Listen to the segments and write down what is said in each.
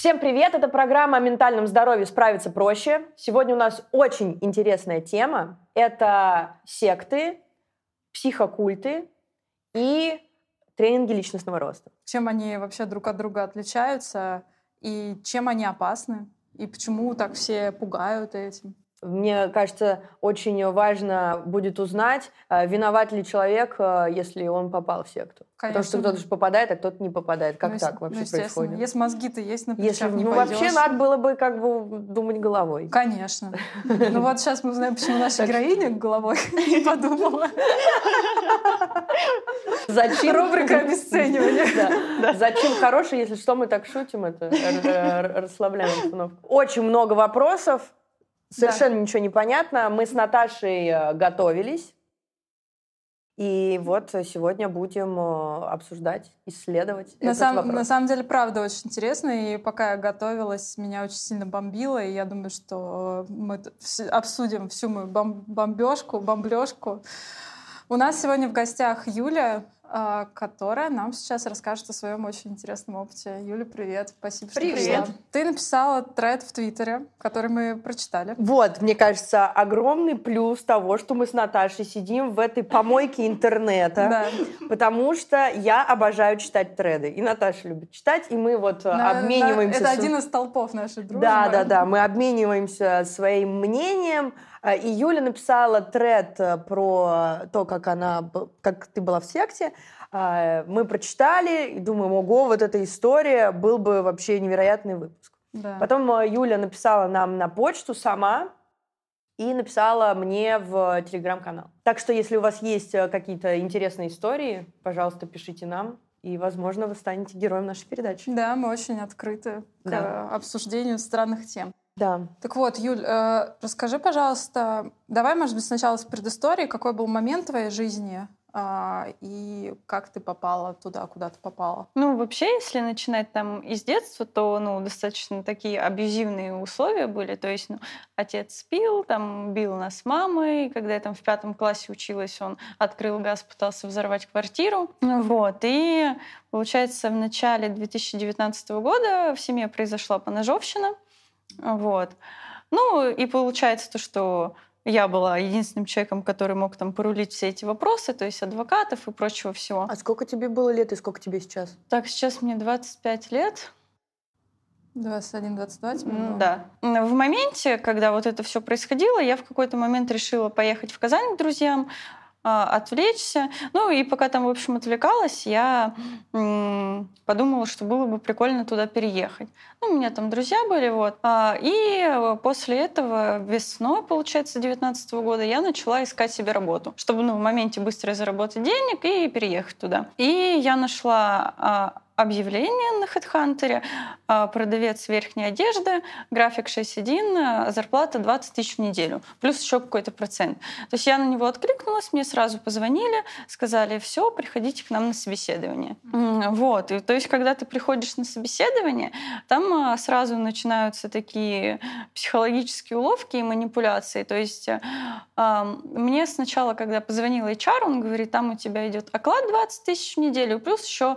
Всем привет! Это программа о ментальном здоровье «Справиться проще». Сегодня у нас очень интересная тема. Это секты, психокульты и тренинги личностного роста. Чем они вообще друг от друга отличаются и чем они опасны? И почему так все пугают этим? Мне кажется, очень важно будет узнать, э, виноват ли человек, э, если он попал в секту. Конечно. Потому что кто-то же попадает, а кто-то не попадает. Как ну, так вообще ну, происходит? Если мозги-то есть на если, не Ну, пойдешь. вообще надо было бы как бы думать головой. Конечно. Ну вот сейчас мы узнаем, почему наша героиня головой не подумала. Зачем? Рубрика обесценивания. Зачем хороший, если что, мы так шутим, это расслабляем обстановку. Очень много вопросов Совершенно ничего не понятно. Мы с Наташей э, готовились. И вот сегодня будем э, обсуждать, исследовать на этот сам, вопрос. На самом деле, правда, очень интересно. И пока я готовилась, меня очень сильно бомбило. И я думаю, что мы обсудим всю мою бомбежку, бомблежку. У нас сегодня в гостях Юля, которая нам сейчас расскажет о своем очень интересном опыте. Юля, привет. Спасибо, привет. что пришла. Ты написала тред в Твиттере, который мы прочитали. Вот, мне кажется, огромный плюс того, что мы с Наташей сидим в этой помойке интернета. Потому что я обожаю читать треды. И Наташа любит читать, и мы вот обмениваемся... Это один из толпов нашей дружбы. Да, да, да. Мы обмениваемся своим мнением, а, и Юля написала тред э, про то, как она, как ты была в секте. А, мы прочитали и думаем, ого, вот эта история, был бы вообще невероятный выпуск. Да. Потом э, Юля написала нам на почту сама и написала мне в телеграм-канал. Так что, если у вас есть э, какие-то интересные истории, пожалуйста, пишите нам и, возможно, вы станете героем нашей передачи. Да, мы очень открыты да. к обсуждению странных тем. Да. Так вот, Юль, э, расскажи, пожалуйста, давай, может быть, сначала с предыстории, какой был момент в твоей жизни, а, и как ты попала туда, куда ты попала? Ну, вообще, если начинать там из детства, то, ну, достаточно такие абьюзивные условия были. То есть, ну, отец пил, там, бил нас с мамой. Когда я там в пятом классе училась, он открыл газ, пытался взорвать квартиру. Вот. И, получается, в начале 2019 года в семье произошла поножовщина. Вот. Ну, и получается то, что я была единственным человеком, который мог там порулить все эти вопросы, то есть адвокатов и прочего всего. А сколько тебе было лет и сколько тебе сейчас? Так, сейчас мне 25 лет. 21-22 Да. В моменте, когда вот это все происходило, я в какой-то момент решила поехать в Казань к друзьям, отвлечься. Ну и пока там, в общем, отвлекалась, я подумала, что было бы прикольно туда переехать. Ну, у меня там друзья были, вот. А, и после этого весной, получается, 2019 года я начала искать себе работу, чтобы ну, в моменте быстро заработать денег и переехать туда. И я нашла а, объявление на HeadHunter, а, продавец верхней одежды, график 6.1, зарплата 20 тысяч в неделю, плюс еще какой-то процент. То есть я на него откликнулась, мне сразу позвонили, сказали, все, приходите к нам на собеседование. Вот, и то есть когда ты приходишь на собеседование, там а, сразу начинаются такие психологические уловки и манипуляции. То есть а, мне сначала, когда позвонил HR, он говорит, там у тебя идет оклад 20 тысяч в неделю, плюс еще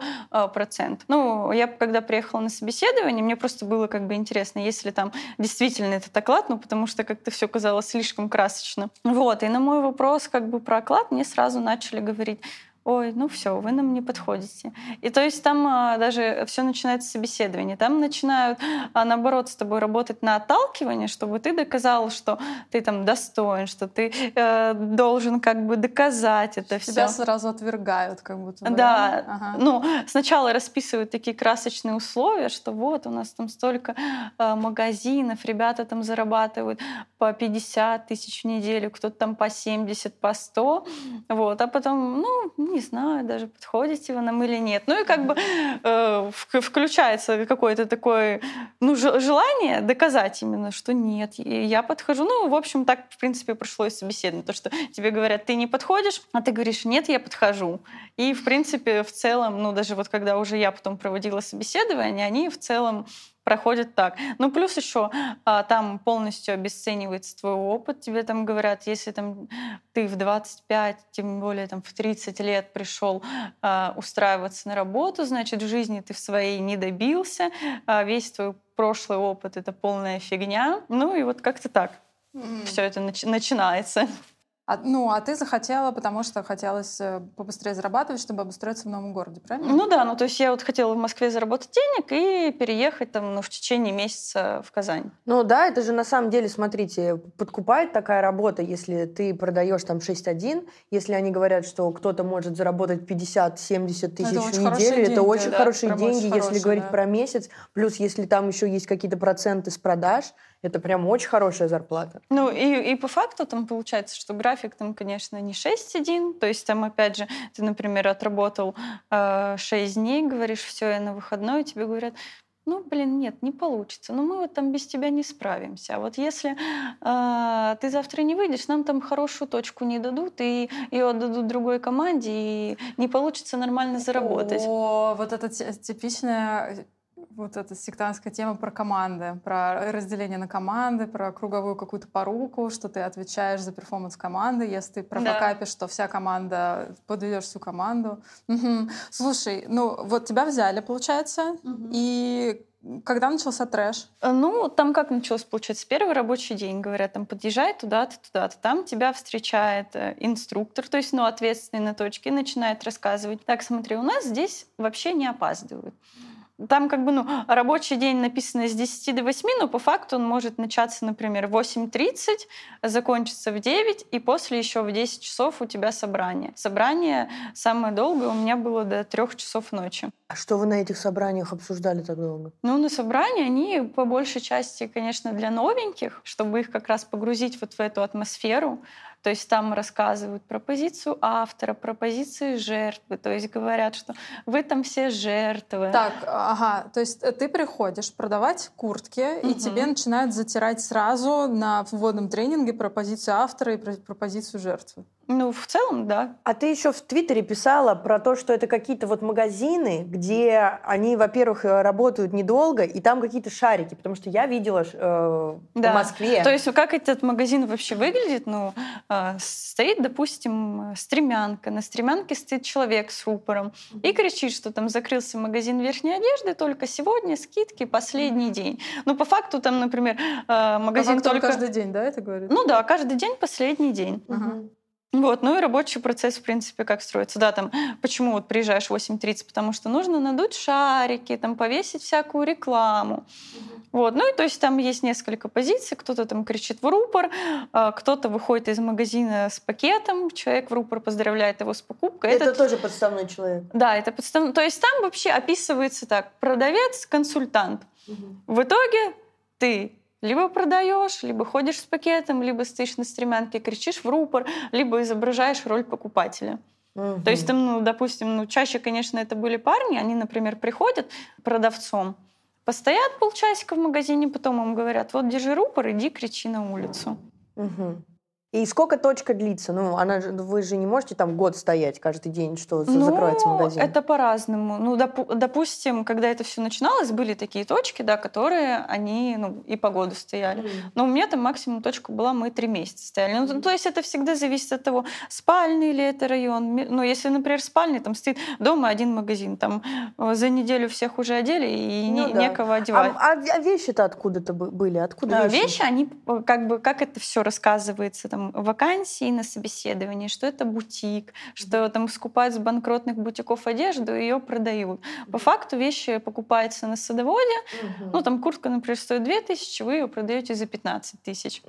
процент момент. Ну, я когда приехала на собеседование, мне просто было как бы интересно, если там действительно этот оклад, ну, потому что как-то все казалось слишком красочно. Вот, и на мой вопрос как бы про оклад мне сразу начали говорить, ой, ну все, вы нам не подходите. И то есть там а, даже все начинается с собеседования. Там начинают, а, наоборот, с тобой работать на отталкивание, чтобы ты доказал, что ты там достоин, что ты э, должен как бы доказать это все. Тебя сразу отвергают как будто бы. Да. Ага. Ну, сначала расписывают такие красочные условия, что вот у нас там столько э, магазинов, ребята там зарабатывают по 50 тысяч в неделю, кто-то там по 70, по 100. Вот. А потом, ну, не знаю даже, подходите вы нам или нет. Ну и как бы э, включается какое-то такое ну, желание доказать именно, что нет, я подхожу. Ну, в общем, так, в принципе, прошло и собеседование. То, что тебе говорят, ты не подходишь, а ты говоришь, нет, я подхожу. И, в принципе, в целом, ну, даже вот когда уже я потом проводила собеседование, они в целом проходит так. Ну, плюс еще а, там полностью обесценивается твой опыт. Тебе там говорят, если там ты в 25, тем более там в 30 лет пришел а, устраиваться на работу, значит, в жизни ты в своей не добился, а, весь твой прошлый опыт — это полная фигня. Ну и вот как-то так mm. все это начи- начинается. А, ну, а ты захотела, потому что хотелось э, побыстрее зарабатывать, чтобы обустроиться в новом городе, правильно? Ну да, ну то есть я вот хотела в Москве заработать денег и переехать там ну, в течение месяца в Казань. Ну да, это же на самом деле, смотрите, подкупает такая работа, если ты продаешь там 6-1, если они говорят, что кто-то может заработать 50-70 тысяч в неделю, это деньги, очень да, хорошие деньги, очень если хорошие, говорить да. про месяц, плюс если там еще есть какие-то проценты с продаж, это прям очень хорошая зарплата. Ну и, и по факту там получается, что график там, конечно, не 6-1, то есть там опять же ты, например, отработал э, 6 дней, говоришь, все, я на выходной, тебе говорят, ну, блин, нет, не получится. Ну, мы вот там без тебя не справимся. А вот если э, ты завтра не выйдешь, нам там хорошую точку не дадут, и ее отдадут другой команде, и не получится нормально заработать. О, вот это ти- типичная вот эта сектантская тема про команды, про разделение на команды, про круговую какую-то поруку, что ты отвечаешь за перформанс команды, если ты профокапишь, что вся команда, подведешь всю команду. Мгм. Слушай, ну вот тебя взяли, получается, и когда начался трэш? Ну, там как началось, получается, первый рабочий день, говорят, там, подъезжай туда-то, туда-то. Там тебя встречает э, инструктор, то есть, ну, ответственный на точке, начинает рассказывать. Так, смотри, у нас здесь вообще не опаздывают. Там как бы, ну, рабочий день написано с 10 до 8, но по факту он может начаться, например, в 8.30, закончиться в 9, и после еще в 10 часов у тебя собрание. Собрание самое долгое у меня было до 3 часов ночи. А что вы на этих собраниях обсуждали так долго? Ну, на собрания они по большей части, конечно, для новеньких, чтобы их как раз погрузить вот в эту атмосферу. То есть там рассказывают про позицию автора, про позицию жертвы. То есть говорят, что вы там все жертвы. Так, ага, то есть э, ты приходишь продавать куртки, и Мгм. тебе начинают затирать сразу на вводном тренинге про позицию автора и про, про позицию жертвы. Ну, в целом, да. А ты еще в Твиттере писала про то, что это какие-то вот магазины, где они, во-первых, э, работают недолго, и там какие-то шарики, потому что я видела э, Да. в Москве. То есть как этот магазин вообще выглядит? Ну, э, стоит, допустим, э, стремянка. На стремянке стоит человек с рупором и кричит, что там закрылся магазин верхней одежды, только сегодня скидки, последний день. Ну, по факту там, например, э, магазин По факту только... каждый день, да, это говорит? Ну да, каждый день последний день. Мгм. Вот, ну и рабочий процесс, в принципе, как строится. Да, там, почему вот приезжаешь в 8.30? Потому что нужно надуть шарики, там, повесить всякую рекламу. Вот, ну и то есть там есть несколько позиций. Кто-то там кричит в рупор, а, кто-то выходит из магазина с пакетом, человек в рупор поздравляет его с покупкой. Это Этот- тоже подставной человек. Да, это подстав... То есть там вообще описывается так. Продавец, консультант. В итоге ты либо продаешь, либо ходишь с пакетом, либо стоишь на стремянке, кричишь в рупор, либо изображаешь роль покупателя. То есть там, ну, допустим, ну, чаще, конечно, это были парни, они, например, приходят продавцом, постоят полчасика в магазине, потом им говорят, вот держи рупор, иди кричи на улицу. Мгм. И сколько точка длится? Ну, она же, вы же не можете там год стоять каждый день, что Ну, закроется магазин. это по-разному. Ну, допу- допустим, когда это все начиналось, были такие точки, да, которые они, ну, и по году стояли. Мгм. Но у меня там максимум точка была, мы три месяца стояли. Ну, то- то есть это всегда зависит от того, спальный ли это район. Ну, если, например, спальный, там стоит дома один магазин, там э, за неделю всех уже одели и Ну не- да. некого одевать. А, а вещи-то откуда-то бы- были? Откуда А, вещи? Вещи, они э, как бы, как это все рассказывается там в вакансии, на собеседовании, что это бутик, что там скупают с банкротных бутиков одежду и ее продают. По факту вещи покупаются на садоводе, ну там куртка, например, стоит 2000, вы ее продаете за 15 тысяч.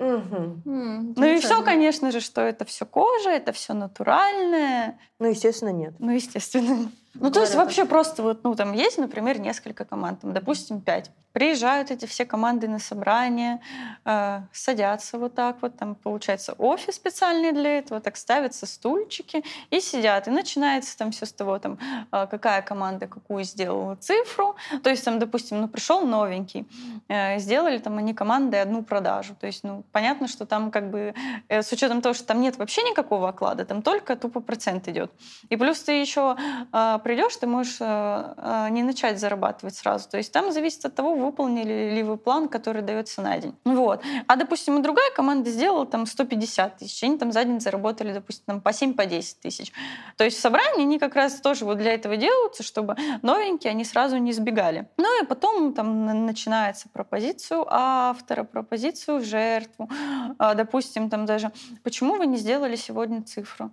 М, Ну и все, конечно же, что это все кожа, это все натуральное. Ну, естественно, нет. Ну, естественно. Ну, то есть вообще просто вот, ну, там есть, например, несколько команд, там, допустим, пять. Приезжают эти все команды на собрание, э, садятся вот так вот, там получается офис специальный для этого, так ставятся стульчики и сидят. И начинается там все с того, там, э, какая команда какую сделала цифру. То есть там, допустим, ну, пришел новенький, э, сделали там они командой одну продажу. То есть, ну, понятно, что там как бы э, с учетом того, что там нет вообще никакого оклада, там только тупо процент идет. И плюс ты еще э, придешь, ты можешь э, не начать зарабатывать сразу. То есть там зависит от того, выполнили ли вы план, который дается на день. Вот. А, допустим, другая команда сделала там 150 тысяч, они там за день заработали, допустим, там, по 7-10 по тысяч. То есть собрания, они как раз тоже вот для этого делаются, чтобы новенькие, они сразу не сбегали. Ну и потом там начинается пропозицию автора, пропозицию жертву. А, допустим, там даже, почему вы не сделали сегодня цифру?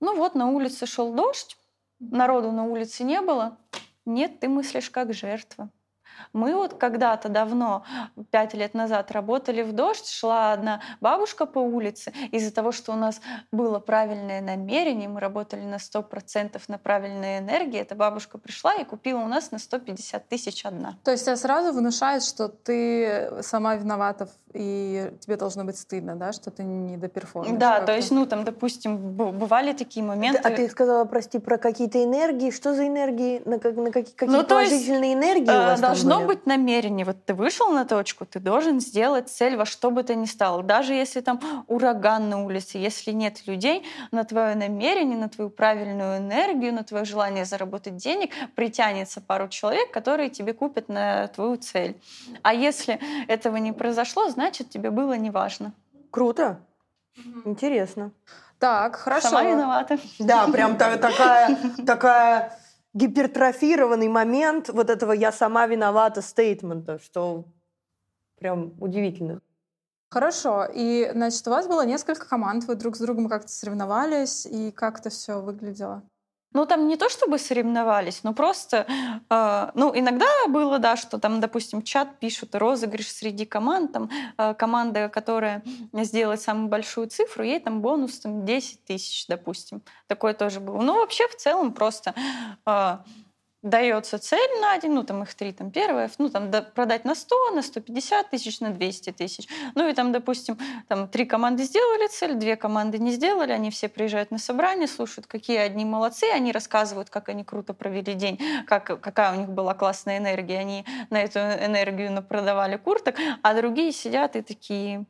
Ну вот, на улице шел дождь, народу на улице не было. Нет, ты мыслишь как жертва. Мы вот когда-то давно, пять лет назад, работали в дождь, шла одна бабушка по улице. Из-за того, что у нас было правильное намерение, мы работали на 100% на правильной энергии, эта бабушка пришла и купила у нас на 150 тысяч одна. То есть тебя сразу внушает, что ты сама виновата и тебе должно быть стыдно, да, что ты не доперформишь. Да, то есть, ну, там, допустим, бывали такие моменты. А ты сказала, прости, про какие-то энергии. Что за энергии? На, на какие, какие ну, положительные есть, энергии у э, вас Должно быть намерение. Вот ты вышел на точку, ты должен сделать цель во что бы то ни стало. Даже если там ураган на улице, если нет людей, на твое намерение, на твою правильную энергию, на твое желание заработать денег притянется пару человек, которые тебе купят на твою цель. А если этого не произошло, значит, тебе было неважно. Круто. Интересно. Так, хорошо. Сама виновата. Да, прям такая, такая гипертрофированный момент вот этого «я сама виновата» стейтмента, что прям удивительно. Хорошо. И, значит, у вас было несколько команд, вы друг с другом как-то соревновались, и как это все выглядело? Ну, там не то чтобы соревновались, но просто, э, ну, иногда было, да, что там, допустим, чат пишут розыгрыш среди команд, там, э, команда, которая сделает самую большую цифру, ей там бонус там 10 тысяч, допустим. Такое тоже было. Ну, вообще, в целом, просто э, дается цель на день, ну, там их три, там первое, ну, там продать на 100, на 150 тысяч, на 200 тысяч. Ну, и там, допустим, там три команды сделали цель, две команды не сделали, они все приезжают на собрание, слушают, какие одни молодцы, они рассказывают, как они круто провели день, как, какая у них была классная энергия, они на эту энергию продавали курток, а другие сидят и такие,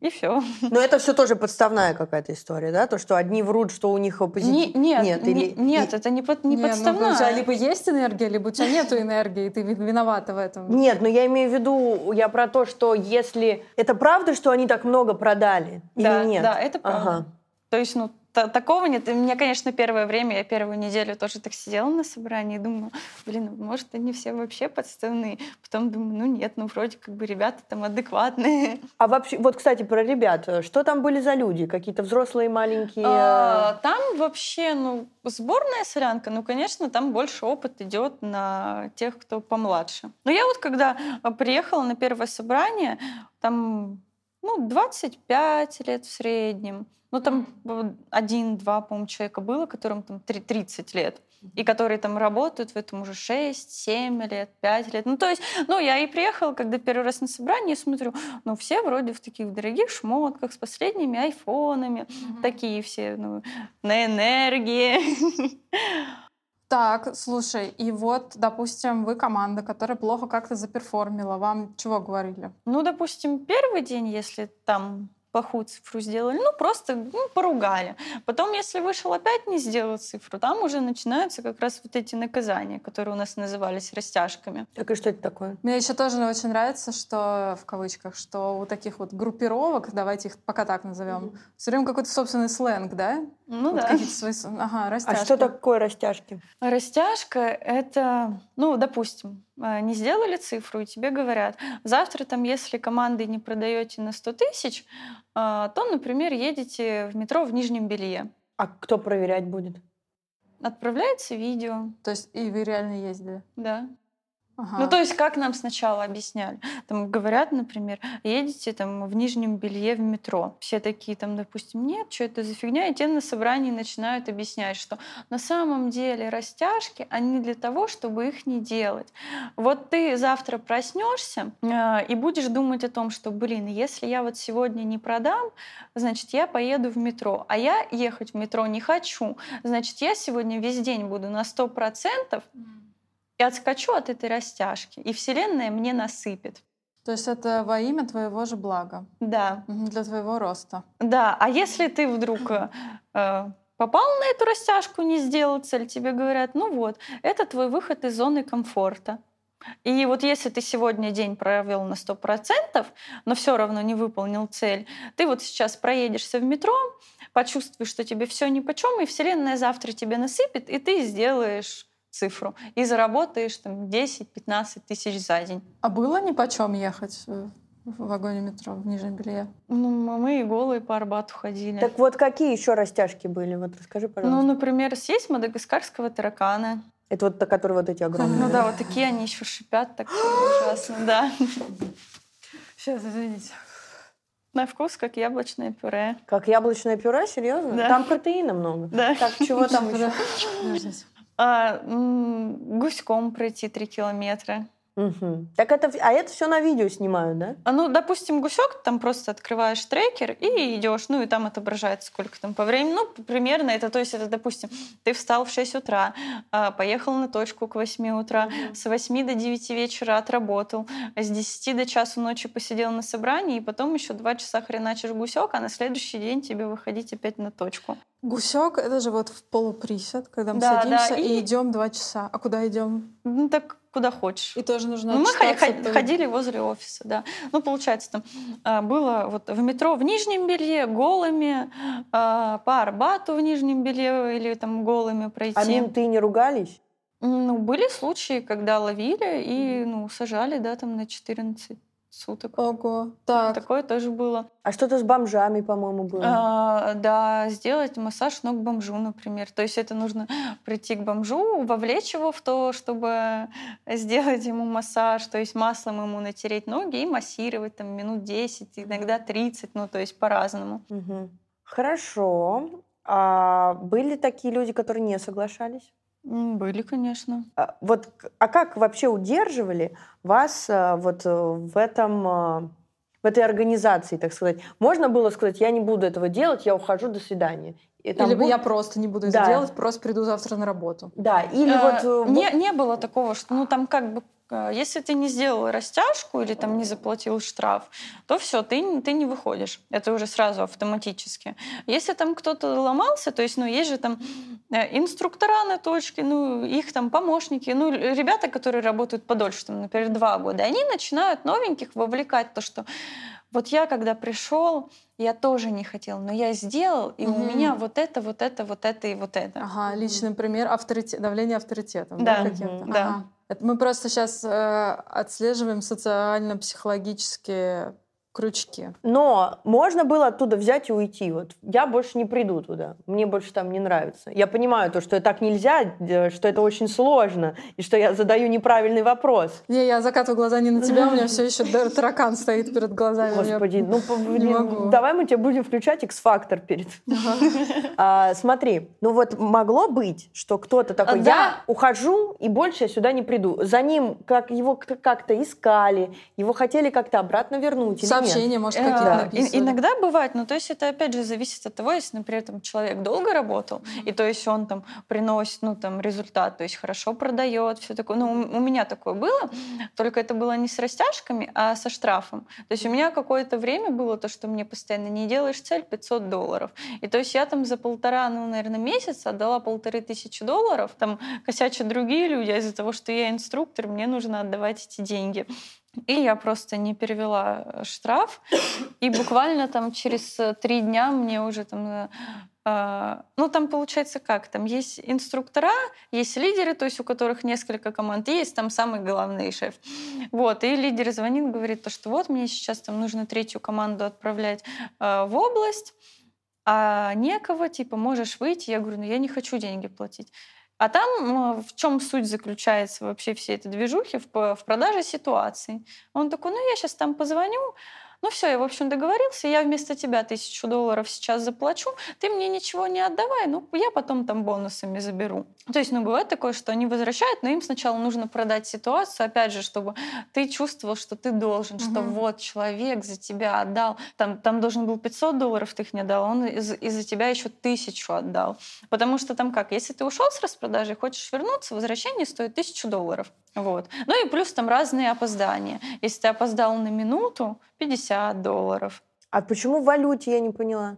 и все. Но это все тоже подставная какая-то история, да? То, что одни врут, что у них позитив. Не, нет, нет, или... нет, это не, под, не, не подставная. Ну, у тебя либо есть энергия, либо у тебя нет энергии, и ты виновата в этом. Нет, но я имею в виду, я про то, что если... Это правда, что они так много продали? Да, или нет? да, это правда. Ага. То есть, ну, такого нет. У меня, конечно, первое время, я первую неделю тоже так сидела на собрании и думала, блин, может, они все вообще подставные. Потом думаю, ну нет, ну вроде как бы ребята там адекватные. А вообще, вот, кстати, про ребят. Что там были за люди? Какие-то взрослые, маленькие? А, там вообще, ну, сборная солянка, ну, конечно, там больше опыт идет на тех, кто помладше. Но я вот когда приехала на первое собрание, там ну, 25 лет в среднем. Ну, там один-два, по-моему, человека было, которым там 30 лет, и которые там работают в этом уже 6-7 лет, 5 лет. Ну, то есть, ну, я и приехала, когда первый раз на собрание, смотрю, ну, все вроде в таких дорогих шмотках, с последними айфонами, mm-hmm. такие все, ну, на энергии. Так, слушай, и вот, допустим, вы команда, которая плохо как-то заперформила, вам чего говорили? Ну, допустим, первый день, если там плохую цифру сделали, ну просто ну, поругали. Потом, если вышел опять не сделал цифру, там уже начинаются как раз вот эти наказания, которые у нас назывались растяжками. Так и что это такое? Мне еще тоже очень нравится, что в кавычках, что у таких вот группировок, давайте их пока так назовем, mm-hmm. все время какой-то собственный сленг, да? Ну вот да. Какие-то свои... Ага, растяжки. А что такое растяжки? Растяжка — это, ну, допустим, не сделали цифру, и тебе говорят, завтра там, если команды не продаете на 100 тысяч, э, то, например, едете в метро в нижнем белье. А кто проверять будет? Отправляется видео. То есть и вы реально ездили? Да. Ага. Ну, то есть, как нам сначала объясняли? Там говорят, например, едете там в нижнем белье в метро. Все такие там, допустим, нет, что это за фигня? И те на собрании начинают объяснять, что на самом деле растяжки, они для того, чтобы их не делать. Вот ты завтра проснешься э, и будешь думать о том, что, блин, если я вот сегодня не продам, значит, я поеду в метро. А я ехать в метро не хочу. Значит, я сегодня весь день буду на 100%, mm и отскочу от этой растяжки, и Вселенная мне насыпет. То есть это во имя твоего же блага? Да. Для твоего роста? Да. А если ты вдруг э, попал на эту растяжку, не сделал цель, тебе говорят, ну вот, это твой выход из зоны комфорта. И вот если ты сегодня день провел на 100%, но все равно не выполнил цель, ты вот сейчас проедешься в метро, почувствуешь, что тебе все ни по чем, и Вселенная завтра тебе насыпет, и ты сделаешь цифру. И заработаешь там 10-15 тысяч за день. А было ни по чем ехать в вагоне метро в Нижнем Белье? Ну, мы и голые по Арбату ходили. Так вот, какие еще растяжки были? Вот расскажи, пожалуйста. Ну, например, съесть мадагаскарского таракана. Это вот которые вот эти огромные. Ну да, вот такие они еще шипят так ужасно, да. Сейчас, извините. На вкус как яблочное пюре. Как яблочное пюре, серьезно? Да. Там протеина много. Да. Так, чего там еще? Подождите. А, гуськом пройти три километра. Мгм. Так это, а это все на видео снимают, да? А, ну, допустим, гусек, там просто открываешь трекер и идешь, ну, и там отображается, сколько там по времени. Ну, примерно это, то есть это, допустим, ты встал в 6 утра, а, поехал на точку к 8 утра, с 8 до 9 вечера отработал, с 10 до часу ночи посидел на собрании, и потом еще 2 часа хреначишь гусек, а на следующий день тебе выходить опять на точку. Гусек это же вот в полуприсед, когда мы Да, садимся да, и... и- идем два часа. А куда идем? Ну, так куда хочешь. И тоже нужно Ну, мы хо- отчитаться хо- перед- ходили возле офиса, да. Ну, получается, там а, было вот в метро в Нижнем Белье голыми, а, по Арбату в Нижнем Белье или там голыми пройти. А менты не ругались? Ну, были случаи, когда ловили и, ну, сажали, да, там на 14 суток. Ого. Так. Такое тоже было. А что-то с бомжами, по-моему, было. А, да, сделать массаж ног бомжу, например. То есть это нужно прийти к бомжу, вовлечь его в то, чтобы сделать ему массаж, то есть маслом ему натереть ноги и массировать там минут 10, иногда 30, ну то есть по-разному. Мгм. Хорошо. А были такие люди, которые не соглашались? Были, конечно. А, Вот, а как вообще удерживали вас а, вот э, в этом а, в этой организации, так сказать? Можно было сказать, я не буду этого делать, я ухожу, до свидания. И там Или бу- я просто не буду Да. это делать, просто приду завтра на работу. Да, или Э, вот... э, не, не было такого, что ну там как бы э, если ты не сделал растяжку или там не заплатил штраф, то все, ты, ты не выходишь. Это уже сразу автоматически. Если там кто-то ломался, то есть, ну, есть же там э, инструктора на точке, ну, их там помощники, ну, ребята, которые работают подольше, там, например, два года, они начинают новеньких вовлекать то, что вот я, когда пришел, я тоже не хотел, но я сделал, и у Мгм. меня вот это, вот это, вот это и вот это. Ага, личный пример, авторитет, давление авторитетом. Да, каким-то? мгм, да. Ага. Это мы просто сейчас отслеживаем социально-психологические крючки. Но можно было оттуда взять и уйти. Вот я больше не приду туда. Мне больше там не нравится. Я понимаю то, что так нельзя, э, что это очень сложно, и что я задаю неправильный вопрос. Не, я закатываю глаза не на тебя, у меня все еще таракан стоит перед глазами. Господи, ну блин, давай мы тебе будем включать X-фактор перед. А, смотри, ну вот могло быть, что кто-то такой, А, да. я ухожу и больше я сюда не приду. За ним как его как-то искали, его хотели как-то обратно вернуть нет? Сообщения, может, какие-то Да. Иногда бывает, но то есть это опять же зависит от того, если, например, там человек долго работал, и то есть он там приносит, ну там результат, то есть хорошо продает, все такое. Ну у у меня такое было, только это было не с растяжками, а со штрафом. То есть у меня какое-то время было то, что мне постоянно не делаешь цель 500 долларов, и то есть я там за полтора, ну наверное месяца отдала полторы тысячи долларов, там косячат другие люди, а из-за того, что я инструктор, мне нужно отдавать эти деньги. И я просто не перевела штраф. И буквально там через э, три дня мне уже там... э, э, ну, там получается как? Там есть инструктора, есть лидеры, то есть у которых несколько команд, есть там самый главный шеф. Вот, и лидер звонит, говорит, то, что вот мне сейчас там нужно третью команду отправлять э, в область, а некого, типа, можешь выйти. Я говорю, ну я не хочу деньги платить. А там м, в чем суть заключается вообще всей этой движухи? В, в продаже ситуации. Он такой, ну я сейчас там позвоню, ну все, я, в общем, договорился, я вместо тебя тысячу долларов сейчас заплачу, ты мне ничего не отдавай, ну я потом там бонусами заберу. То есть, ну бывает такое, что они возвращают, но им сначала нужно продать ситуацию, опять же, чтобы ты чувствовал, что ты должен, что Мгм. вот человек за тебя отдал, там, там должен был 500 долларов, ты их не дал, он из- из-за тебя еще тысячу отдал. Потому что там как, если ты ушел с распродажи, хочешь вернуться, возвращение стоит тысячу долларов. Вот. Ну и плюс там разные опоздания. Если ты опоздал на минуту, 50 долларов. А почему в валюте, я не поняла?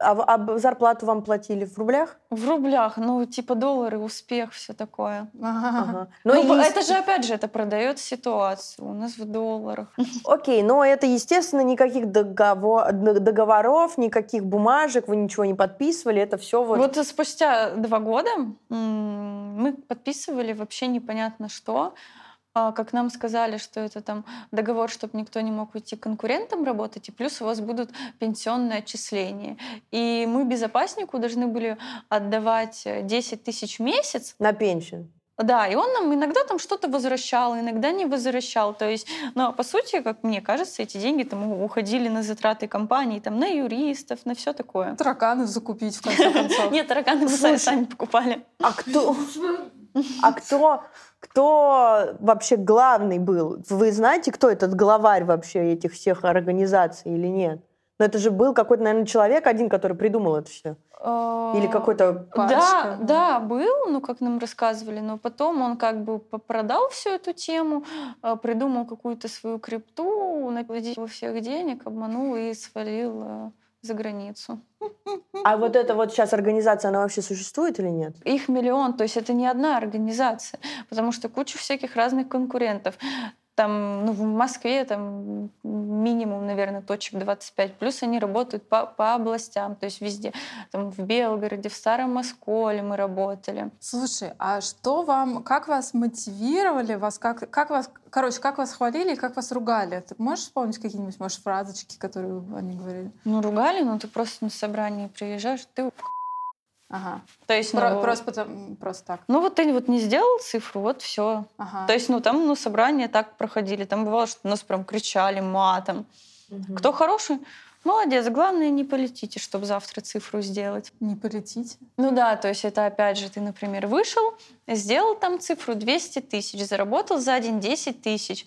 А, а зарплату вам платили в рублях? В рублях, ну, типа доллары, успех, все такое. Ага. Ну, Ну, и- это же, опять же, это продает ситуацию. У нас в долларах. Окей, но это, естественно, никаких договор- договоров, никаких бумажек, вы ничего не подписывали, это все вот... Вот, спустя два года мы подписывали вообще непонятно что. А, Как нам сказали, что это там договор, чтобы никто не мог уйти конкурентам работать, и плюс у вас будут пенсионные отчисления. И мы безопаснику должны были отдавать э, 10 тысяч в месяц, На пенсию. Да, и он нам иногда там что-то возвращал, иногда не возвращал. То есть, но по сути, как мне кажется, эти деньги там уходили на затраты компании, там на юристов, на все такое. Тараканы закупить, в конце концов. Нет, тараканы мы сами покупали. А кто... А кто... Кто вообще главный был? Вы знаете, кто этот главарь вообще этих всех организаций или нет? Но это же был какой-то, наверное, человек один, который придумал это все. Или какой-то... Да, да, был, ну, как нам рассказывали, но потом он как бы продал всю эту тему, э, придумал какую-то свою крипту, наплодил всех денег, обманул и свалил э, за границу. А вот эта вот сейчас организация, она вообще существует или нет? Их миллион, то есть это не одна организация, потому что куча всяких разных конкурентов. Там, ну, в Москве там минимум, наверное, точек 25. Плюс они работают по, по областям, то есть везде. Там в Белгороде, в Старом Осколе мы работали. Слушай, а что вам, как вас мотивировали, вас как, как вас, короче, как вас хвалили и как вас ругали? Ты можешь вспомнить какие-нибудь, может, фразочки, которые они говорили? Ну, ругали, но ты просто на собрании приезжаешь, ты... Ага. То есть, Про- ну, просто, потом- просто так. ну вот ты вот не сделал цифру, вот все. Ага. То есть, ну там, ну, собрания так проходили. Там бывало, что нас прям кричали матом. Кто хороший? Молодец, главное не полетите, чтобы завтра цифру сделать. Не полетите. Ну да, то есть это опять же, ты, например, вышел, сделал там цифру 200 тысяч, заработал за день 10 тысяч.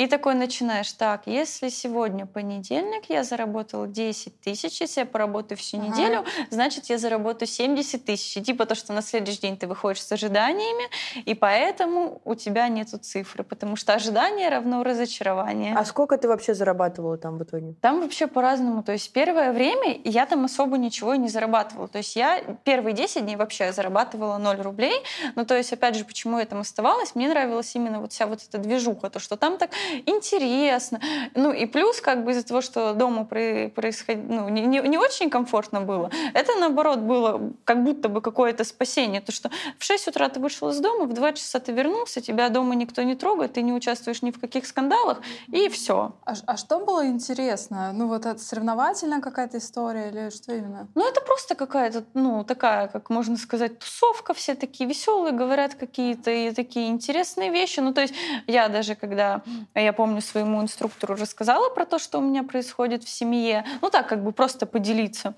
И такой начинаешь, так, если сегодня понедельник, я заработал 10 тысяч, если я поработаю всю Ага. неделю, значит, я заработаю 70 тысяч. И типа то, что на следующий день ты выходишь с ожиданиями, и поэтому у тебя нету цифры, потому что ожидание равно разочарование. А сколько ты вообще зарабатывала там в итоге? Там вообще по-разному. То есть первое время я там особо ничего и не зарабатывала. То есть я первые 10 дней вообще зарабатывала 0 рублей. Ну, то есть, опять же, почему я там оставалась? Мне нравилась именно вот вся вот эта движуха, то, что там так интересно. Ну, и плюс, как бы из-за того, что дома происходило, ну, не, не, очень комфортно было, это, наоборот, было как будто бы какое-то спасение. То, что в 6 утра ты вышел из дома, в 2 часа ты вернулся, тебя дома никто не трогает, ты не участвуешь ни в каких скандалах, и все. А, а что было интересно? Ну, вот это соревновательная какая-то история или что именно? Ну, это просто какая-то, ну, такая, как можно сказать, тусовка. Все такие веселые, говорят какие-то и такие интересные вещи. Ну, то есть я даже, когда, я помню, своему инструктору рассказала про то, что у меня происходит в семье, ну, так, как бы просто поделиться.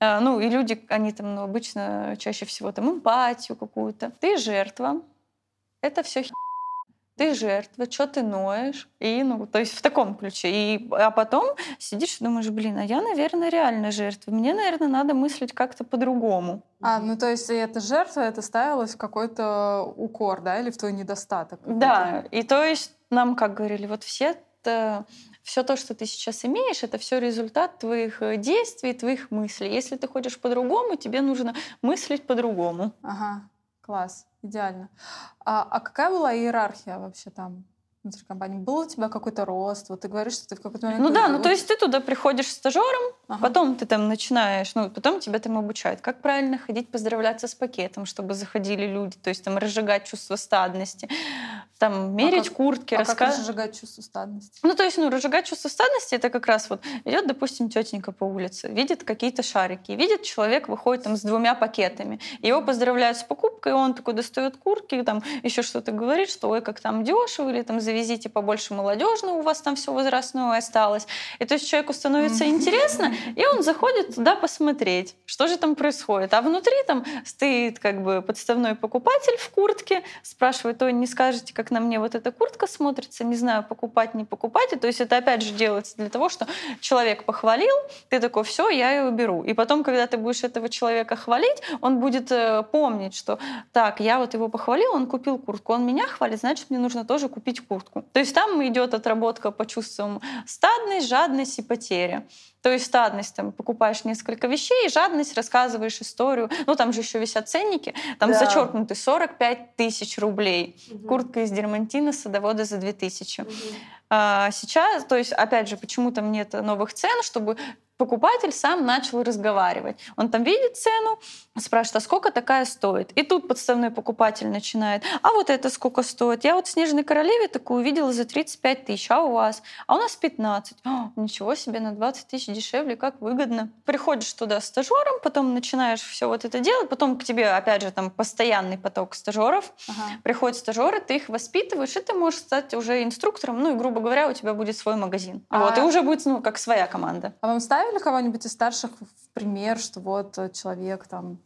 А, Ну, и люди, они там, ну, обычно чаще всего там эмпатию какую-то. Ты жертва. Это все ты жертва, что ты ноешь? И, ну, то есть в таком ключе. И, а потом сидишь и думаешь, блин, а я, наверное, реально жертва. Мне, наверное, надо мыслить как-то по-другому. А, ну то есть эта жертва, это ставилось в какой-то укор, да, или в твой недостаток? Да, и то есть нам, как говорили, вот все это все то, что ты сейчас имеешь, это все результат твоих э, действий, твоих мыслей. Если ты хочешь по-другому, тебе нужно мыслить по-другому. Ага, класс, идеально. А, а какая была иерархия вообще там внутри компании? Был у тебя какой-то рост? Вот ты говоришь, что ты в какой-то момент... Ну да, ну то есть ты туда приходишь стажером, Ага. Потом ты там начинаешь, ну, потом тебя там обучают, как правильно ходить, поздравляться с пакетом, чтобы заходили люди, то есть там разжигать чувство стадности, там мерить как- куртки, А как раска- разжигать чувство стадности? Ну, то есть, ну, разжигать чувство стадности, это как раз вот идет, допустим, тетенька по улице, видит какие-то шарики, видит человек выходит там с двумя пакетами, его поздравляют с покупкой, он такой достает куртки, там еще что-то говорит, что ой, как там дешево, или там завезите побольше молодежного, у вас там все возрастное осталось. И то есть человеку становится интересно, и он заходит туда посмотреть, что же там происходит. А внутри там стоит как бы подставной покупатель в куртке, спрашивает, ой, не скажете, как на мне вот эта куртка смотрится, не знаю, покупать, не покупать. И то есть это опять же делается для того, что человек похвалил, ты такой, все, я ее беру. И потом, когда ты будешь этого человека хвалить, он будет э, помнить, что так, я вот его похвалил, он купил куртку, он меня хвалит, значит, мне нужно тоже купить куртку. То есть там идет отработка по чувствам стадность, жадность и потеря. То есть стадность, там, покупаешь несколько вещей, жадность, рассказываешь историю. Ну, там же еще висят ценники, там Да. зачеркнуты 45 тысяч рублей. Мгм. Куртка из дермантина садовода за 2000. Мгм. А сейчас, то есть, опять же, почему там нет новых цен, чтобы покупатель сам начал разговаривать. Он там видит цену, спрашивает, а сколько такая стоит? И тут подставной покупатель начинает, а вот это сколько стоит? Я вот в «Снежной королеве» такую увидела за 35 тысяч, а у вас? А у нас 15. «О, ничего себе, на 20 тысяч дешевле, как выгодно. Приходишь туда стажером, потом начинаешь все вот это делать, потом к тебе, опять же, там постоянный поток стажеров, Ага. приходят стажеры, ты их воспитываешь, и ты можешь стать уже инструктором, ну и, грубо говоря, у тебя будет свой магазин. А- Вот, и уже будет, ну, как своя команда. А вам ставили кого-нибудь из старших в пример, что вот э, человек там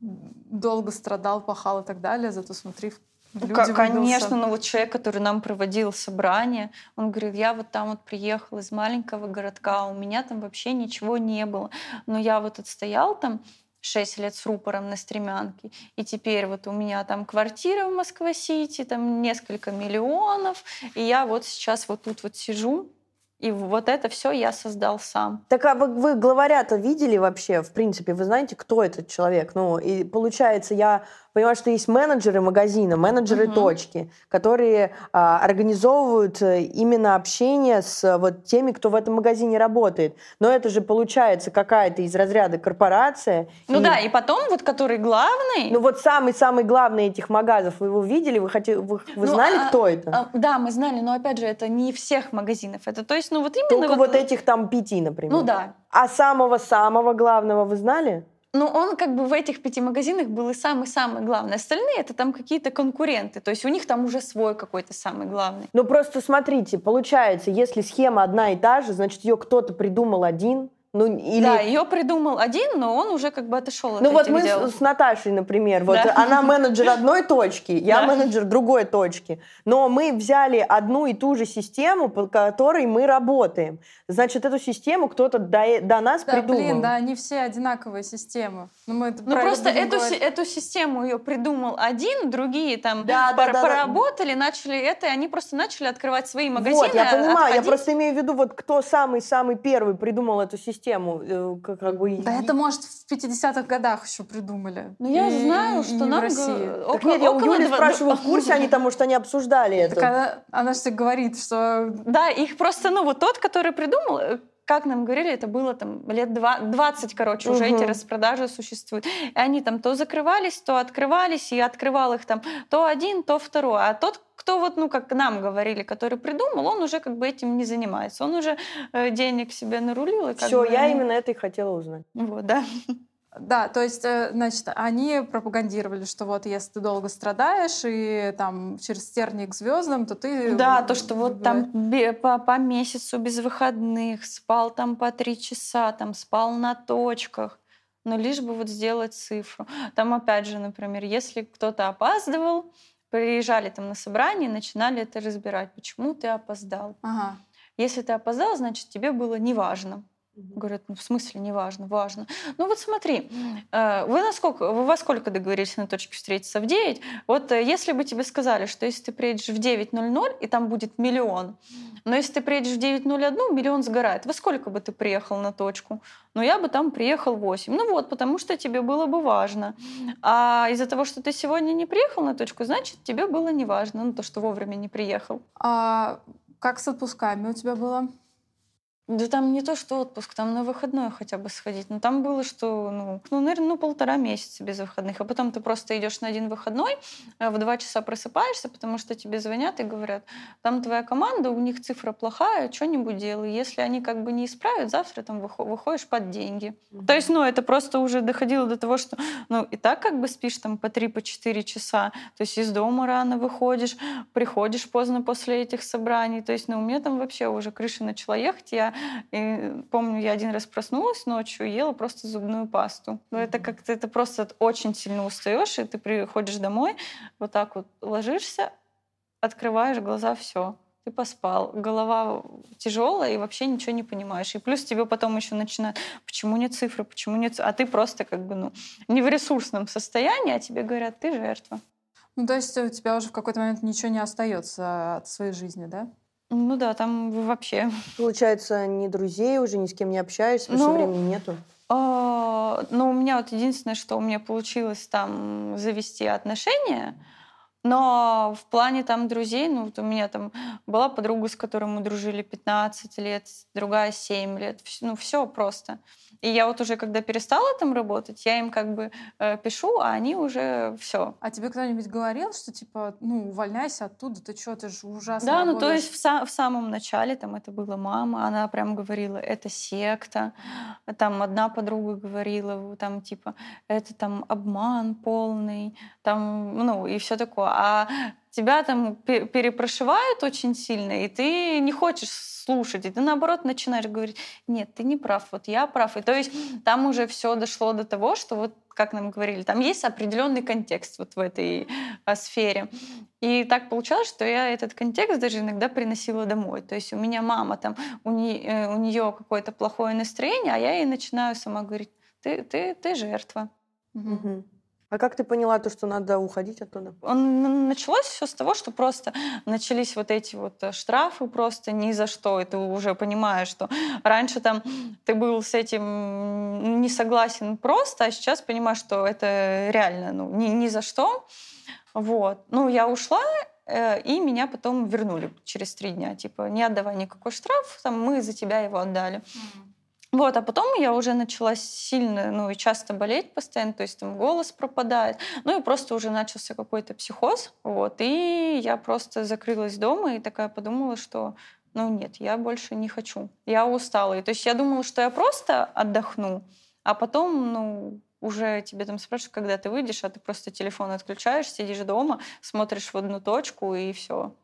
долго страдал, пахал и так далее, зато смотри, Ну, люди выбился. Конечно, но вот человек, который нам проводил собрание, он говорил, я вот там вот приехал из маленького городка, у меня там вообще ничего не было. Но я вот отстоял там 6 лет с рупором на стремянке, и теперь вот у меня там квартира в Москва-Сити, там несколько миллионов, и я вот сейчас вот тут вот сижу, и вот это все я создал сам. Так а вы, вы главаря-то видели вообще, в принципе? Вы знаете, кто этот человек? Ну, и получается, я понимаю, что есть менеджеры магазина, менеджеры Мгм. точки, которые а, организовывают э, именно общение с вот теми, кто в этом магазине работает. Но это же получается какая-то из разряда корпорация. Ну и- да, и потом вот который главный, Ну вот самый-самый главный этих магазов, вы его видели? Вы, хоте- вы, вы Ну, знали, а- кто это? А, Да, мы знали, но опять же, это не всех магазинов. Это то есть, ну вот именно Только вот этих там пяти, например. Ну да. А самого-самого главного вы знали? Ну он как бы в этих пяти магазинах был и самый-самый главный. Остальные это там какие-то конкуренты. То есть у них там уже свой какой-то самый главный. Ну просто смотрите, получается, если схема одна и та же, значит ее кто-то придумал один, ну или Да, ее придумал один, но он уже как бы отошел от ну вот мы дел. с, Наташей, например, вот Да. она менеджер одной точки, я Да. менеджер другой точки, но мы взяли одну и ту же систему, по которой мы работаем. Значит, эту систему кто-то до, э- до нас Да, придумал. блин, да, они все одинаковые системы. Ну, мы это Ну просто эту, си- эту систему ее придумал один, другие там Да, да, пор- да, да. поработали, начали это, и они просто начали открывать свои магазины. Вот, я понимаю, я отходить. просто имею в виду, вот кто самый-самый первый придумал эту систему, э, как, как бы... Да это, может, в 50-х годах еще придумали. Ну я И- знаю, что не в нам... России. г- Так около- нет, я у около Юли два- спрашиваю, в курсе они там, может, они обсуждали это. Так она, она же говорит, что Да, их просто, ну вот тот, который придумал, э, как нам говорили, это было там лет два- 20, короче, уже эти распродажи существуют. И они там то закрывались, то открывались, и открывал их там то один, то второй. А тот, кто вот, ну, как нам говорили, который придумал, он уже как бы этим не занимается. Он уже э, денег себе нарулил. и как Все, бы, я ну, именно это и хотела узнать. Вот, да. Да, то есть, э, значит, они пропагандировали, что вот если ты долго страдаешь и там через тернии к звездам, то ты... Да, то, что вот там по, по месяцу без выходных, спал там по три часа, там спал на точках, но лишь бы вот сделать цифру. Там опять же, например, если кто-то опаздывал, приезжали там на собрание, начинали это разбирать, почему ты опоздал. Ага. Если ты опоздал, значит, тебе было неважно. Говорят, ну в смысле неважно, важно. Ну вот смотри, э, вы насколько, вы во сколько договорились на точке встретиться? В 9? Вот э, если бы тебе сказали, что если ты приедешь в 9.00, и там будет миллион, но если ты приедешь в 9.01, миллион сгорает. Во сколько бы ты приехал на точку? Ну я бы там приехал в 8. Ну вот, потому что тебе было бы важно. А из-за того, что ты сегодня не приехал на точку, значит, тебе было не важно, ну то, что вовремя не приехал. А как с отпусками у тебя было? Да там не то, что отпуск, там на выходной хотя бы сходить. Но там было, что, ну, ну наверное, ну, полтора месяца без выходных. А потом ты просто идешь на один выходной, э, в два часа просыпаешься, потому что тебе звонят и говорят, там твоя команда, у них цифра плохая, что-нибудь делай. Если они как бы не исправят, завтра там выхо- выходишь под деньги. То есть, ну, это просто уже доходило до того, что, ну, и так как бы спишь там по три, по четыре часа, то есть из дома рано выходишь, приходишь поздно после этих собраний, то есть, ну, у меня там вообще уже крыша начала ехать, я и помню, я один раз проснулась ночью ела просто зубную пасту. Но это как-то, это просто очень сильно устаешь, и ты приходишь домой, вот так вот ложишься, открываешь глаза, все. Ты поспал, голова тяжелая и вообще ничего не понимаешь. И плюс тебе потом еще начинают, почему нет цифры, почему нет... ц-?» А ты просто как бы, ну, не в ресурсном состоянии, а тебе говорят, ты жертва. Ну, то есть у тебя уже в какой-то момент ничего не остается от своей жизни, да? Ну да, там вообще. Получается, ни друзей уже, ни с кем не общаешься, потому Ну, что времени нету. А, Ну, у меня вот единственное, что у меня получилось там завести отношения, но в плане там друзей, ну, вот у меня там была подруга, с которой мы дружили 15 лет, другая 7 лет, ну, все просто. И я вот уже, когда перестала там работать, я им как бы э, пишу, а они уже все. А тебе кто-нибудь говорил, что типа, ну, увольняйся оттуда, ты что, ты же ужасно Да, ну то работаешь?» есть в, са- в самом начале там это была мама, она прям говорила, это секта. Там одна подруга говорила, там типа, это там обман полный, там, ну и все такое. А тебя там пе- перепрошивают очень сильно, и ты не хочешь слушать, и ты наоборот начинаешь говорить, нет, ты не прав, вот я прав. И то есть там уже все дошло до того, что вот как нам говорили, там есть определенный контекст вот в этой а, сфере. И так получалось, что я этот контекст даже иногда приносила домой. То есть у меня мама там, у, не- у нее какое-то плохое настроение, а я ей начинаю сама говорить, ты, ты, ты жертва. Мгм. А как ты поняла то, что надо уходить оттуда? Он- Началось все с того, что просто начались вот эти вот э, штрафы просто ни за что. И ты уже понимаешь, что раньше там ты был с этим не согласен просто, а сейчас понимаешь, что это реально ну, ни, ни за что. Вот. Ну, я ушла, э, и меня потом вернули через три дня. Типа, не отдавай никакой штраф, там, мы за тебя его отдали. Вот, а потом я уже начала сильно, ну и часто болеть постоянно, то есть там голос пропадает, ну и просто уже начался какой-то психоз, вот, и я просто закрылась дома и такая подумала, что ну нет, я больше не хочу, я устала. И, то есть я думала, что я просто отдохну, а потом, ну, уже тебе там спрашивают, когда ты выйдешь, а ты просто телефон отключаешь, сидишь дома, смотришь в одну точку и все.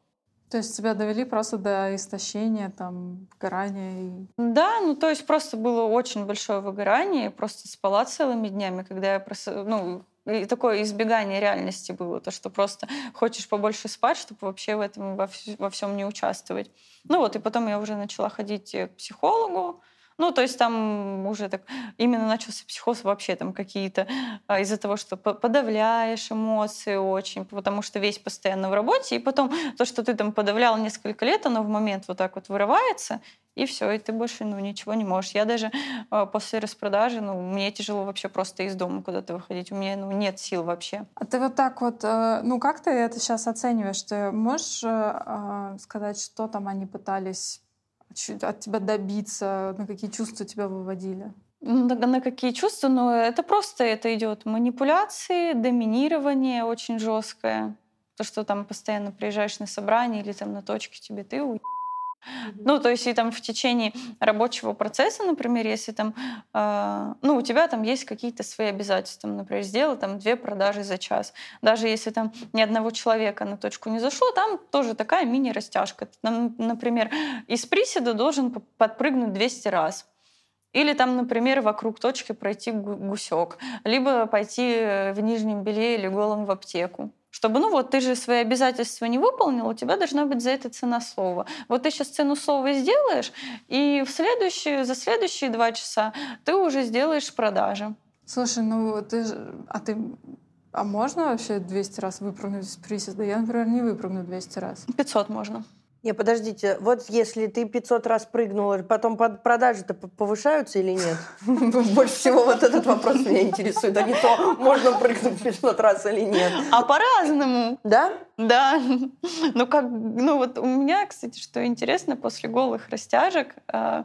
То есть тебя довели просто до истощения, там, выгорания. Да, ну то есть просто было очень большое выгорание, просто спала целыми днями, когда я просто, ну, и такое избегание реальности было, то, что просто хочешь побольше спать, чтобы вообще в этом во, вс- во всем не участвовать. Ну вот, и потом я уже начала ходить к психологу, ну, то есть там уже так именно начался психоз вообще там какие-то а, из-за того, что по- подавляешь эмоции очень, потому что весь постоянно в работе, и потом то, что ты там подавлял несколько лет, оно в момент вот так вот вырывается, и все, и ты больше ну, ничего не можешь. Я даже э, после распродажи, ну, мне тяжело вообще просто из дома куда-то выходить. У меня ну, нет сил вообще. А ты вот так вот, э, ну как ты это сейчас оцениваешь? Ты можешь э, э, сказать, что там они пытались от тебя добиться, на какие чувства тебя выводили? Ну, На, какие чувства? Ну, это просто это идет манипуляции, доминирование очень жесткое. То, что там постоянно приезжаешь на собрание или там на точке тебе ты Ну, то есть и там в течение рабочего процесса, например, если там, э, ну, у тебя там есть какие-то свои обязательства, например, сделай там две продажи за час. Даже если там ни одного человека на точку не зашло, там тоже такая мини-растяжка. Там, например, из приседа должен подпрыгнуть 200 раз. Или там, например, вокруг точки пройти гу- гусек. Либо пойти э, в нижнем белье или голым в аптеку. Чтобы, ну вот, ты же свои обязательства не выполнил, у тебя должна быть за это цена слова. Вот ты сейчас цену слова сделаешь, и в следующие, за следующие два часа ты уже сделаешь продажи. Слушай, ну ты. А ты... А можно вообще 200 раз выпрыгнуть из приседа? Я, например, не выпрыгну 200 раз. 500 можно. Не, подождите, вот если ты 500 раз прыгнула, потом под- продажи-то повышаются или нет? Больше всего вот этот вопрос меня интересует, а не то, можно прыгнуть 500 раз или нет. А по-разному. Да? Да. Ну, как, ну вот у меня, кстати, что интересно, после голых растяжек а,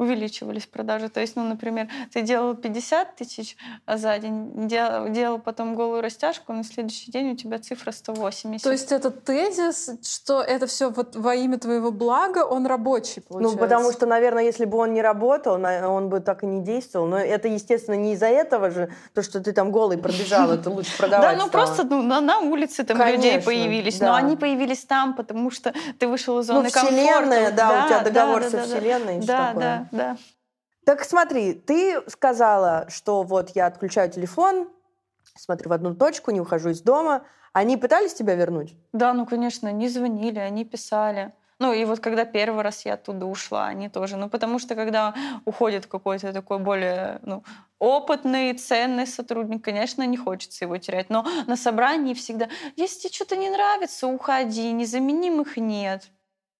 увеличивались продажи. То есть, ну, например, ты делал 50 тысяч за день, дел- делал потом голую растяжку, на следующий день у тебя цифра 180. То есть этот тезис, что это все вот во имя твоего блага, он рабочий, получается? Ну, потому что, наверное, если бы он не работал, он бы так и не действовал. Но это, естественно, не из-за этого же, то, что ты там голый пробежал, это лучше Да, продавать ну стало. просто ну, на, улице там людей появились, да. но они появились там, потому что ты вышел из Ну, зоны вселенная, комфорта. да, у тебя да, договор да, со да, да. вселенной Да, такое. да, да. Так смотри, ты сказала, что вот я отключаю телефон, смотрю в одну точку, не ухожу из дома. Они пытались тебя вернуть? Да, ну, конечно, они звонили, они писали. Ну, и вот когда первый раз я оттуда ушла, они тоже. Ну, потому что когда уходит какой-то такой более ну, опытный, ценный сотрудник, конечно, не хочется его терять. Но на собрании всегда, если тебе что-то не нравится, уходи, незаменимых нет.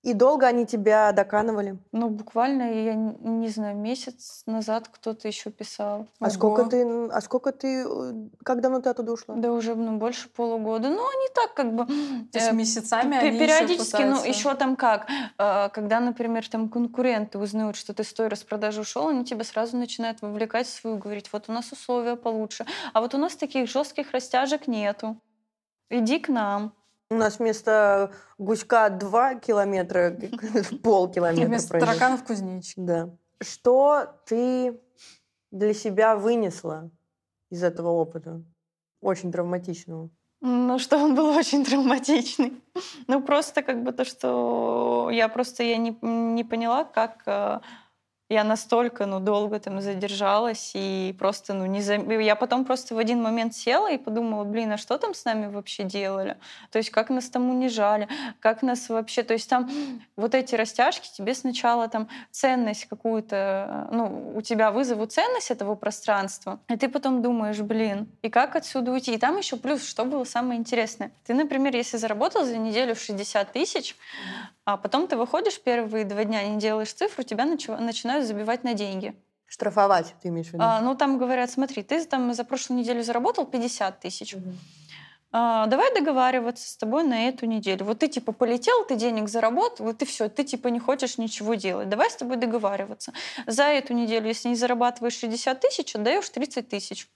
И долго они тебя доканывали? Ну, буквально, я не, знаю, месяц назад кто-то еще писал. А Ого. сколько ты, а сколько ты, э, как давно ты оттуда ушла? Да уже ну, больше полугода. Ну, они так как бы... То есть э, месяцами они Периодически, ну, пытаются- еще там как, э, когда, например, там конкуренты узнают, что ты с той распродажи ушел, они тебя сразу начинают вовлекать в свою, говорить, вот у нас условия получше, а вот у нас таких жестких растяжек нету. Иди к нам. У нас вместо гуська 2 километра, полкилометра Вместо тараканов кузнечик. Да. Что ты для себя вынесла из этого опыта? Очень травматичного. Ну, что он был очень травматичный. Ну, просто как бы то, что я просто я не, не поняла, как э, я настолько, ну, долго там задержалась и просто, ну, не зам- Я потом просто в один момент села и подумала, блин, а что там с нами вообще делали? То есть как нас там унижали, как нас вообще... То есть там вот эти растяжки тебе сначала там ценность какую-то, ну, у тебя вызовут ценность этого пространства, и ты потом думаешь, блин, и как отсюда уйти? И там еще плюс, что было самое интересное. Ты, например, если заработал за неделю 60 тысяч, а потом ты выходишь первые два дня, не делаешь цифру, тебя начи- начинают забивать на деньги. Штрафовать, ты имеешь в виду? А, ну, там говорят, смотри, ты там за прошлую неделю заработал 50 тысяч. А, давай договариваться с тобой на эту неделю. Вот ты типа полетел, ты денег заработал, вот и все, ты типа не хочешь ничего делать. Давай с тобой договариваться. За эту неделю, если не зарабатываешь 60 тысяч, отдаешь 30 тысяч.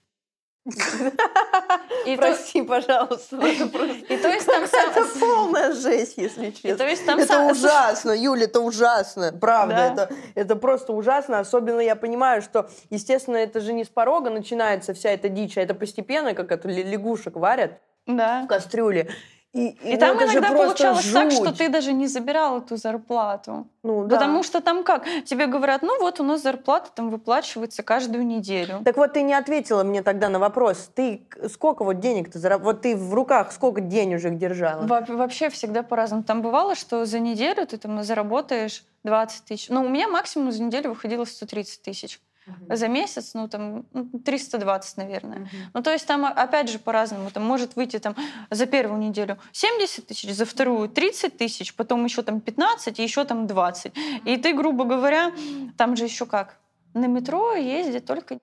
И то, Прости, пожалуйста. Это просто- и то есть там Это полная жесть, если и то честно. есть там Это ужасно, Юля, это ужасно. Правда, Да. это, это просто ужасно. Особенно я понимаю, что, естественно, это же не с порога начинается вся эта дичь, а это постепенно, как это лягушек варят Да. в кастрюле. И, И там иногда получалось так, что жуть. ты даже не забирал эту зарплату. Ну, да. Потому что там как? Тебе говорят, ну вот у нас зарплата там выплачивается каждую неделю. Так вот, ты не ответила мне тогда на вопрос. Ты сколько вот денег ты заработала? Вот ты в руках сколько денежек держала? Во- Вообще всегда по-разному. Там бывало, что за неделю ты там заработаешь 20 тысяч. Ну, у меня максимум за неделю выходило 130 тысяч. За месяц, ну, там, ну, 320, наверное. Ну, то есть там, о- опять же, по-разному. Там может выйти там за первую неделю 70 тысяч, за вторую 30 тысяч, потом еще там 15 и еще там 20. И ты, грубо говоря, там же еще как? На метро ездит только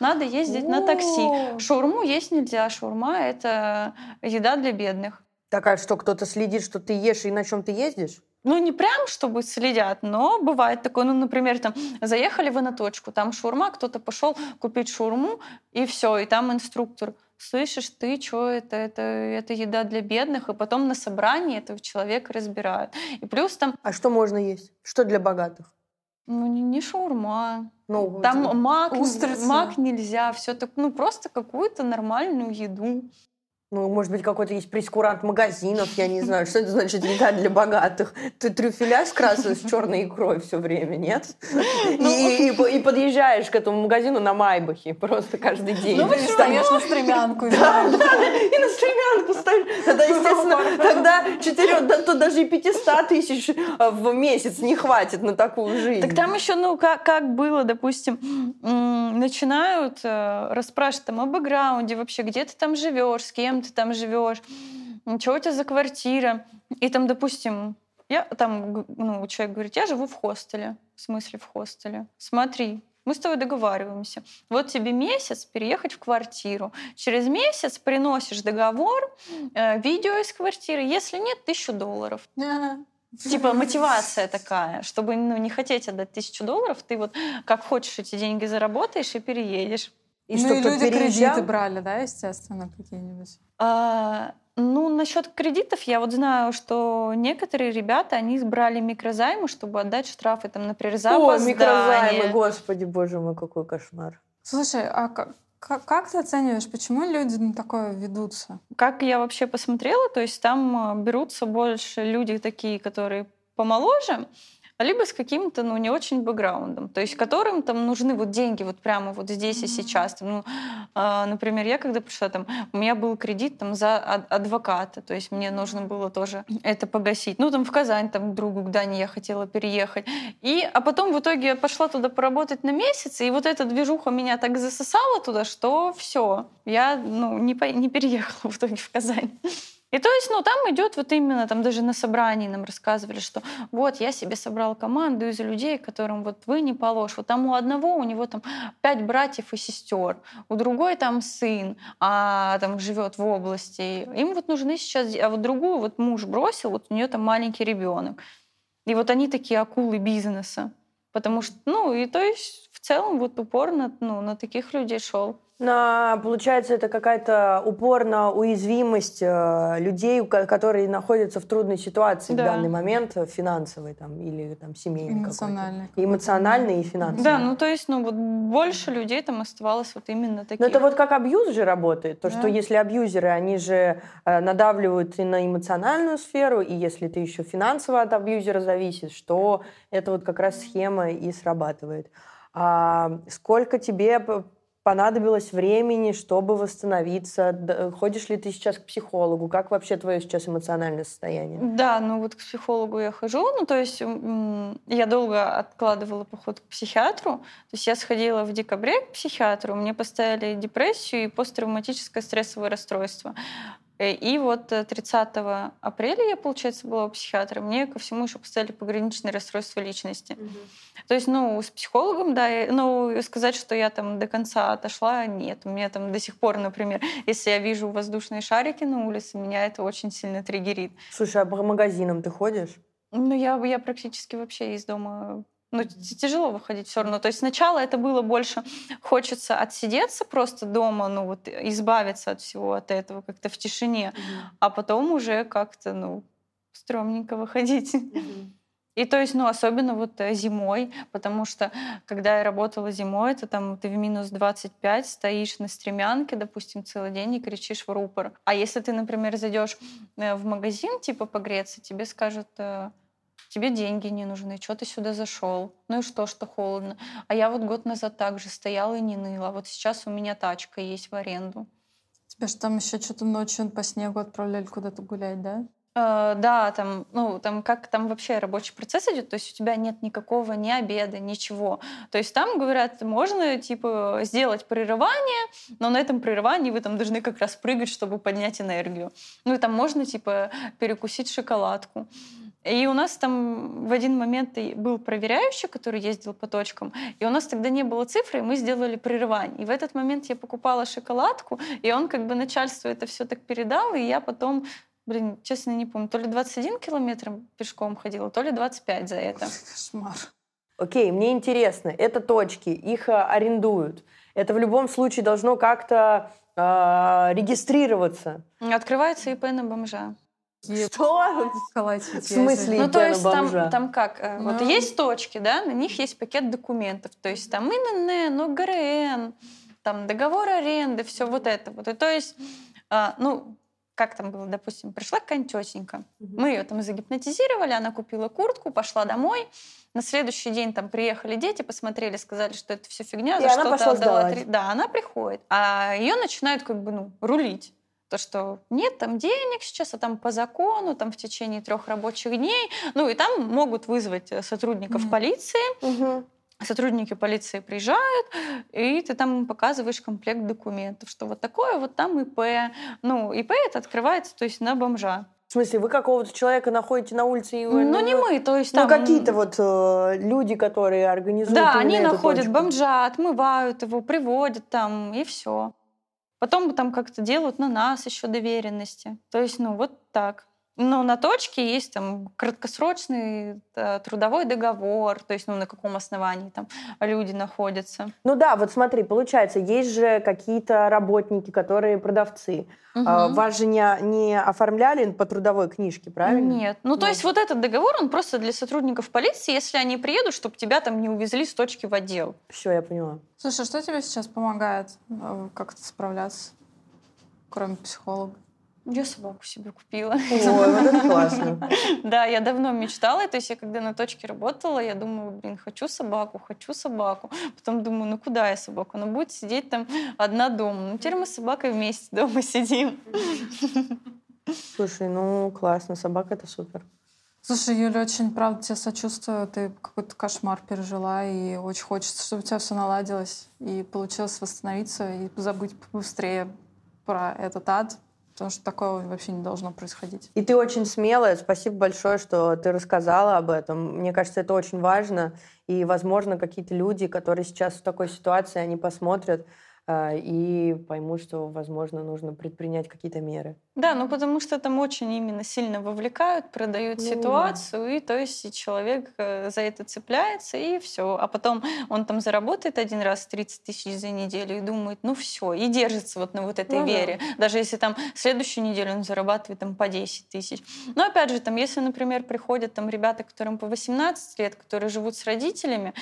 надо ездить на такси. О. Шаурму есть нельзя. Шаурма — это еда для бедных. Такая, что кто-то следит, что ты ешь и на чем ты ездишь? Ну, не прям, чтобы следят, но бывает такое. Ну, например, там заехали вы на точку, там шаурма, кто-то пошел купить шаурму, и все, и там инструктор. Слышишь, ты что, это, это, это еда для бедных, и потом на собрании этого человека разбирают. И плюс там, А что можно есть? Что для богатых? ну, не, не шаурма, Ну, там мак, мак нельзя, все так, ну, просто какую-то нормальную еду. Ну, может быть, какой-то есть прескурант магазинов, я не знаю, что это значит еда для богатых. Ты трюфеля с красной, с черной икрой все время, нет? И, и- и подъезжаешь к этому магазину на Майбахе просто каждый день. Ну, встаешь на стремянку. Да, да, и на стремянку ставишь. Тогда, естественно, тогда четырех, да, то даже и 500 тысяч а, в месяц не хватит на такую жизнь. Так там еще, ну, как, как было, допустим, начинают э, расспрашивать там о бэкграунде вообще, где ты там живешь, с кем ты там живешь, что у тебя за квартира. И там, допустим, я там, ну, человек говорит, я живу в хостеле. В смысле в хостеле? Смотри, мы с тобой договариваемся. Вот тебе месяц переехать в квартиру. Через месяц приносишь договор, э, видео из квартиры. Если нет, тысячу долларов. Ага. Типа мотивация такая, чтобы ну, не хотеть отдать тысячу долларов, ты вот как хочешь эти деньги заработаешь и переедешь. И ну что, и люди переезжал? кредиты брали, да, естественно, какие-нибудь. А, ну, насчет кредитов я вот знаю, что некоторые ребята, они брали микрозаймы, чтобы отдать штрафы, там, например, за О, микрозаймы, господи, боже мой, какой кошмар. Слушай, а как, как, как ты оцениваешь, почему люди на такое ведутся? Как я вообще посмотрела, то есть там а, берутся больше люди такие, которые помоложе, либо с каким-то, ну, не очень бэкграундом, то есть которым там нужны вот деньги вот прямо вот здесь и сейчас. Там, ну, а, например, я когда пришла, там, у меня был кредит там за ад- адвоката, то есть мне нужно было тоже это погасить. Ну, там в Казань, там, к другу, к Дане я хотела переехать. И, а потом в итоге я пошла туда поработать на месяц, и вот эта движуха меня так засосала туда, что все, я, ну, не, по- не переехала в итоге в Казань. И то есть, ну, там идет вот именно, там даже на собрании нам рассказывали, что вот я себе собрал команду из людей, которым вот вы не положь. Вот там у одного, у него там пять братьев и сестер, у другой там сын, а там живет в области. Им вот нужны сейчас, а вот другую вот муж бросил, вот у нее там маленький ребенок. И вот они такие акулы бизнеса. Потому что, ну, и то есть целом вот упор на, ну, на таких людей шел. На, получается, это какая-то упор на уязвимость э, людей, которые находятся в трудной ситуации да. в данный момент, э, финансовой там, или там, семейной. Эмоциональной. Эмоциональной и финансовой. Да, ну то есть ну, вот больше людей там оставалось вот именно таких. Но это вот как абьюз же работает. То, да. что если абьюзеры, они же э, надавливают и на эмоциональную сферу, и если ты еще финансово от абьюзера зависишь, что это вот как раз схема и срабатывает. А сколько тебе понадобилось времени, чтобы восстановиться? Ходишь ли ты сейчас к психологу? Как вообще твое сейчас эмоциональное состояние? Да, ну вот к психологу я хожу. Ну, то есть я долго откладывала поход к психиатру. То есть я сходила в декабре к психиатру, мне поставили депрессию и посттравматическое стрессовое расстройство. Э, и вот 30 э, апреля я, получается, была у психиатра. Мне ко всему еще поставили пограничное расстройство личности. Угу. То есть, ну, с психологом, да, ну, сказать, что я там до конца отошла, нет. У меня там до сих пор, например, если я вижу воздушные шарики на улице, меня это очень сильно триггерит. Слушай, а по магазинам ты ходишь? Ну, я, я практически вообще из дома ну, тяжело выходить все равно. То есть сначала это было больше хочется отсидеться просто дома, ну вот избавиться от всего от этого как-то в тишине, mm-hmm. а потом уже как-то, ну, стрёмненько выходить. Mm-hmm. И то есть, ну, особенно вот э, зимой, потому что когда я работала зимой, это там ты в минус 25 стоишь на стремянке, допустим, целый день и кричишь в рупор. А если ты, например, зайдешь э, в магазин, типа погреться, тебе скажут, э, тебе деньги не нужны, что ты сюда зашел, ну и что, что холодно. А я вот год назад также стояла и не ныла, вот сейчас у меня тачка есть в аренду. Тебя же там еще что-то ночью по снегу отправляли куда-то гулять, да? Uh, да, там, ну, там как там вообще рабочий процесс идет, то есть у тебя нет никакого ни обеда, ничего. То есть там говорят, можно типа сделать прерывание, но на этом прерывании вы там должны как раз прыгать, чтобы поднять энергию. Ну и там можно типа перекусить шоколадку. И у нас там в один момент был проверяющий, который ездил по точкам, и у нас тогда не было цифры, и мы сделали прерывание. И в этот момент я покупала шоколадку, и он как бы начальству это все так передал, и я потом Блин, честно, не помню. То ли 21 километр пешком ходила, то ли 25 за это. Кошмар. Окей, мне интересно, это точки, их а, арендуют. Это в любом случае должно как-то э, регистрироваться. Открывается ИП на бомжа. Что? В смысле Ну, то есть там, там как? Э, ну. Вот есть точки, да, на них есть пакет документов. То есть там ИНН, ОГРН, там договор аренды, все вот это вот. И то есть, а, ну, как там было, допустим, пришла какая-нибудь тетенька, угу. мы ее там загипнотизировали, она купила куртку, пошла домой, на следующий день там приехали дети, посмотрели, сказали, что это все фигня, и за что-то отдала. Три... Да, она приходит, а ее начинают как бы ну рулить. То, что нет там денег сейчас, а там по закону, там в течение трех рабочих дней. Ну и там могут вызвать э, сотрудников mm-hmm. полиции. Mm-hmm. Сотрудники полиции приезжают, и ты там показываешь комплект документов, что вот такое вот там ИП. Ну, ИП это открывается, то есть на бомжа. В смысле, вы какого-то человека находите на улице? И вы, ну, не мы, то есть ну, там... Ну, какие-то вот э, люди, которые организуют Да, они находят точку. бомжа, отмывают его, приводят там, и все. Потом там как-то делают на нас еще доверенности. То есть, ну, вот так. Но на точке есть там краткосрочный э, трудовой договор, то есть ну, на каком основании там люди находятся. Ну да, вот смотри, получается, есть же какие-то работники, которые продавцы. Угу. А, вас же не, не оформляли по трудовой книжке, правильно? Нет. Ну, то есть вот этот договор, он просто для сотрудников полиции, если они приедут, чтобы тебя там не увезли с точки в отдел. Все, я поняла. Слушай, а что тебе сейчас помогает э, как-то справляться, кроме психолога? Я собаку себе купила. Ой, вот это классно. Да, я давно мечтала. То есть я когда на точке работала, я думала, блин, хочу собаку, хочу собаку. Потом думаю, ну куда я собаку? Она будет сидеть там одна дома. Ну теперь мы с собакой вместе дома сидим. Слушай, ну классно, собака это супер. Слушай, Юля, очень, правда, тебе сочувствую. Ты какой-то кошмар пережила, и очень хочется, чтобы у тебя все наладилось, и получилось восстановиться, и забыть быстрее про этот ад, Потому что такого вообще не должно происходить. И ты очень смелая. Спасибо большое, что ты рассказала об этом. Мне кажется, это очень важно. И, возможно, какие-то люди, которые сейчас в такой ситуации, они посмотрят и поймут, что, возможно, нужно предпринять какие-то меры. Да, ну потому что там очень именно сильно вовлекают, продают ну, ситуацию, да. и то есть человек э, за это цепляется, и все. А потом он там заработает один раз 30 тысяч за неделю и думает, ну все, и держится вот на вот этой ну, вере. Да. Даже если там следующую неделю он зарабатывает там по 10 тысяч. Но опять же, там, если, например, приходят там ребята, которым по 18 лет, которые живут с родителями,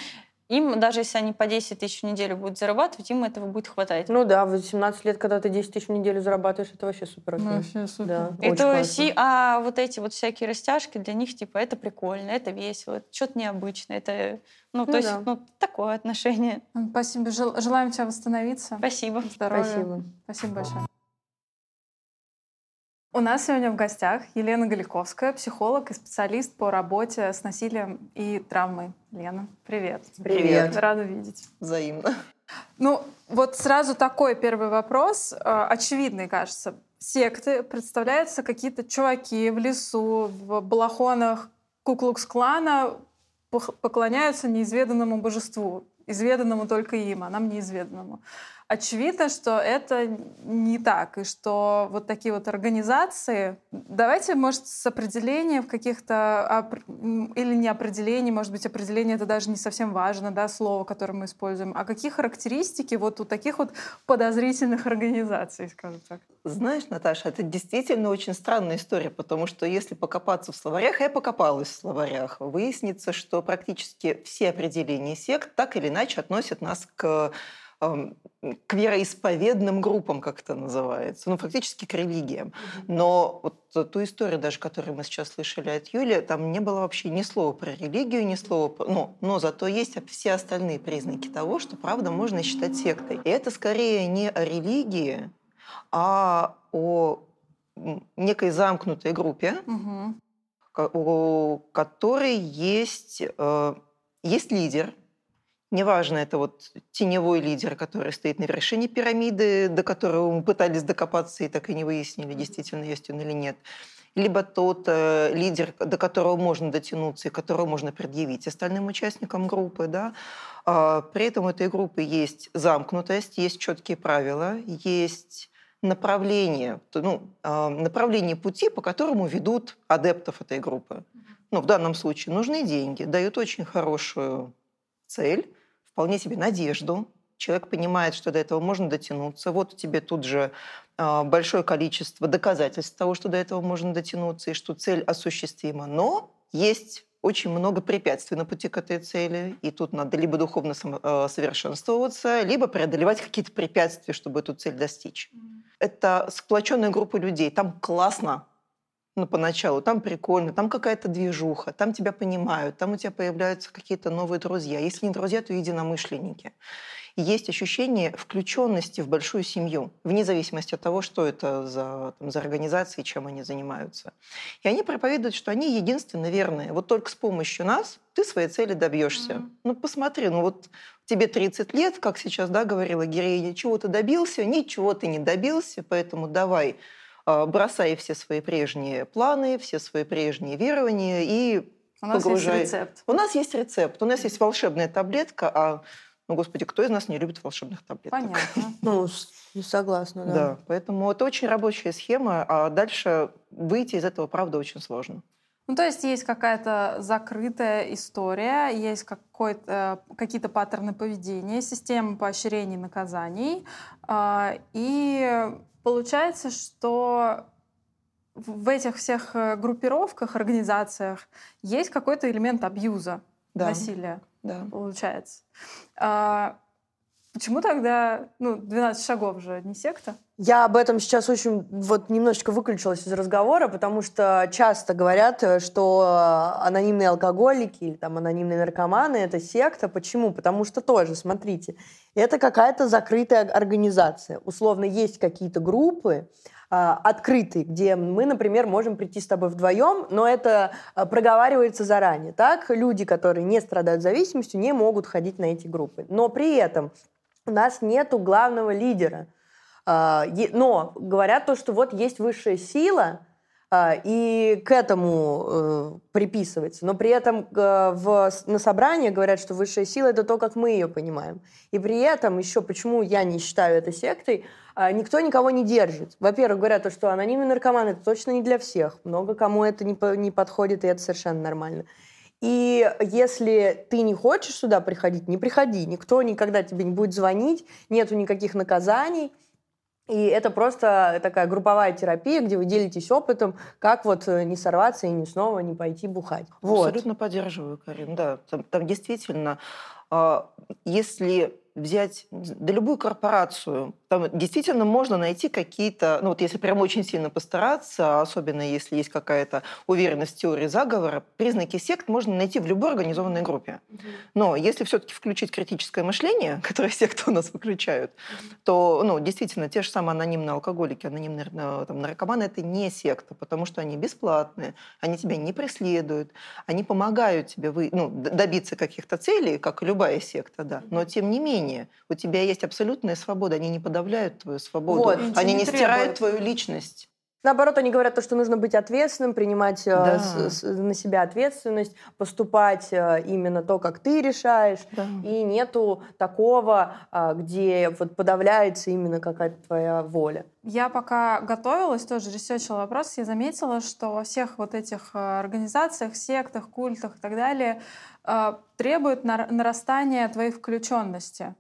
им, даже если они по 10 тысяч в неделю будут зарабатывать, им этого будет хватать. Ну да, в 18 лет, когда ты 10 тысяч в неделю зарабатываешь, это вообще супер. Ну, вообще супер. Да, это си, а вот эти вот всякие растяжки для них, типа, это прикольно, это весело, это что-то необычное, это, ну, ну то да. есть, ну, такое отношение. Спасибо, желаем тебя восстановиться. Спасибо. Здоровья. Спасибо. Спасибо большое. У нас сегодня в гостях Елена Галиковская, психолог и специалист по работе с насилием и травмой. Лена, привет. Привет. Рада видеть. Взаимно. Ну, вот сразу такой первый вопрос, э, очевидный, кажется. Секты представляются какие-то чуваки в лесу, в балахонах Куклукс-клана, поклоняются неизведанному божеству, изведанному только им, а нам неизведанному очевидно, что это не так, и что вот такие вот организации... Давайте, может, с определением каких-то... Или не определений, может быть, определение это даже не совсем важно, да, слово, которое мы используем. А какие характеристики вот у таких вот подозрительных организаций, скажем так? Знаешь, Наташа, это действительно очень странная история, потому что если покопаться в словарях, я покопалась в словарях, выяснится, что практически все определения сект так или иначе относят нас к к вероисповедным группам, как это называется, ну, фактически к религиям. Но вот ту историю даже, которую мы сейчас слышали от Юли, там не было вообще ни слова про религию, ни слова про... Ну, но зато есть все остальные признаки того, что, правда, можно считать сектой. И это скорее не о религии, а о некой замкнутой группе, угу. у которой есть, э, есть лидер, Неважно, это вот теневой лидер, который стоит на вершине пирамиды, до которого мы пытались докопаться и так и не выяснили, действительно есть он или нет. Либо тот э, лидер, до которого можно дотянуться и которого можно предъявить остальным участникам группы. Да? А, при этом у этой группы есть замкнутость, есть четкие правила, есть направление, ну, а, направление пути, по которому ведут адептов этой группы. Ну, в данном случае нужны деньги, дают очень хорошую цель, вполне себе надежду. Человек понимает, что до этого можно дотянуться. Вот тебе тут же а, большое количество доказательств того, что до этого можно дотянуться и что цель осуществима. Но есть очень много препятствий на пути к этой цели, и тут надо либо духовно а, совершенствоваться, либо преодолевать какие-то препятствия, чтобы эту цель достичь. Mm. Это сплоченная группа людей, там классно, ну, поначалу, там прикольно, там какая-то движуха, там тебя понимают, там у тебя появляются какие-то новые друзья. Если не друзья, то единомышленники. И есть ощущение включенности в большую семью, вне зависимости от того, что это за, там, за организации, чем они занимаются. И они проповедуют, что они единственно верные. Вот только с помощью нас ты своей цели добьешься. Mm-hmm. Ну, посмотри, ну вот тебе 30 лет, как сейчас да, говорила героиня, чего ты добился, ничего ты не добился, поэтому давай бросай все свои прежние планы, все свои прежние верования и у нас погружай. есть рецепт. У нас есть рецепт. У нас есть волшебная таблетка, а ну, господи, кто из нас не любит волшебных таблеток? Понятно. Ну, согласна, да. Да, поэтому это очень рабочая схема, а дальше выйти из этого, правда, очень сложно. Ну, то есть есть какая-то закрытая история, есть какие-то паттерны поведения, система поощрений и наказаний, а, и Получается, что в этих всех э, группировках, организациях есть какой-то элемент абьюза, да. насилия, да. получается. А, почему тогда, ну, 12 шагов же не секта? Я об этом сейчас очень вот немножечко выключилась из разговора, потому что часто говорят, э, что анонимные алкоголики или там анонимные наркоманы это секта. Почему? Потому что тоже, смотрите, это какая-то закрытая организация. Условно, есть какие-то группы, а, открытые, где мы, например, можем прийти с тобой вдвоем, но это а, проговаривается заранее. Так, люди, которые не страдают зависимостью, не могут ходить на эти группы. Но при этом у нас нету главного лидера. А, но говорят то, что вот есть высшая сила, а, и к этому э, приписывается. Но при этом э, в, на собрании говорят, что высшая сила – это то, как мы ее понимаем. И при этом еще, почему я не считаю это сектой, а, никто никого не держит. Во-первых, говорят, то, что анонимный наркоман – это точно не для всех. Много кому это не, не подходит, и это совершенно нормально. И если ты не хочешь сюда приходить, не приходи. Никто никогда тебе не будет звонить, нету никаких наказаний – и это просто такая групповая терапия, где вы делитесь опытом, как вот э, не сорваться и не снова не пойти бухать. Абсолютно вот. поддерживаю, Карин. Да, там, там действительно, а, если взять да любую корпорацию, там действительно можно найти какие-то, ну вот если прям очень сильно постараться, особенно если есть какая-то уверенность в теории заговора, признаки сект можно найти в любой организованной группе. Но если все-таки включить критическое мышление, которое секты у нас выключают, то ну, действительно те же самые анонимные алкоголики, анонимные там, наркоманы – это не секта, потому что они бесплатные, они тебя не преследуют, они помогают тебе вы, ну, добиться каких-то целей, как и любая секта, да. Но тем не менее, у тебя есть абсолютная свобода, они не подавляют твою свободу. Вот. Они не, стирают твою личность. Наоборот, они говорят то, что нужно быть ответственным, принимать э, да. с, с, на себя ответственность, поступать э, именно то, как ты решаешь. Да. И нету такого, э, где вот подавляется именно какая-то твоя воля. Я пока готовилась, тоже ресерчила вопрос, я заметила, что во всех вот этих организациях, сектах, культах и так далее требуют нарастания твоей включенности.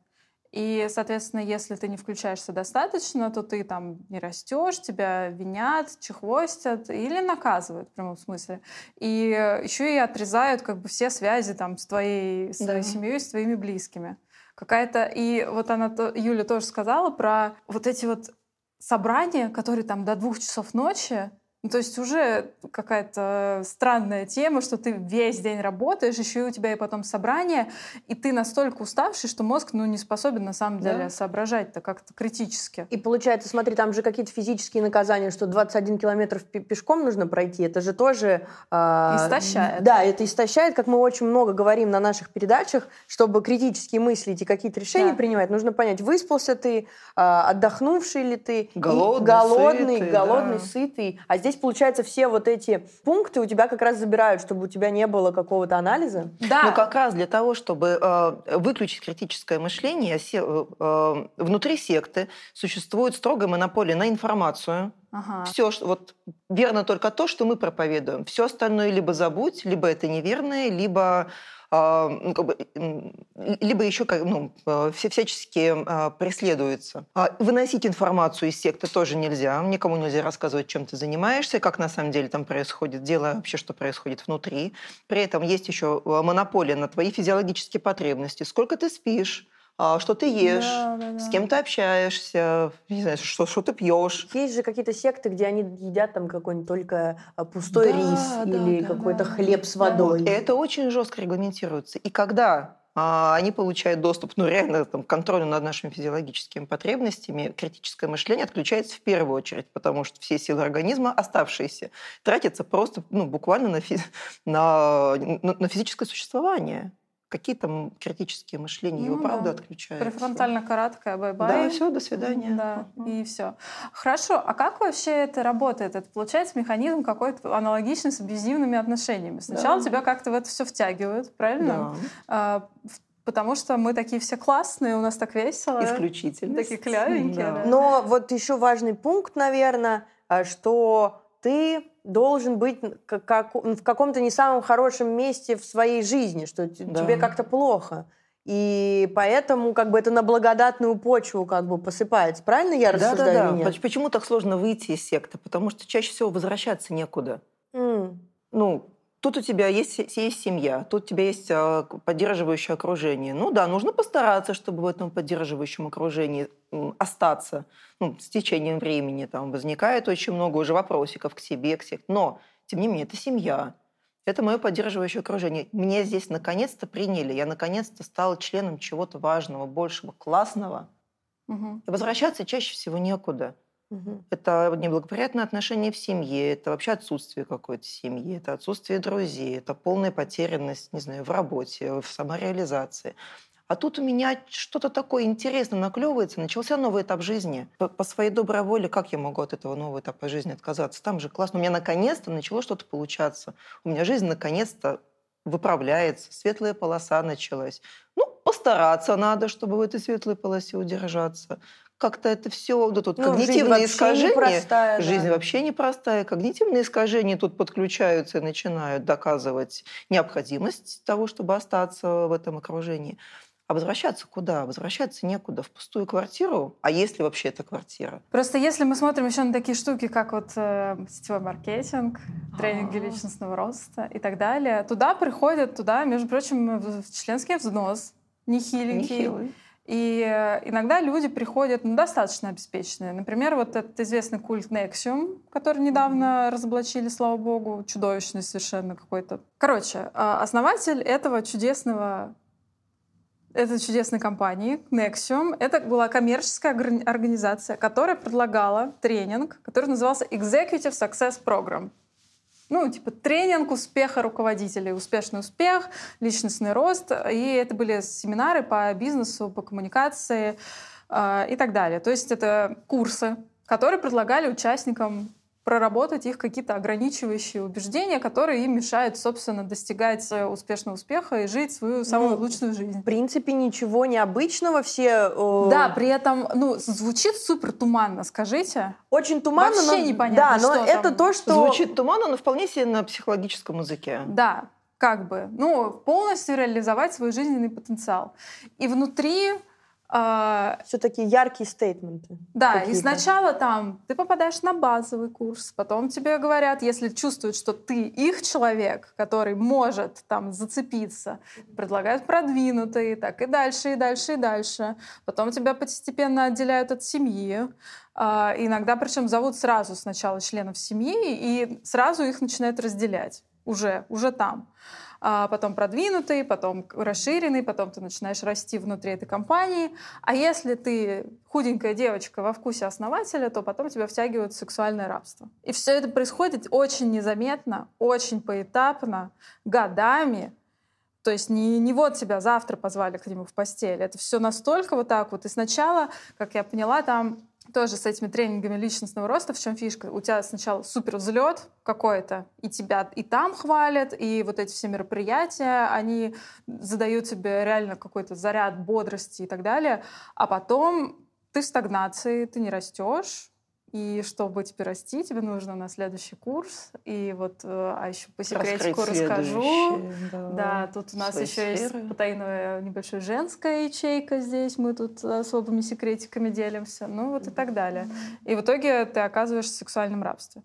И, соответственно, если ты не включаешься достаточно, то ты там не растешь, тебя винят, чехвостят или наказывают в прямом смысле. И еще и отрезают как бы все связи там с твоей, с твоей да. семьей, с твоими близкими. Какая-то... И вот она, Юля тоже сказала про вот эти вот собрания, которые там до двух часов ночи, ну, то есть уже какая-то странная тема, что ты весь день работаешь, еще и у тебя и потом собрание, и ты настолько уставший, что мозг ну, не способен на самом деле да. соображать-то как-то критически. И получается, смотри, там же какие-то физические наказания, что 21 километр пешком нужно пройти, это же тоже... Э, истощает. Да, это истощает, как мы очень много говорим на наших передачах, чтобы критически мыслить и какие-то решения да. принимать, нужно понять, выспался ты, э, отдохнувший ли ты, голодный, голодный, сытый, голодный да. сытый. А здесь здесь, получается, все вот эти пункты у тебя как раз забирают, чтобы у тебя не было какого-то анализа. Да. Ну, как раз для того, чтобы э, выключить критическое мышление, се, э, э внутри секты существует строгая монополия на информацию. Ага. Все, вот верно только то, что мы проповедуем. Все остальное либо забудь, либо это неверное, либо как бы, либо еще как, ну, э, все всячески а, преследуются. А, выносить информацию из секты тоже нельзя. Никому нельзя рассказывать, чем ты занимаешься, как на самом деле там происходит дело, вообще что происходит внутри. При этом есть еще монополия на твои физиологические потребности. Сколько ты спишь, а, что ты ешь, да, да, да. с кем ты общаешься, не знаю, что, что ты пьешь. Есть же какие-то секты, где они едят там какой-нибудь только а, пустой да, рис да, или да, какой-то да. хлеб с водой. Вот. Это очень жестко регламентируется. И когда а, они получают доступ, ну, реально, там, к контролю над нашими физиологическими потребностями, критическое мышление отключается в первую очередь, потому что все силы организма, оставшиеся, тратятся просто, ну, буквально на, фи- на, на физическое существование какое там критическое мышление, ну, его да. правда отключается. Префронтальная кора такая, bye-bye. Да, все, до свидания. Да, uh-huh. и все. Хорошо, а как вообще это работает? Это получается механизм какой-то аналогичный с абьюзивными отношениями. Сначала да. тебя как-то в это все втягивают, правильно? Да. А, Потому что мы такие все классные, у нас так весело. Исключительно. Такие клёвенькие. Да. Да. Но вот еще важный пункт, наверное, а, что ты должен быть как, в каком-то не самом хорошем месте в своей жизни, что да. тебе как-то плохо. И поэтому как бы это на благодатную почву как бы посыпается. Правильно я рассуждаю? Да, да, да. Почему так сложно выйти из секты? Потому что чаще всего возвращаться некуда. Mm. Ну, Тут у тебя есть, есть семья, тут у тебя есть а, поддерживающее окружение. Ну да, нужно постараться, чтобы в этом поддерживающем окружении остаться. Ну, с течением времени там возникает очень много уже вопросиков к себе, к себе. Но, тем не менее, это семья. Это мое поддерживающее окружение. Мне здесь наконец-то приняли. Я наконец-то стала членом чего-то важного, большего, классного. Угу. И возвращаться чаще всего некуда. Угу. Это неблагоприятное отношение в семье, это вообще отсутствие какой-то семьи, это отсутствие друзей, это полная потерянность, не знаю, в работе, в самореализации. А тут у меня что-то такое интересное наклевывается, начался новый этап жизни. По, по своей доброй воле, как я могу от этого нового этапа жизни отказаться? Там же классно. У меня наконец-то начало что-то получаться. У меня жизнь наконец-то выправляется, светлая полоса началась. Ну, постараться надо, чтобы в этой светлой полосе удержаться. Как-то это все, да тут Ну, когнитивные жизнь искажения. непростая, да. Жизнь вообще непростая. Когнитивные искажения тут подключаются и начинают доказывать необходимость того, чтобы остаться в этом окружении. А возвращаться куда? Возвращаться некуда, в пустую квартиру. А если вообще это квартира? Просто если мы смотрим еще на такие штуки, как вот э, сетевой маркетинг, тренинги личностного роста и так далее, туда приходят, туда, между прочим, членский взнос нехиленький. Нехилый. И э, иногда люди приходят ну, достаточно обеспеченные. Например, вот этот известный культ Nexium, который недавно разоблачили, слава богу, чудовищный совершенно какой-то. Короче, а, основатель этого чудесного этой чудесной компании Nexium, это была коммерческая организация, которая предлагала тренинг, который назывался Executive Success Program. Ну, типа тренинг успеха руководителей, успешный успех, личностный рост. И это были семинары по бизнесу, по коммуникации э, и так далее. То есть это курсы, которые предлагали участникам проработать их какие-то ограничивающие убеждения, которые им мешают, собственно, достигать успешного успеха и жить свою самую Ну, лучшую жизнь. В принципе, ничего необычного. Все э, Да, при этом, ну, звучит супер туманно, скажите. очень туманно. вообще но, непонятно, Да, но что это там. то, что... Звучит туманно, но вполне себе на психологическом языке. Да, как бы, ну, полностью реализовать свой жизненный потенциал. И внутри, а, Все-таки яркие стейтменты. да, и какие-то. сначала там ты попадаешь на базовый курс, потом тебе говорят, если чувствуют, что ты их человек, который может там зацепиться, предлагают продвинутый, так и дальше, и дальше, и дальше. Потом тебя постепенно отделяют от семьи. А, Иногда, причем, зовут сразу сначала членов семьи, и сразу их начинают разделять уже, уже там. А потом продвинутый, потом расширенный, потом ты начинаешь расти внутри этой компании. А если ты худенькая девочка во вкусе основателя, то потом тебя втягивают в сексуальное рабство. И все это происходит очень незаметно, очень поэтапно, годами. То есть не, не вот тебя завтра позвали к нему в постель. Это все настолько вот так вот. И сначала, как я поняла, там тоже с этими тренингами личностного роста, в чем фишка? У тебя сначала супер взлет какой-то, и тебя и там хвалят, и вот эти все мероприятия, они задают тебе реально какой-то заряд бодрости и так далее, а потом ты в стагнации, ты не растешь, и чтобы тебе расти, тебе нужно на следующий курс. И вот, э, а еще по секретику Раскрыть расскажу. следующее, Да, тут у нас еще сферы. есть потайная небольшая женская ячейка здесь. Мы тут особыми секретиками делимся. Ну вот и так далее. И в итоге ты оказываешься в сексуальном рабстве.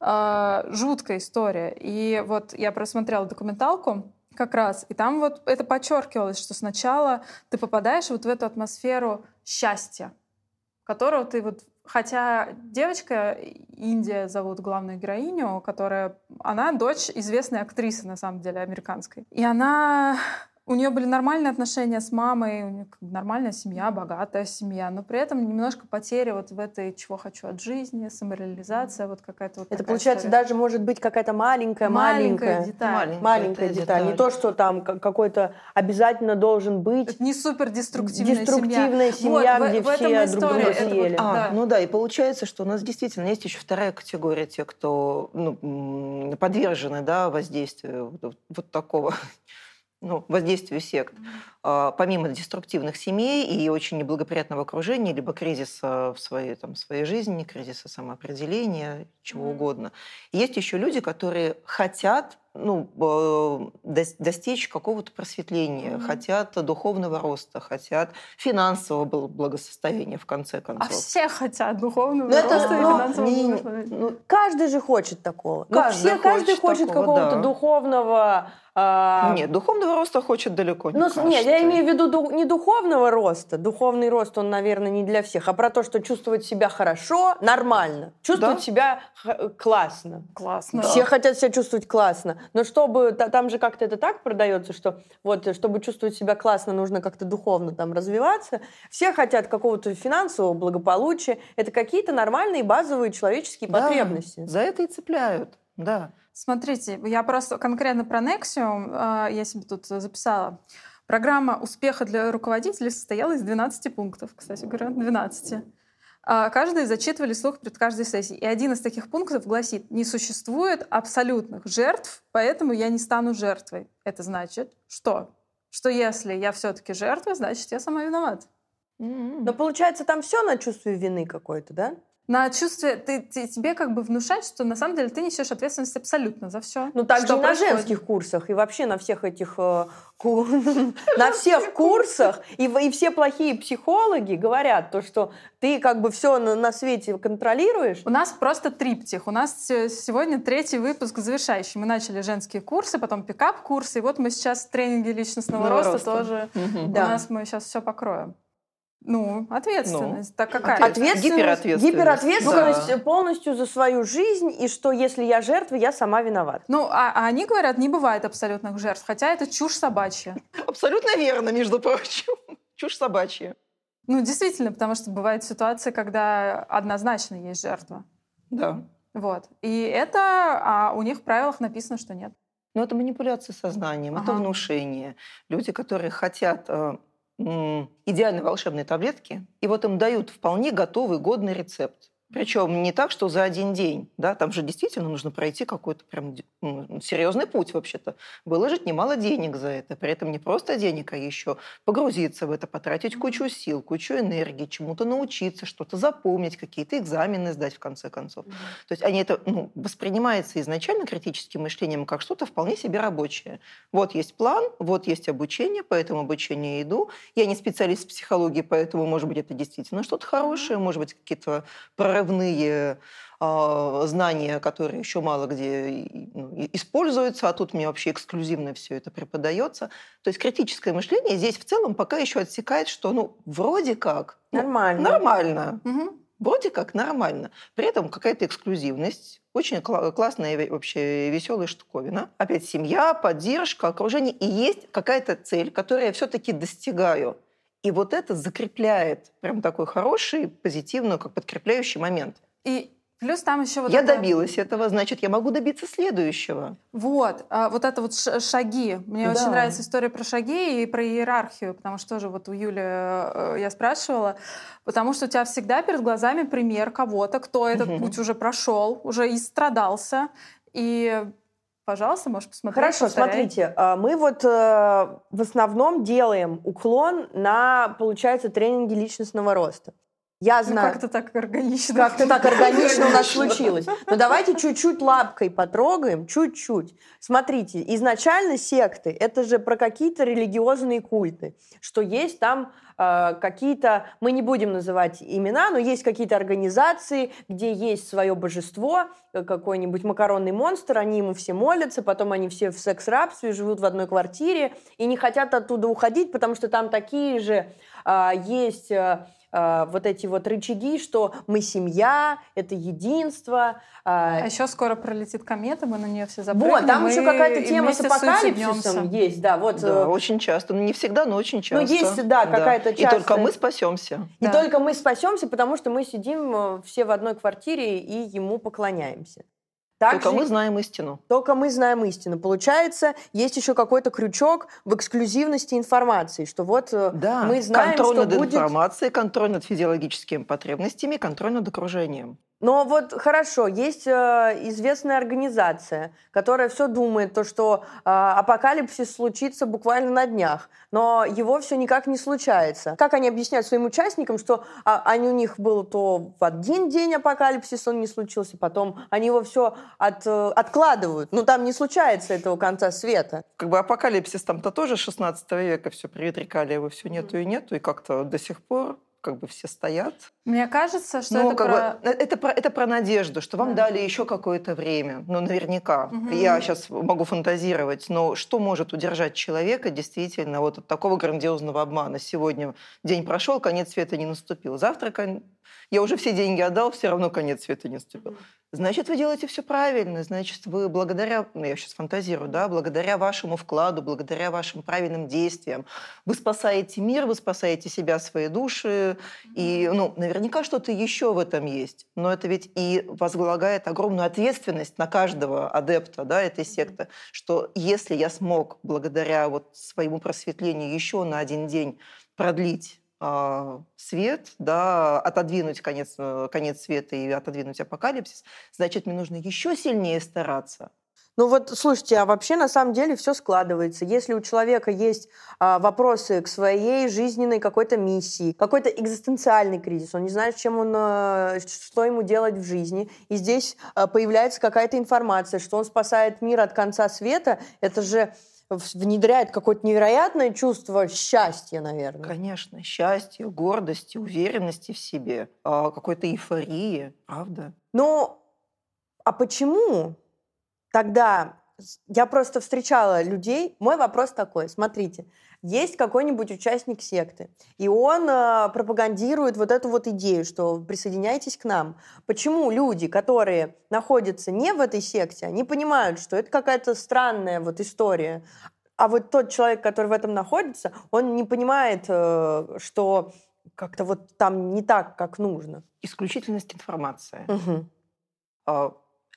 А, Жуткая история. И вот я просмотрела документалку как раз, и там вот это подчеркивалось, что сначала ты попадаешь вот в эту атмосферу счастья, которого ты вот Хотя девочка, Индия зовут главную героиню, которая, она дочь известной актрисы, на самом деле, американской. И она, у нее были нормальные отношения с мамой, у нее нормальная семья, богатая семья, но при этом немножко потеря вот в этой «чего хочу от жизни», самореализация, вот какая-то вот Это получается история. даже может быть какая-то маленькая, маленькая маленькая, деталь. Маленькая маленькая эта деталь. Не деталь. то, что там ка- какой-то обязательно должен быть. Это не супер деструктивная, Деструктивная семья, где в все история. друг друга Это вот- съели. А, да. ну да, и получается, что у нас действительно есть еще вторая категория, те, кто ну, подвержены да, воздействию вот, вот такого ну, воздействию сект. А, Помимо деструктивных семей и очень неблагоприятного окружения, либо кризиса в своей, там, своей жизни, кризиса самоопределения, чего угодно. Есть еще люди, которые хотят ну, дос- достичь какого-то просветления, Мгм. хотят духовного роста, хотят финансового бл- благосостояния, в конце А концов. все хотят духовного Ну, это, роста и ну, финансового не- благословения. ну, Каждый же хочет такого. Ну, Каждый все, каждый хочет хочет такого, какого-то да. духовного. а, Нет, духовного роста хочет далеко не Ну, нет, я имею в виду ду- не духовного роста. Духовный рост, он, наверное, не для всех, а про то, что чувствовать себя хорошо, нормально. Чувствовать Да. себя х- классно. Классно. Все хотят себя чувствовать классно. Но чтобы, та- там же как-то это так продается, что вот, чтобы чувствовать себя классно, нужно как-то духовно там развиваться. Все хотят какого-то финансового благополучия. Это какие-то нормальные базовые человеческие Да, потребности. За это и цепляют, да. Смотрите, я просто конкретно про Nexium, э, я себе тут записала. Программа успеха для руководителей состояла из 12 пунктов, кстати говоря, 12. А каждый зачитывали слух перед каждой сессией. И один из таких пунктов гласит, не существует абсолютных жертв, поэтому я не стану жертвой. Это значит, что? Что если я все-таки жертва, значит, я сама виновата. Но получается, там все на чувстве вины какой-то, да? На чувстве, ты, ты, тебе как бы внушать, что на самом деле ты несешь ответственность абсолютно за все. Ну, также и на женских курсах, и вообще на всех этих, э, на всех курсах, и, и все плохие психологи говорят то, что ты как бы все на, на свете контролируешь. У нас просто триптих. У нас сегодня третий выпуск завершающий. Мы начали женские курсы, потом пикап-курсы, и вот мы сейчас в тренинге личностного роста, роста тоже. Угу. У да. нас мы сейчас все покроем. Ну, ответственность. Ну, так какая? Ответственность, гиперответственность. Гиперответственность да. полностью за свою жизнь, и что если я жертва, я сама виноват. Ну, а, а они говорят, не бывает абсолютных жертв, хотя это чушь собачья. Абсолютно верно, между прочим. Чушь собачья. Ну, действительно, потому что бывает ситуация, когда однозначно есть жертва. Да. Вот. И это, а у них в правилах написано, что нет. Но это манипуляция сознанием, ага. это внушение. Люди, которые хотят идеальной волшебной таблетки, и вот им дают вполне готовый, годный рецепт. Причем не так, что за один день, да, там же действительно нужно пройти какой-то прям ну, серьезный путь вообще-то, выложить немало денег за это, при этом не просто денег, а еще погрузиться в это, потратить кучу сил, кучу энергии, чему-то научиться, что-то запомнить, какие-то экзамены сдать в конце концов. Mm-hmm. То есть они это ну, воспринимается изначально критическим мышлением как что-то вполне себе рабочее. Вот есть план, вот есть обучение, по этому обучению я иду. Я не специалист в психологии, поэтому, может быть, это действительно что-то хорошее, может быть, какие-то прорывы прорывные э, знания, которые еще мало где ну, используются, а тут мне вообще эксклюзивно все это преподается. То есть критическое мышление здесь в целом пока еще отсекает, что ну вроде как нормально. Ну, нормально. Угу. Вроде как нормально. При этом какая-то эксклюзивность, очень кл- классная вообще веселая штуковина. Опять семья, поддержка, окружение. И есть какая-то цель, которую я все-таки достигаю. И вот это закрепляет прям такой хороший, позитивный, как подкрепляющий момент. И Плюс там еще вот Я это... добилась этого, значит, я могу добиться следующего. Вот, а, вот это вот шаги. Мне да. очень нравится история про шаги и про иерархию, потому что тоже вот у Юли э, я спрашивала, потому что у тебя всегда перед глазами пример кого-то, кто этот угу. путь уже прошел, уже и страдался, и Пожалуйста, можешь посмотреть. Хорошо, повторяй. смотрите, а, мы вот э, в основном делаем уклон на, получается, тренинги личностного роста. Я ну, знаю. Ну, как-то так органично. Как-то так органично у нас случилось. Но давайте чуть-чуть лапкой потрогаем, чуть-чуть. Смотрите, изначально секты – это же про какие-то религиозные культы, что есть там э, какие-то, мы не будем называть имена, но есть какие-то организации, где есть свое божество, э, какой-нибудь макаронный монстр, они ему все молятся, потом они все в секс-рабстве, живут в одной квартире и не хотят оттуда уходить, потому что там такие же э, есть... Э, э, вот эти вот рычаги, что мы семья, это единство. Э. А еще скоро пролетит комета, мы на нее все запрыгнем. Вот, там еще какая-то тема с апокалипсисом есть, да, вот. Да, э, очень часто, ну не всегда, но очень часто. Ну есть, да, какая-то часто. И только мы спасемся. И да. только мы спасемся, потому что мы сидим э, все в одной квартире и ему поклоняемся. Также, только мы знаем истину. Только мы знаем истину. Получается, есть еще какой-то крючок в эксклюзивности информации, что вот э, да. мы знаем, контроль что над будет... информацией, контроль над физиологическими потребностями, контроль над окружением. Но вот хорошо, есть э, известная организация, которая все думает, то, что э, апокалипсис случится буквально на днях, но его все никак не случается. Как они объясняют своим участникам, что э, они, у них был то в один день апокалипсис, он не случился, потом они его все от, э, откладывают. Ну там не случается этого конца света. Как бы апокалипсис там-то тоже 16 века все предрекали, его все нету и нету, и как-то до сих пор как бы все стоят. Мне кажется, что ну, это, про... Бы, э, это, про, это про надежду, что вам да. дали еще какое-то время. Ну, наверняка. Угу. Я сейчас могу фантазировать, но что может удержать человека действительно вот от такого грандиозного обмана? Сегодня день прошел, конец света не наступил. Завтра я уже все деньги отдал, все равно конец света не наступил. Значит, вы делаете все правильно. Значит, вы благодаря, ну, я сейчас фантазирую, да, благодаря вашему вкладу, благодаря вашим правильным действиям, вы спасаете мир, вы спасаете себя, свои души. И, ну, наверняка что-то еще в этом есть. Но это ведь и возлагает огромную ответственность на каждого адепта, да, этой секты, что если я смог благодаря вот своему просветлению еще на один день продлить свет, да, отодвинуть конец, э, конец света и отодвинуть апокалипсис, значит, мне нужно еще сильнее стараться. Ну вот, слушайте, а вообще на самом деле все складывается. Если у человека есть а, вопросы к своей жизненной какой-то миссии, какой-то экзистенциальный кризис, он не знает, чем он, а, что ему делать в жизни, и здесь а, появляется какая-то информация, что он спасает мир от конца света, это же внедряет какое-то невероятное чувство счастья, наверное. Конечно, счастье, гордости, уверенности в себе, а, какой-то эйфории, правда. Ну, а почему тогда я просто встречала людей. Мой вопрос такой: смотрите, есть какой-нибудь участник секты, и он э, пропагандирует вот эту вот идею, что присоединяйтесь к нам. Почему люди, которые находятся не в этой секте, они понимают, что это какая-то странная вот история, а вот тот человек, который в этом находится, он не понимает, э, что как-то вот там не так, как нужно. Исключительность информации. Угу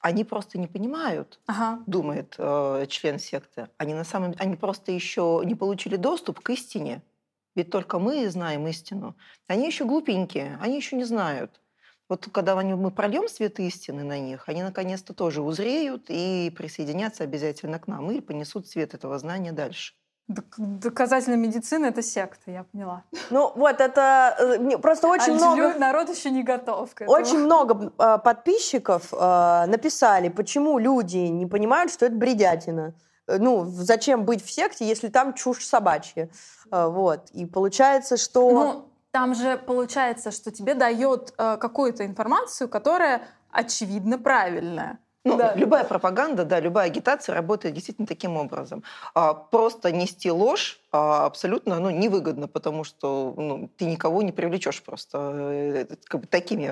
они просто не понимают, ага. думает э, член секты. Они на самом они просто еще не получили доступ к истине. Ведь только мы знаем истину. Они еще глупенькие, они еще не знают. Вот когда мы прольем свет истины на них, они наконец-то тоже узреют и присоединятся обязательно к нам или понесут свет этого знания дальше. Доказательная медицина — это секта, я поняла. Ну вот, это э, просто очень а много... народ еще не готов к этому. Очень много э, подписчиков э, написали, почему люди не понимают, что это бредятина. Ну, зачем быть в секте, если там чушь собачья. Э, вот. И получается, что... Ну, там же получается, что тебе дает э, какую-то информацию, которая очевидно правильная. Ну, да. любая пропаганда, да, любая агитация работает действительно таким образом. А, просто нести ложь а, абсолютно ну, невыгодно, потому что ну, ты никого не привлечешь просто э, как бы, такими,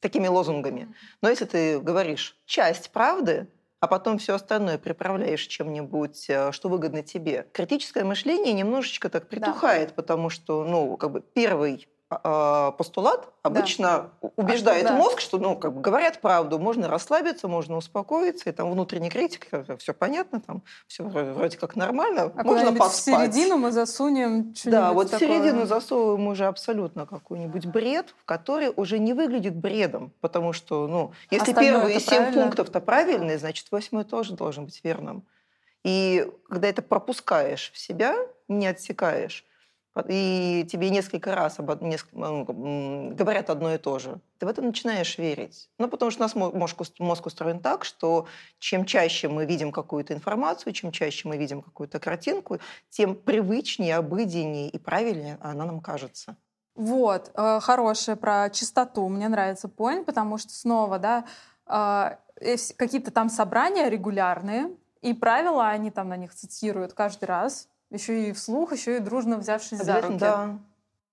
такими лозунгами. Но если ты говоришь часть правды, а потом все остальное приправляешь чем-нибудь, э, что выгодно тебе. Критическое мышление немножечко так притухает, да. потому что, ну, как бы первый постулат обычно да. убеждает а, да. мозг, что, ну, как бы говорят правду, можно расслабиться, можно успокоиться, и там внутренний критик, все понятно, там все вроде как нормально, а можно поспать. в середину мы засунем Да, вот такое. в середину засовываем уже абсолютно какой-нибудь бред, который уже не выглядит бредом, потому что, ну, если Остальное первые семь пунктов-то правильные, значит, восьмой тоже должен быть верным. И когда это пропускаешь в себя, не отсекаешь, и тебе несколько раз об, несколько, говорят одно и то же, ты в это начинаешь верить. Ну, потому что у нас мозг, мозг устроен так, что чем чаще мы видим какую-то информацию, чем чаще мы видим какую-то картинку, тем привычнее, обыденнее и правильнее она нам кажется. Вот, э, хорошая про чистоту. Мне нравится point, потому что снова, да, э, какие-то там собрания регулярные, и правила они там на них цитируют каждый раз еще и вслух, еще и дружно взявшись за руки. Да.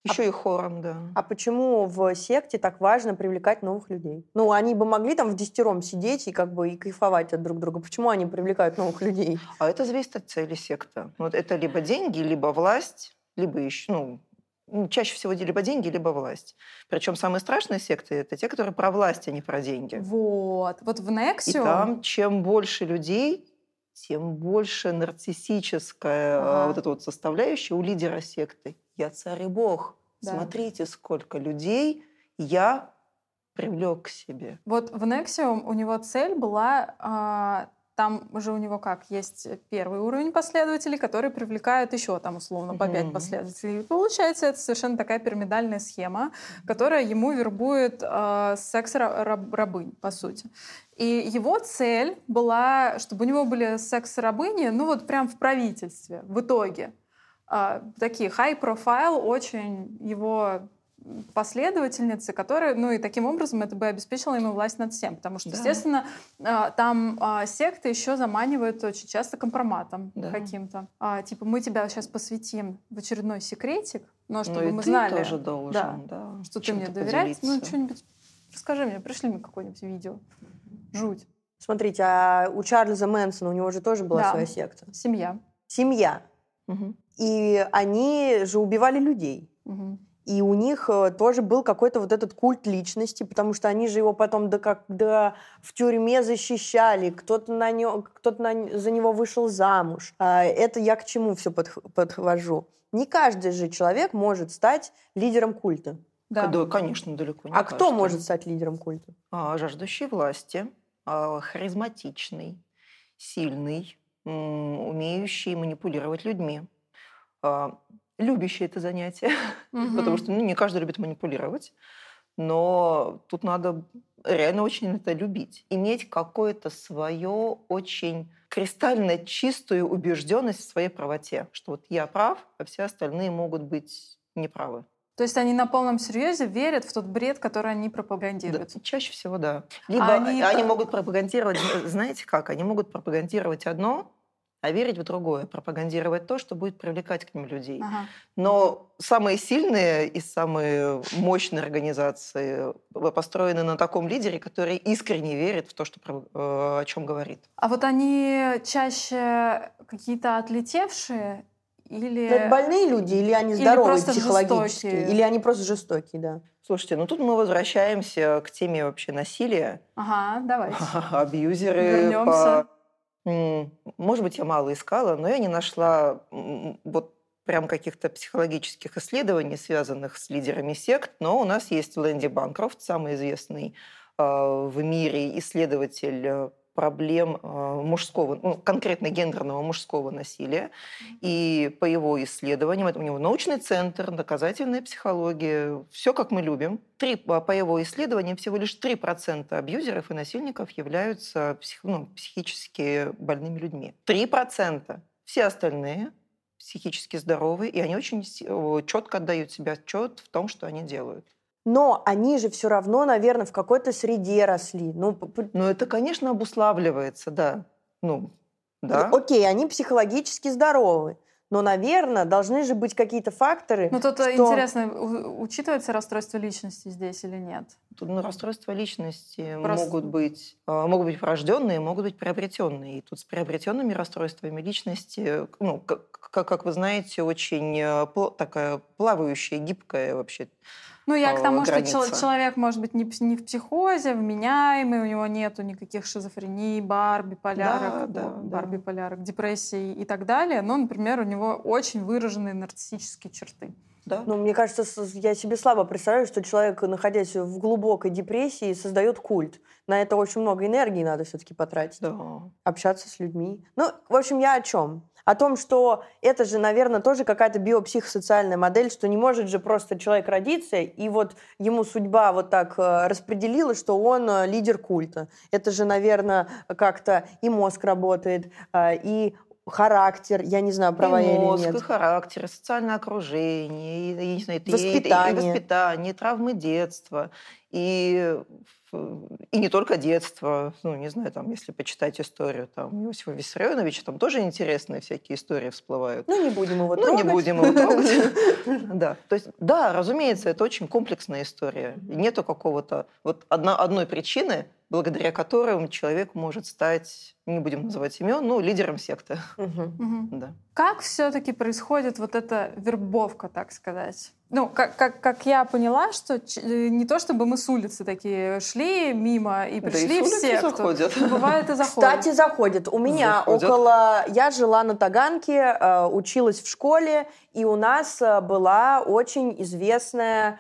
Еще а, и хором, да. А почему в секте так важно привлекать новых людей? Ну, они бы могли там в десятером сидеть и как бы и кайфовать от друг друга. Почему они привлекают новых людей? А это зависит от цели секты. Вот это либо деньги, либо власть, либо еще, ну, ну, чаще всего либо деньги, либо власть. Причем самые страшные секты это те, которые про власть, а не про деньги. Вот. Вот в Nexium... И там чем больше людей, тем больше нарциссическая ага. вот эта вот составляющая у лидера секты. Я царь и бог. Да. Смотрите, сколько людей я привлек к себе. Вот в Nexium у него цель была а, там уже у него как? Есть первый уровень последователей, которые привлекают еще там условно по пять последователей. И получается, это совершенно такая пирамидальная схема, которая ему вербует э, секс-рабынь, по сути. И его цель была, чтобы у него были секс-рабыни, ну вот прям в правительстве, в итоге. Э, такие high-profile, очень его последовательницы, которые, ну и таким образом это бы обеспечило ему власть над всем, потому что, да. естественно, а, там а, секты еще заманивают очень часто компроматом да. каким-то. А, типа, мы тебя сейчас посвятим в очередной секретик, Но Ну чтобы и мы ты знали, тоже должен, да, что ты мне доверяешь. Ну, что-нибудь расскажи мне, пришли мне какое-нибудь видео. Жуть. Смотрите, а у Чарльза Мэнсона, у него же тоже была Да. своя секта. Семья. Семья. Мгм. И они же убивали людей. Мгм. И у них э, тоже был какой-то вот этот культ личности, потому что они же его потом до как до в тюрьме защищали, кто-то на него, кто-то на- за него вышел замуж. А это я к чему все подхожу? Не каждый же человек может стать лидером культа. Да. Да, конечно, далеко не а кто каждый. может стать лидером культа? А, жаждущий власти, харизматичный, сильный, умеющий манипулировать людьми, а, любящий это занятие, Мгм. потому что ну, не каждый любит манипулировать, но тут надо реально очень это любить, иметь какое-то свое очень кристально чистую убежденность в своей правоте, что вот я прав, а все остальные могут быть неправы. То есть они на полном серьезе верят в тот бред, который они Да, пропагандируют. чаще всего, да. Либо А они, они- могут пропагандировать, зна- знаете как, они могут пропагандировать одно, а верить в другое, пропагандировать то, что будет привлекать к ним людей. Ага. Но самые сильные и самые мощные организации э, построены на таком лидере, который искренне верит в то, что, э, о чем говорит. А вот они чаще какие-то отлетевшие или... Это больные люди или они Или здоровые просто психологически? жестокие? Или они просто жестокие, да? Слушайте, ну тут мы возвращаемся к теме вообще насилия. Ага, давайте. абьюзеры. Вернёмся. по- Может быть, я мало искала, но я не нашла вот прям каких-то психологических исследований, связанных с лидерами сект, но у нас есть Лэнди Банкрофт, самый известный э, в мире исследователь э, проблем э, мужского, ну, конкретно гендерного мужского насилия. И по его исследованиям, это у него научный центр, доказательная психология, все как мы любим. Три, по по его исследованиям всего лишь 3% абьюзеров и насильников являются псих- ну, психически больными людьми. 3%. Все остальные психически здоровые, и они очень четко отдают себе отчет в том, что они делают. Но они же все равно, наверное, в какой-то среде росли. Ну, Но это, конечно, обуславливается, да. Ну, да. окей, они психологически здоровы. Но, наверное, должны же быть какие-то факторы. Ну, тут что- интересно, учитывается расстройство личности здесь или нет? Тут, ну, расстройства личности Просто- могут быть, а, могут быть врожденные, могут быть приобретенные. И тут с приобретенными расстройствами личности, ну, как, как, как вы знаете, очень э, пла- такая плавающая, гибкая вообще. Ну, я к тому, что чел- граница. человек может быть не, не в психозе, вменяемый, у него нету никаких шизофрений, бар, биполярок, Да, да, о, да. бар, биполярок, депрессий и так далее. Но, например, у него очень выраженные нарциссические черты. Да? Ну, мне кажется, я себе слабо представляю, что человек, находясь в глубокой депрессии, создает культ. На это очень много энергии надо все-таки потратить. да. Общаться с людьми. Ну, в общем, я о чем? О том, что это же, наверное, тоже какая-то биопсихосоциальная модель, что не может же просто человек родиться, и вот ему судьба вот так э, распределила, что он э, лидер культа. Это же, наверное, как-то и мозг работает, э, и характер, я не знаю, права и я мозг, или и нет. характер, и социальное окружение, и, я не знаю, и- и- и- Воспитание. и воспитание, и травмы детства, и, и не только детства. Ну, не знаю, там, если почитать историю там, Иосифа Виссарионовича, там тоже интересные всякие истории всплывают. Ну, не будем его Ну, не трогать. будем его трогать. Да. То есть, да, разумеется, это очень комплексная история. Нету какого-то вот одной причины, благодаря которой человек может стать, не будем называть имен, ну, лидером секты. Да. Как все-таки происходит вот эта вербовка, так сказать? Ну, как, как, как я поняла, что э, не то чтобы мы с улицы такие шли мимо и Да и пришли с в улицы секту. заходят. Ну, бывает и заходят. Кстати, заходит. У меня Заходят. около... Я жила на Таганке, э, училась в школе, и у нас э, была очень известная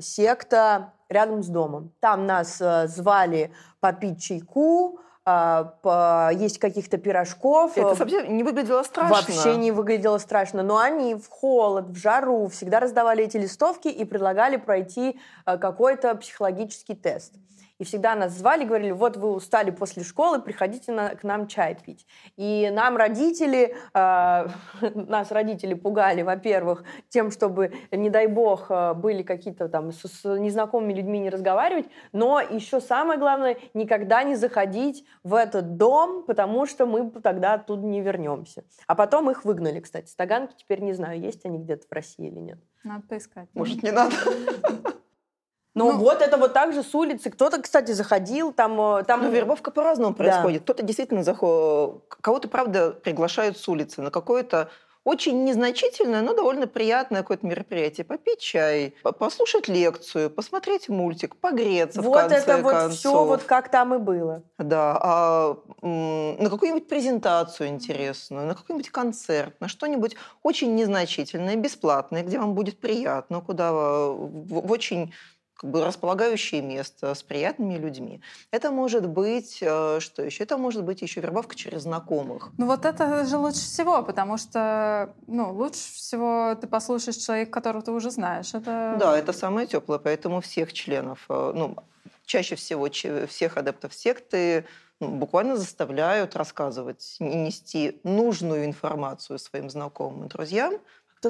секта рядом с домом. Там нас э, звали попить чайку, есть каких-то пирожков. Это Э, совсем не выглядело страшно. Вообще не выглядело страшно. Но они в холод, в жару всегда раздавали эти листовки и предлагали пройти э, какой-то психологический тест. И всегда нас звали, говорили, вот вы устали после школы, приходите на, к нам чай пить. И нам родители, э, нас родители пугали, во-первых, тем, чтобы, не дай бог, э, были какие-то там с, с незнакомыми людьми не разговаривать, но еще самое главное, никогда не заходить в этот дом, потому что мы тогда оттуда не вернемся. А потом их выгнали, кстати. Стаганки теперь не знаю, есть они где-то в России или нет. Надо поискать. Может, не надо? Ну, ну вот это вот так же с улицы. Кто-то, кстати, заходил, там... э, там... Ну, вербовка по-разному происходит. Да. Кто-то действительно заходит... Кого-то, правда, приглашают с улицы на какое-то очень незначительное, но довольно приятное какое-то мероприятие. Попить чай, послушать лекцию, посмотреть мультик, погреться вот в конце это вот концов. все вот как там и было. Да, а на какую-нибудь презентацию интересную, на какой-нибудь концерт, на что-нибудь очень незначительное, бесплатное, где вам будет приятно, куда в, в очень располагающее место с приятными людьми. Это может быть, э, что еще? Это может быть еще вербовка через знакомых. Ну вот это же лучше всего, потому что ну, лучше всего ты послушаешь человека, которого ты уже знаешь. Это... Да, это самое теплое, поэтому всех членов, э, ну, чаще всего всех адептов секты ну, буквально заставляют рассказывать нести нужную информацию своим знакомым и друзьям,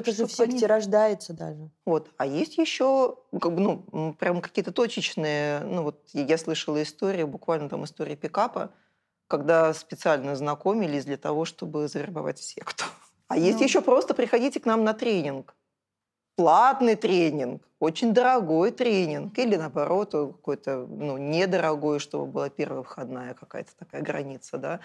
кто-то же в секте они... рождается даже. Вот. А есть еще, ну, как бы, ну, прям какие-то точечные, ну, вот я слышала истории, буквально там история пикапа, когда специально знакомились для того, чтобы завербовать в секту. А есть ну... еще просто приходите к нам на тренинг. Платный тренинг, очень дорогой тренинг, или наоборот, какой-то ну, недорогой, чтобы была первая входная какая-то такая граница, да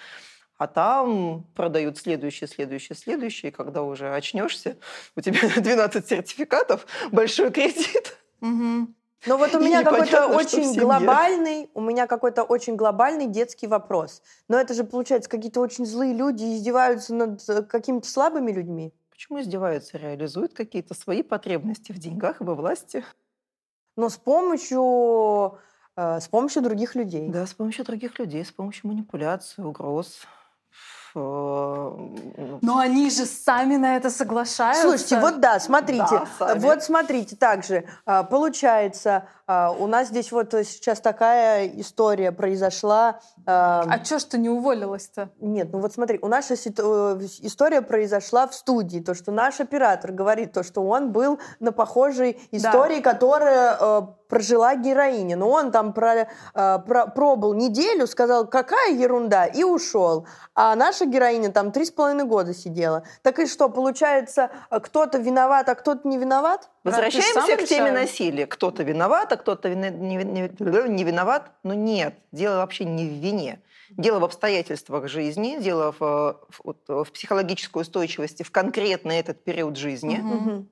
а там продают следующий, следующий, следующий, и когда уже очнешься, у тебя 12 сертификатов, большой кредит. Угу. Но вот у меня какой-то очень глобальный, у меня какой-то очень глобальный детский вопрос. Но это же, получается, какие-то очень злые люди издеваются над э, какими-то слабыми людьми. Почему издеваются? Реализуют какие-то свои потребности в деньгах и во власти. Но с помощью, э, с помощью других людей. Да, с помощью других людей, с помощью манипуляции, угроз. Э, Но они же сами на это соглашаются. Слушайте, вот да, смотрите, да, вот смотрите, также а, получается, у нас здесь вот сейчас такая история произошла. А, а что ж ты не уволилась-то? Нет, ну вот смотри, у нас э, история произошла в студии, то, что наш оператор говорит, то, что он был на похожей истории, да. которая э, прожила героиня. Но он там про, про, пробыл неделю, сказал, какая ерунда, и ушел. А наша героиня там три с половиной года сидела. Так и что, получается, кто-то виноват, а кто-то не виноват? Возвращаемся к теме насилия. Кто-то виноват, а кто-то не, не, не виноват. Но нет, дело вообще не в вине. Дело в обстоятельствах жизни, дело в, в, в психологической устойчивости в конкретно этот период жизни. Угу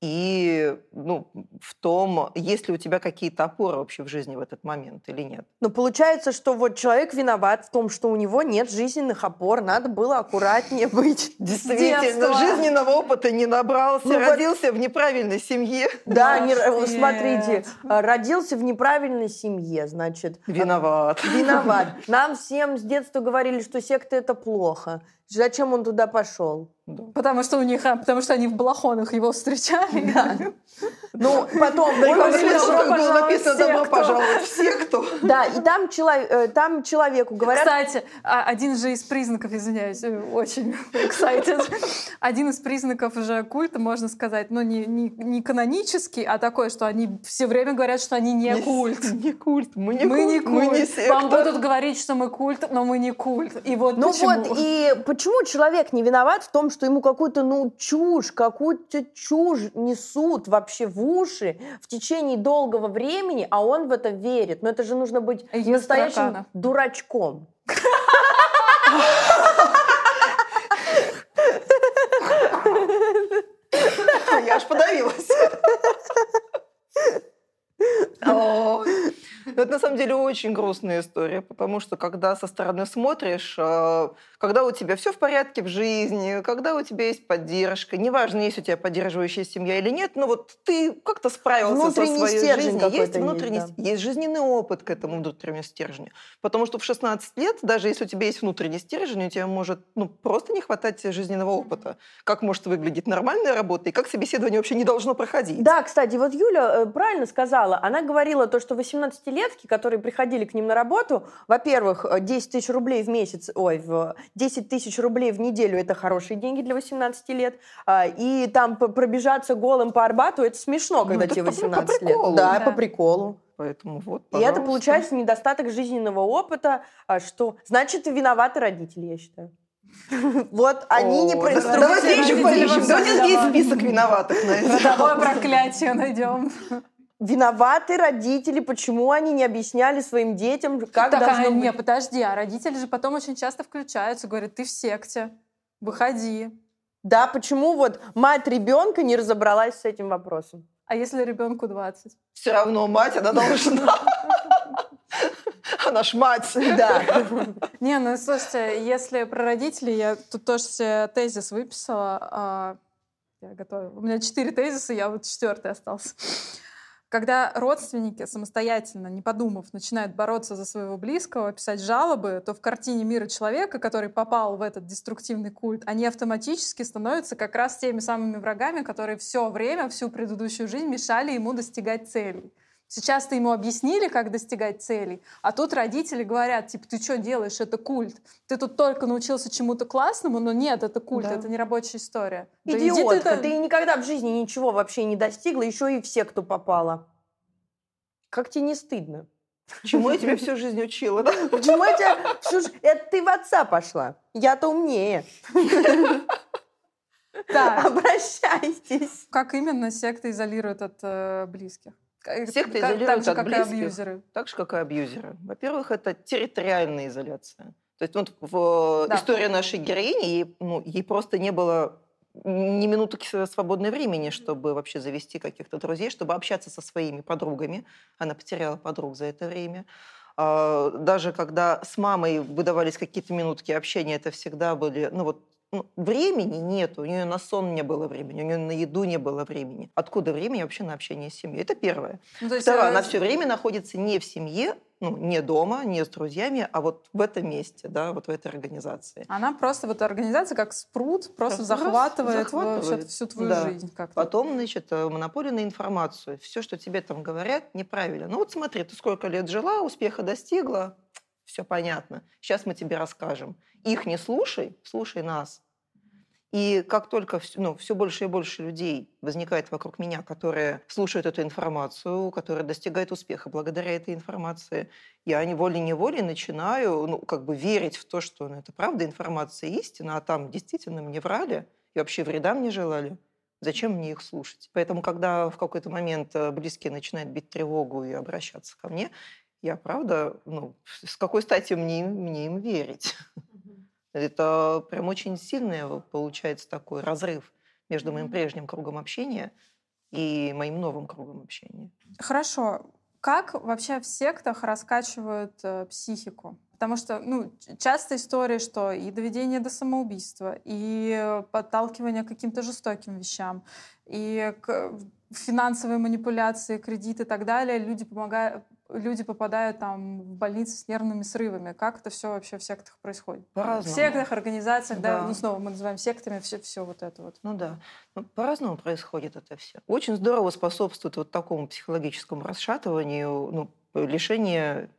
и ну, в том, есть ли у тебя какие-то опоры вообще в жизни в этот момент или нет. Ну, получается, что вот человек виноват в том, что у него нет жизненных опор, надо было аккуратнее быть. Действительно, жизненного опыта не набрался, ну, родился вот... в неправильной семье. Да, не, смотрите, а, родился в неправильной семье, значит. Виноват. Виноват. Нам всем с детства говорили, что секта это плохо. Зачем он туда пошел? Да. Потому что у них, а, потому что они в балахонах его встречали. Да. Ну, потом... было написано «Добро пожаловать в секту». Да, и там, человек, э, там человеку говорят... Кстати, а, один же из признаков, извиняюсь, э, очень excited, один из признаков уже культа, можно сказать, ну, не, не, не канонический, а такой, что они все время говорят, что они не, не культ. Не культ, мы не мы культ, не культ. Мы не секта. Вам будут говорить, что мы культ, но мы не культ. И вот ну почему. вот, и почему человек не виноват в том, что ему какую-то, ну, чушь, какую-то чушь несут вообще в уши в течение долгого времени, а он в это верит. Но это же нужно быть Есть настоящим таракана. дурачком. Я аж подавилась. Это на самом деле очень грустная история, потому что когда со стороны смотришь, э, когда у тебя все в порядке в жизни, когда у тебя есть поддержка, неважно, есть у тебя поддерживающая семья или нет, но вот ты как-то справился внутренний со своей жизнью. Есть внутренний, есть, да. есть жизненный опыт к этому внутреннему стержню. Потому что в 16 лет, даже если у тебя есть внутренний стержень, у тебя может ну, просто не хватать жизненного опыта. Как может выглядеть нормальная работа и как собеседование вообще не должно проходить. Да, кстати, вот Юля э, правильно сказала. Она говорила то, что 18 летки, которые которые приходили к ним на работу, во-первых, 10 тысяч рублей в месяц, ой, в 10 тысяч рублей в неделю – это хорошие деньги для 18 лет, а, и там пробежаться голым по Арбату – это смешно, когда ну, тебе 18 по, приколу. лет. Да, да, по приколу. Поэтому вот, И это получается недостаток жизненного опыта, а что значит виноваты родители, я считаю. Вот они не производят. Давайте еще поищем. Давайте есть список виноватых на это. Родовое проклятие найдем. Виноваты родители, почему они не объясняли своим детям, как так, должно а, быть. Не, подожди, а родители же потом очень часто включаются, говорят, ты в секте, выходи. Да, почему вот мать ребенка не разобралась с этим вопросом? А если ребенку 20? Все равно мать, она должна. Она ж мать. Да. Не, ну слушайте, если про родителей, я тут тоже себе тезис выписала. А, я готова. У меня четыре тезиса, я вот четвертый остался. Когда родственники самостоятельно, не подумав, начинают бороться за своего близкого, писать жалобы, то в картине мира человека, который попал в этот деструктивный культ, они автоматически становятся как раз теми самыми врагами, которые все время, всю предыдущую жизнь мешали ему достигать целей. Сейчас-то ему объяснили, как достигать целей, а тут родители говорят, типа, ты что делаешь, это культ. Ты тут только научился чему-то классному, но нет, это культ, да. это не рабочая история. Идиотка, да ты, ты никогда в жизни ничего вообще не достигла, еще и все, кто попала. Как тебе не стыдно? Чему я тебя всю жизнь учила, да? Почему я тебя всю жизнь... Это ты в отца пошла. Я-то умнее. Так. Обращайтесь. Как именно секта изолирует от э, близких? Секты изолируют так же, от близких. абьюзеры. Так же, как и абьюзеры. Во-первых, это территориальная изоляция. То есть вот в Да. истории нашей героини ей, ну, ей просто не было ни минуток свободного времени, чтобы вообще завести каких-то друзей, чтобы общаться со своими подругами. Она потеряла подруг за это время. А, Даже когда с мамой выдавались какие-то минутки общения, это всегда были, ну вот, ну, времени нет, у нее на сон не было времени, у нее на еду не было времени. Откуда времени вообще на общение с семьей? Это первое. Ну, есть, Второе, э, она все время находится не в семье, ну, не дома, не с друзьями, а вот в этом месте, да, вот в этой организации. Она просто, вот организация, как спрут, просто Раз, захватывает, захватывает. вообще всю твою Да. жизнь как-то. Потом, значит, э, монополия на информацию. Все, что тебе там говорят, неправильно. Ну вот смотри, ты сколько лет жила, успеха достигла, все понятно. Сейчас мы тебе расскажем. Их не слушай, слушай нас. И как только вс- ну, все больше и больше людей возникает вокруг меня, которые слушают эту информацию, которые достигают успеха благодаря этой информации, я не волей-неволей начинаю ну, как бы верить в то, что ну, это правда, информация истина, а там действительно мне врали и вообще вреда мне желали. Зачем мне их слушать? Поэтому, когда в какой-то момент э, близкие начинают бить тревогу и обращаться ко мне, я правда, ну, с какой стати мне, им- мне им верить? Это прям очень сильный э, получается такой разрыв между моим прежним кругом общения и моим новым кругом общения. Хорошо. Как вообще в сектах раскачивают э, психику? Потому что, ну, часто истории, что и доведение до самоубийства, и э, подталкивание к каким-то жестоким вещам, и к финансовые манипуляции, кредиты и так далее, люди помогают, люди попадают там в больницы с нервными срывами. Как это все вообще в сектах происходит? В По-разному. сектах, организациях, да, Да. ну снова мы называем сектами все, все вот это вот. Ну да, Ну, по-разному происходит это все. Очень здорово способствует вот такому психологическому расшатыванию, ну, лишение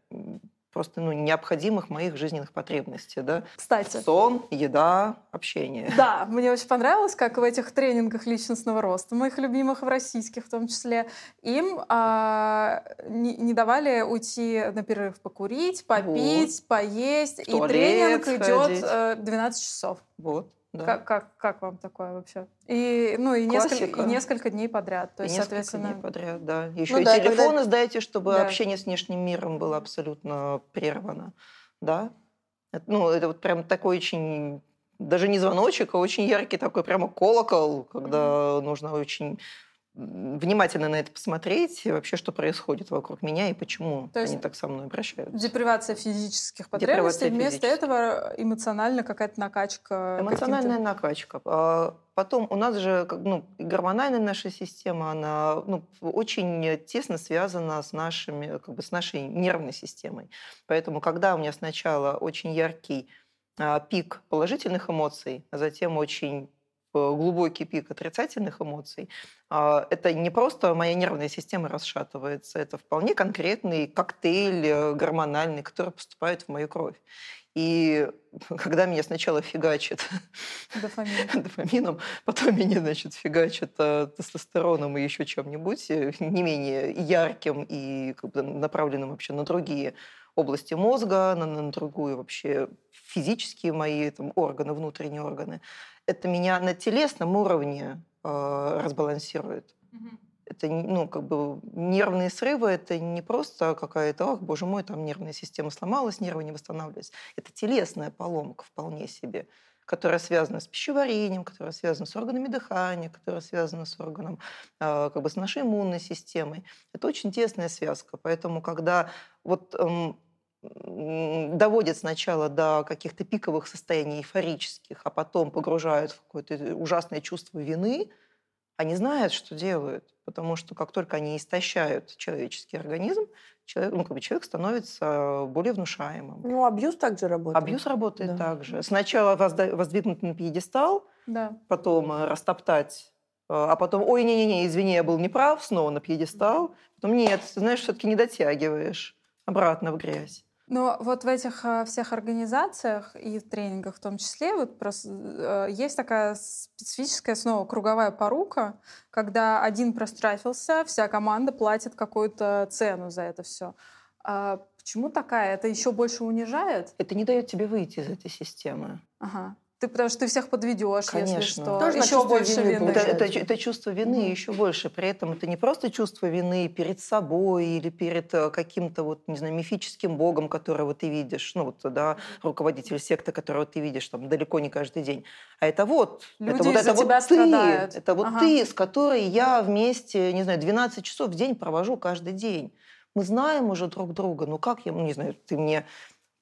просто ну, необходимых моих жизненных потребностей, да? Кстати, Сон, еда, общение. Да, мне очень понравилось, как в этих тренингах личностного роста, моих любимых в российских в том числе, им а, не, не давали уйти на перерыв покурить, попить, поесть, и туалет тренинг идет э, 12 часов. Вот, да. Как, как, как вам такое вообще? И, ну, и, несколько, и несколько дней подряд. То И есть, несколько соответственно, дней подряд, да. Еще Ну и да, телефоны когда- сдайте, чтобы Да. общение с внешним миром было абсолютно прервано, да. Это, ну, это вот прям такой очень даже не звоночек, а очень яркий такой прямо колокол, когда нужно очень внимательно на это посмотреть, вообще, что происходит вокруг меня и почему То есть они так со мной обращаются. депривация физических потребностей, Депривация вместо физических. этого эмоционально какая-то накачка. Эмоциональная накачка. А Потом у нас же ну, гормональная наша система, она ну, очень тесно связана с, нашими, как бы, с нашей нервной системой. Поэтому, когда у меня сначала очень яркий а, пик положительных эмоций, а затем очень глубокий пик отрицательных эмоций, а, это не просто моя нервная система расшатывается, это вполне конкретный коктейль э, гормональный, который поступает в мою кровь. И когда меня сначала фигачит Дофамин. дофамином, потом меня, значит, фигачит э, тестостероном и еще чем-нибудь э, не менее ярким и как бы, направленным вообще на другие области мозга, на, на другую вообще физические мои там, органы, внутренние органы, это меня на телесном уровне э, разбалансирует. Угу. Это ну, как бы нервные срывы, это не просто какая-то, ах, боже мой, там нервная система сломалась, нервы не восстанавливаются. Это телесная поломка вполне себе которая связана с пищеварением, которая связана с органами дыхания, которая связана с органом, э, как бы с нашей иммунной системой. Это очень тесная связка. Поэтому, когда вот эм, доводят сначала до каких-то пиковых состояний эйфорических, а потом погружают в какое-то ужасное чувство вины, они знают, что делают. Потому что как только они истощают человеческий организм, человек, ну, как бы человек становится более внушаемым. Ну, абьюз также работает. Абьюз работает да. также. Сначала воздвигнуть на пьедестал, да. потом э, растоптать э, а потом, ой, не-не-не, извини, я был неправ, снова на пьедестал. Потом, нет, ты знаешь, все-таки не дотягиваешь обратно в грязь. Но вот в этих э, всех организациях и в тренингах в том числе вот просто э, есть такая специфическая снова круговая порука, когда один прострафился, вся команда платит какую-то цену за это все. А почему такая? Это еще больше унижает? Это не дает тебе выйти из этой системы. Ага. Ты потому что ты всех подведешь, Конечно. если что. Тоже еще больше вины. Это, это, это чувство вины угу. еще больше. При этом это не просто чувство вины перед собой или перед э, каким-то вот, не знаю, мифическим богом, которого ты видишь, ну вот, да, руководитель секты, которого ты видишь там далеко не каждый день. А это вот, Люди это вот, это вот ты, страдают. это вот ага. ты, с которой я вместе, не знаю, 12 часов в день провожу каждый день. Мы знаем уже друг друга. Ну как я, ну, не знаю, ты мне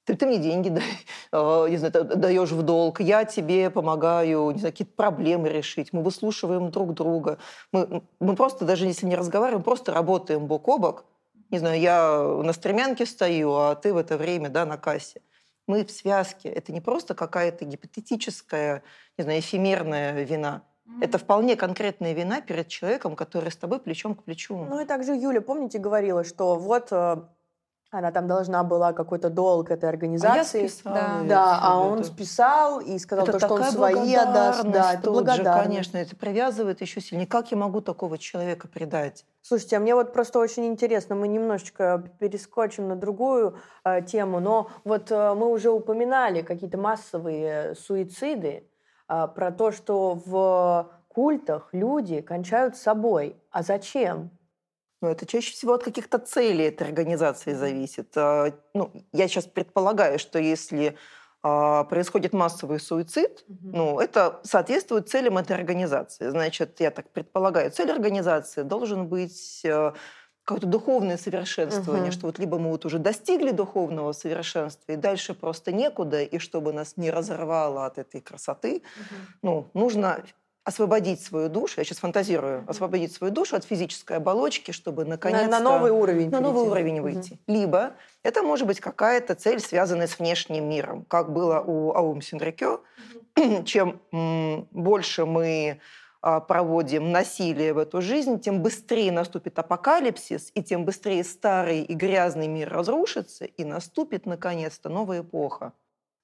ты, ты мне деньги дай, а, не знаю, даешь в долг, я тебе помогаю, не знаю, какие-то проблемы решить, мы выслушиваем друг друга. Мы, мы просто, даже если не разговариваем, просто работаем бок о бок. Не знаю, я на стремянке стою, а ты в это время да, на кассе. Мы в связке. Это не просто какая-то гипотетическая, не знаю, эфемерная вина. Это вполне конкретная вина перед человеком, который с тобой плечом к плечу. Ну и также Юля, помните, говорила, что вот э, она там должна была какой-то долг этой организации. А я списала, да, да а он списал и сказал, это то, что он свои отдаст. Да, это благодарность. Же, конечно, это привязывает еще сильнее. Как я могу такого человека предать? Слушайте, а мне вот просто очень интересно, мы немножечко перескочим на другую э, тему, но вот э, мы уже упоминали какие-то массовые суициды, э, про то, что в культах люди кончают собой. А зачем? Ну, это чаще всего от каких-то целей этой организации зависит. А, ну, я сейчас предполагаю, что если а, происходит массовый суицид, угу. ну, это соответствует целям этой организации. Значит, я так предполагаю, цель организации должен быть э, какое-то духовное совершенствование, угу. что вот либо мы вот уже достигли духовного совершенства, и дальше просто некуда, и чтобы нас не разорвало от этой красоты, угу. ну, нужно освободить свою душу, я сейчас фантазирую, освободить свою душу от физической оболочки, чтобы наконец-то... На, на новый уровень. На новый уровень выйти. Угу. Либо это может быть какая-то цель, связанная с внешним миром, как было у Аум Синрикё. Угу. Чем больше мы а, проводим насилие в эту жизнь, тем быстрее наступит апокалипсис, и тем быстрее старый и грязный мир разрушится, и наступит, наконец-то, новая эпоха.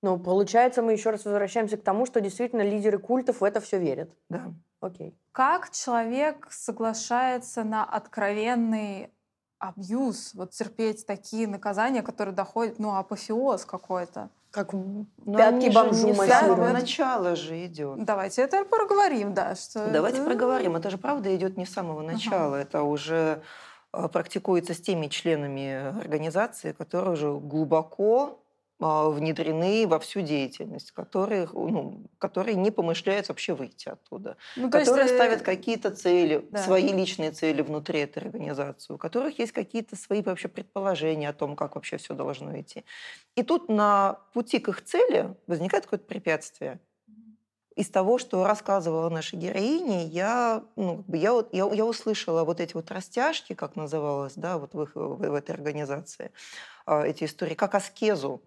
Ну, получается, мы еще раз возвращаемся к тому, что действительно лидеры культов в это все верят. Да. Окей. Как человек соглашается на откровенный абьюз, вот терпеть такие наказания, которые доходят, ну, апофеоз какой-то? Как Но ну, пятки бомжу не с самого начала же идет. Давайте это проговорим, да. Что Давайте это... проговорим. Это же правда идет не с самого начала. Ага. Это уже а, практикуется с теми членами организации, которые уже глубоко внедрены во всю деятельность, которые, ну, которые не помышляют вообще выйти оттуда, ну, которые есть, ставят какие-то цели, да. свои личные цели внутри этой организации, у которых есть какие-то свои вообще предположения о том, как вообще все должно идти. И тут на пути к их цели возникает какое-то препятствие. Из того, что рассказывала наша героиня, я, ну, я, я, я услышала вот эти вот растяжки, как называлось, да, вот в, их, в, в этой организации, а, эти истории, как аскезу,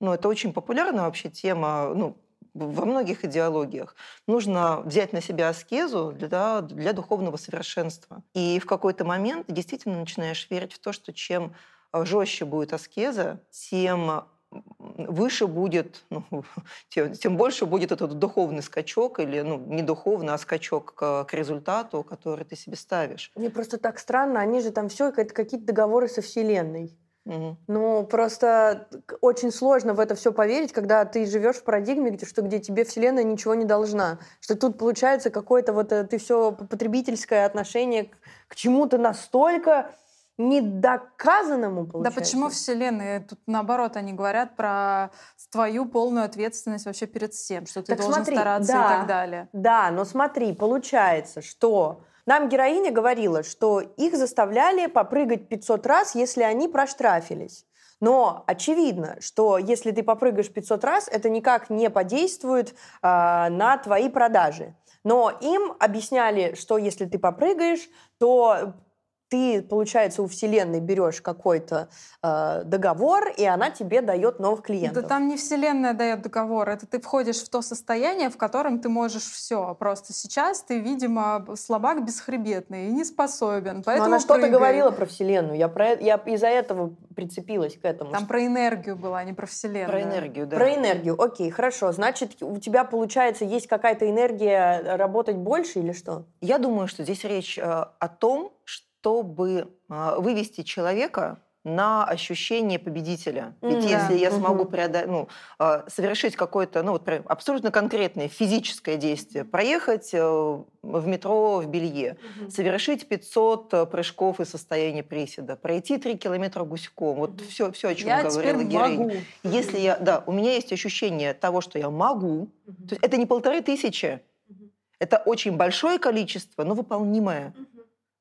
ну, это очень популярная вообще тема, ну, во многих идеологиях. Нужно взять на себя аскезу для, для духовного совершенства. И в какой-то момент действительно начинаешь верить в то, что чем э, жестче будет аскеза, тем выше будет, ну, тем, тем больше будет этот духовный скачок, или ну, не духовный, а скачок к, к результату, который ты себе ставишь. Мне просто так странно, они же там все, это какие-то договоры со Вселенной. Угу. Ну, просто очень сложно в это все поверить, когда ты живешь в парадигме, где, что, где тебе Вселенная ничего не должна. Что тут получается какое-то вот э, ты все потребительское отношение к, к чему-то настолько недоказанному, получается. Да почему Вселенная? Тут наоборот они говорят про твою полную ответственность вообще перед всем, что ты так должен смотри, стараться да, и так далее. Да, но смотри, получается, что нам героиня говорила, что их заставляли попрыгать 500 раз, если они проштрафились. Но очевидно, что если ты попрыгаешь 500 раз, это никак не подействует э, на твои продажи. Но им объясняли, что если ты попрыгаешь, то ты, получается, у Вселенной берешь какой-то э, договор, и она тебе дает новых клиентов. Да там не Вселенная дает договор, это ты входишь в то состояние, в котором ты можешь все. Просто сейчас ты, видимо, слабак бесхребетный и не способен. Поэтому Но она что-то говорила про Вселенную. Я, про, я из-за этого прицепилась к этому. Там про энергию была, а не про Вселенную. Про энергию, да. Про энергию. Окей, хорошо. Значит, у тебя, получается, есть какая-то энергия работать больше или что? Я думаю, что здесь речь э, о том, что чтобы а, вывести человека на ощущение победителя. Ведь да. если я смогу угу. преодолеть, ну, а, совершить какое-то ну, вот, абсолютно конкретное физическое действие, проехать э, в метро в белье, угу. совершить 500 э, прыжков из состояния приседа, пройти 3 километра гуськом, вот все, все, о чем я говорила героиня. Могу. Если я, да, у меня есть ощущение того, что я могу, угу. то есть это не полторы тысячи, угу. это очень большое количество, но выполнимое. Угу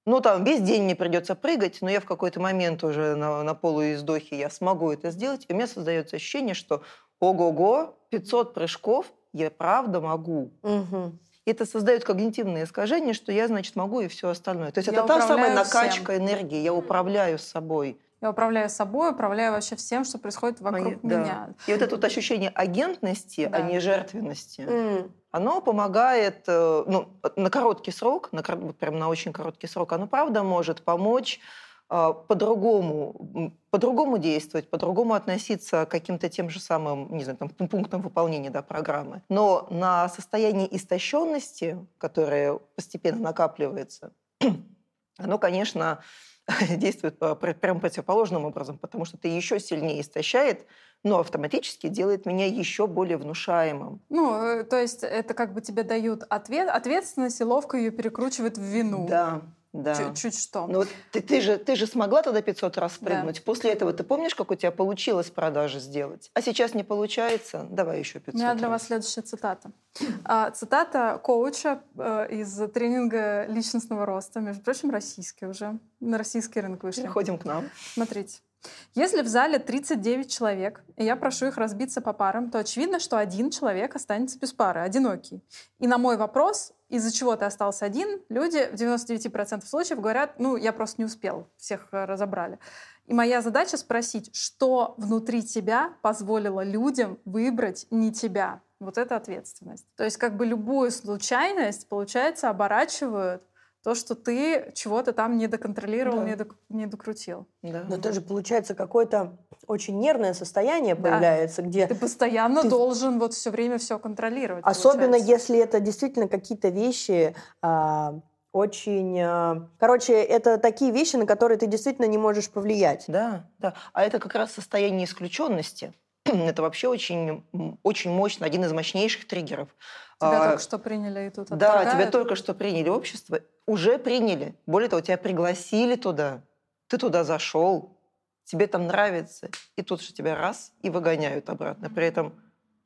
ну, там, весь день мне придется прыгать, но я в какой-то момент уже на, на полуиздохе я смогу это сделать, и у меня создается ощущение, что ого-го, 500 прыжков я правда могу. Угу. Это создает когнитивное искажение, что я, значит, могу и все остальное. То есть я это та самая накачка всем. энергии, я управляю собой. Я управляю собой, управляю вообще всем, что происходит вокруг Мои, меня. Да. И вот это вот ощущение агентности, да. а не жертвенности. Mm оно помогает э, ну, на короткий срок, на, прям на очень короткий срок, оно правда может помочь а, по-другому, по-другому действовать, по-другому относиться к каким-то тем же самым, не знаю, там, пунктам выполнения да, программы. Но на состояние истощенности, которое постепенно накапливается, оно, конечно, действует прям противоположным образом, потому что ты еще сильнее истощает но автоматически делает меня еще более внушаемым. Ну, э, то есть это как бы тебе дают ответ, ответственность и ловко ее перекручивают в вину. Да, да. Чуть, что. Ну вот ты, ты, же, ты же смогла тогда 500 раз прыгнуть. Да. После этого ты помнишь, как у тебя получилось продажи сделать? А сейчас не получается? Давай еще 500 У меня для раз. вас следующая цитата. А, цитата коуча э, из тренинга личностного роста. Между прочим, российский уже. На российский рынок вышли. Переходим к нам. Смотрите. Если в зале 39 человек, и я прошу их разбиться по парам, то очевидно, что один человек останется без пары, одинокий. И на мой вопрос, из-за чего ты остался один, люди в 99% случаев говорят, ну, я просто не успел, всех э, разобрали. И моя задача спросить, что внутри тебя позволило людям выбрать не тебя. Вот это ответственность. То есть как бы любую случайность, получается, оборачивают то, что ты чего-то там не доконтролировал, да. не, док, не докрутил. Да. Но тоже получается какое-то очень нервное состояние да. появляется, где ты постоянно ты... должен вот все время все контролировать. Особенно получается. если это действительно какие-то вещи. А очень... А, короче, это такие вещи, на которые ты действительно не можешь повлиять. Да, да. А это как раз состояние исключенности. это вообще очень, очень мощно, один из мощнейших триггеров. Тебя а, только что приняли и тут Да, тебя только что приняли общество, уже приняли. Более того, тебя пригласили туда. Ты туда зашел, тебе там нравится, и тут же тебя раз и выгоняют обратно. При этом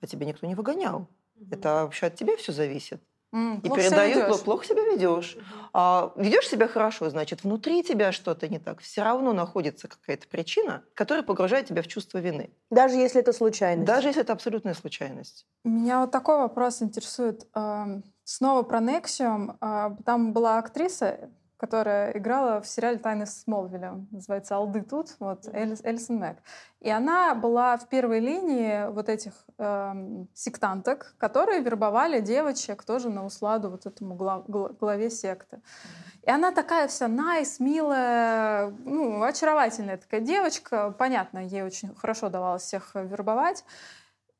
а тебе никто не выгонял. Это вообще от тебя все зависит. Mm, и передают, себя плохо себя ведешь. А ведешь себя хорошо, значит, внутри тебя что-то не так. Все равно находится какая-то причина, которая погружает тебя в чувство вины. Даже если это случайность. Даже если это абсолютная случайность. Меня вот такой вопрос интересует. Снова про Nexium. А, там была актриса, которая играла в сериале «Тайны Смолвиля». Называется «Алды тут», вот, Элис, Элисон Мэг. И она была в первой линии вот этих эм, сектанток, которые вербовали девочек тоже на усладу вот этому глав, главе секты. И она такая вся nice, милая, ну, очаровательная такая девочка. Понятно, ей очень хорошо давалось всех вербовать.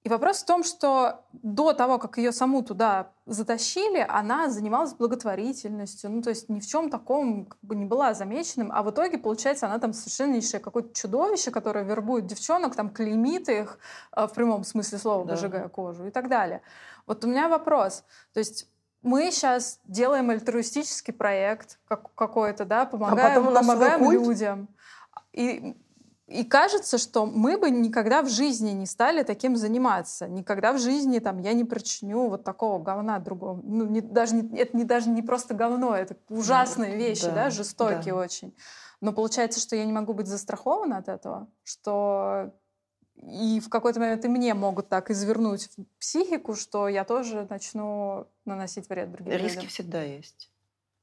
И вопрос в том, что до того, как ее саму туда затащили, она занималась благотворительностью, ну то есть ни в чем таком как бы не была замеченным, а в итоге, получается, она там совершеннейшее какое-то чудовище, которое вербует девчонок, там клеймит их э, в прямом смысле слова, да. выжигая кожу и так далее. Вот у меня вопрос, то есть мы сейчас делаем альтруистический проект как, какой-то, да, помогаем, а помогаем людям. И и кажется, что мы бы никогда в жизни не стали таким заниматься. Никогда в жизни там, я не причиню вот такого говна другому. Ну, не, даже не, это не, даже не просто говно, это ужасные вещи, да, да жестокие да. очень. Но получается, что я не могу быть застрахована от этого, что и в какой-то момент и мне могут так извернуть психику, что я тоже начну наносить вред другим Риски людям. всегда есть.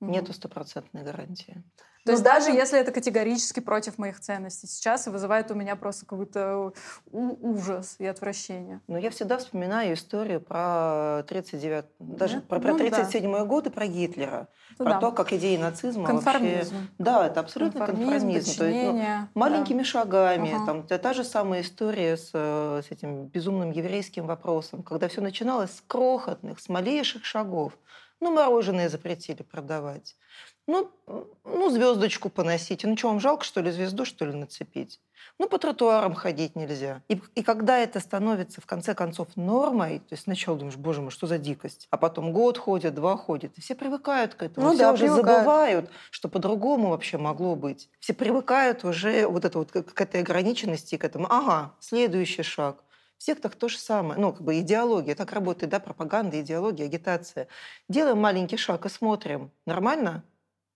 Угу. Нету стопроцентной гарантии. То есть даже если это категорически против моих ценностей сейчас и вызывает у меня просто какой-то ужас и отвращение. Но я всегда вспоминаю историю про 39, даже про, про ну, 37 да. год и про Гитлера. Ну, про да. то, как идеи нацизма конформизм. вообще... Да, это абсолютно конформизм. конформизм. То есть, ну, маленькими да. шагами. Ага. Там, та же самая история с, с этим безумным еврейским вопросом, когда все начиналось с крохотных, с малейших шагов. Ну, мороженое запретили продавать. Ну, ну, звездочку поносите. Ну, что, вам жалко, что ли, звезду, что ли, нацепить? Ну, по тротуарам ходить нельзя. И, и когда это становится, в конце концов, нормой, то есть сначала думаешь, боже мой, что за дикость, а потом год ходит, два ходит, и все привыкают к этому. Ну, все да, уже привыкают. забывают, что по-другому вообще могло быть. Все привыкают уже вот это вот к этой ограниченности, к этому. Ага, следующий шаг. В сектах то же самое. Ну, как бы идеология. Так работает, да, пропаганда, идеология, агитация. Делаем маленький шаг и смотрим. Нормально?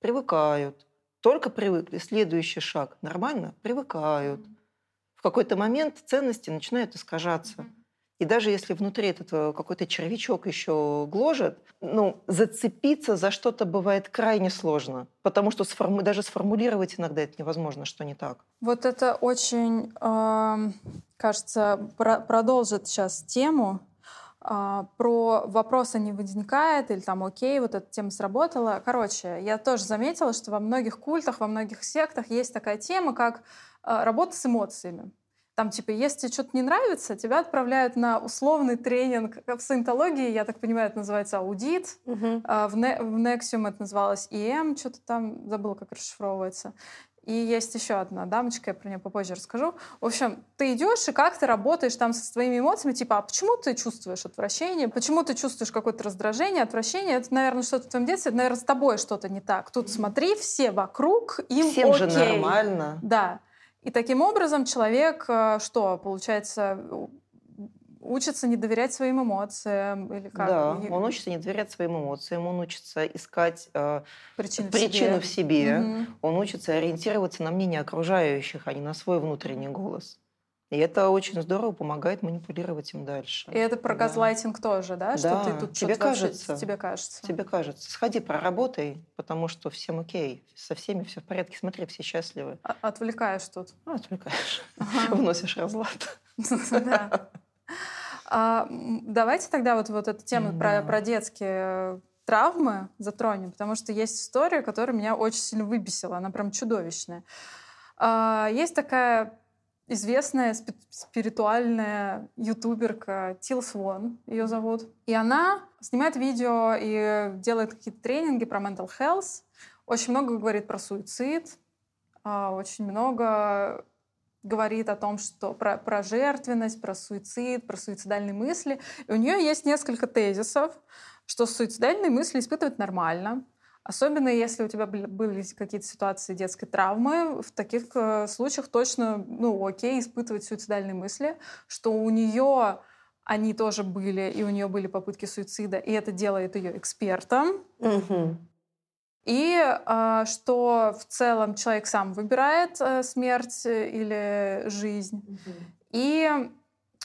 Привыкают. Только привыкли. Следующий шаг. Нормально? Привыкают. В какой-то момент ценности начинают искажаться. И даже если внутри этот э, какой-то червячок еще гложет, ну, зацепиться за что-то бывает крайне сложно, потому что сформу... даже сформулировать иногда это невозможно, что не так. Вот это очень, э, кажется, про продолжит сейчас тему. Э, про вопросы не возникает, или там, окей, вот эта тема сработала. Короче, я тоже заметила, что во многих культах, во многих сектах есть такая тема, как э, работа с эмоциями. Там, типа, если тебе что-то не нравится, тебя отправляют на условный тренинг в саентологии, я так понимаю, это называется аудит. Угу. А в, не, в Nexium это называлось EM, что-то там, забыла, как расшифровывается. И есть еще одна дамочка, я про нее попозже расскажу. В общем, ты идешь и как ты работаешь там со своими эмоциями, типа, а почему ты чувствуешь отвращение, почему ты чувствуешь какое-то раздражение, отвращение, это, наверное, что-то в твоем детстве, наверное, с тобой что-то не так. Тут смотри, все вокруг, им Всем окей. же нормально. Да. И таким образом человек, э, что, получается, учится не доверять своим эмоциям или как? Да, он учится не доверять своим эмоциям, он учится искать э, причину, причину в себе, в себе. Угу. он учится ориентироваться на мнение окружающих, а не на свой внутренний голос. И это очень здорово помогает манипулировать им дальше. И это про да. газлайтинг тоже, да? Что да. ты тут тебе кажется, тебе кажется. Тебе кажется. Сходи, проработай, потому что всем окей. Со всеми все в порядке. Смотри, все счастливы. А отвлекаешь тут. А, отвлекаешь. Ага. Вносишь разлад. Да. А, давайте тогда вот, вот эту тему про, про детские травмы затронем, потому что есть история, которая меня очень сильно выбесила. Она прям чудовищная. А, есть такая известная спиритуальная ютуберка Тил Свон, ее зовут. И она снимает видео и делает какие-то тренинги про mental health. Очень много говорит про суицид, а, очень много говорит о том, что про, про жертвенность, про суицид, про суицидальные мысли. И у нее есть несколько тезисов, что суицидальные мысли испытывать нормально, Особенно если у тебя были какие-то ситуации детской травмы, в таких э, случаях точно, ну, окей, испытывать суицидальные мысли, что у нее они тоже были, и у нее были попытки суицида, и это делает ее экспертом. Угу. И э, что в целом человек сам выбирает э, смерть или жизнь. Угу. И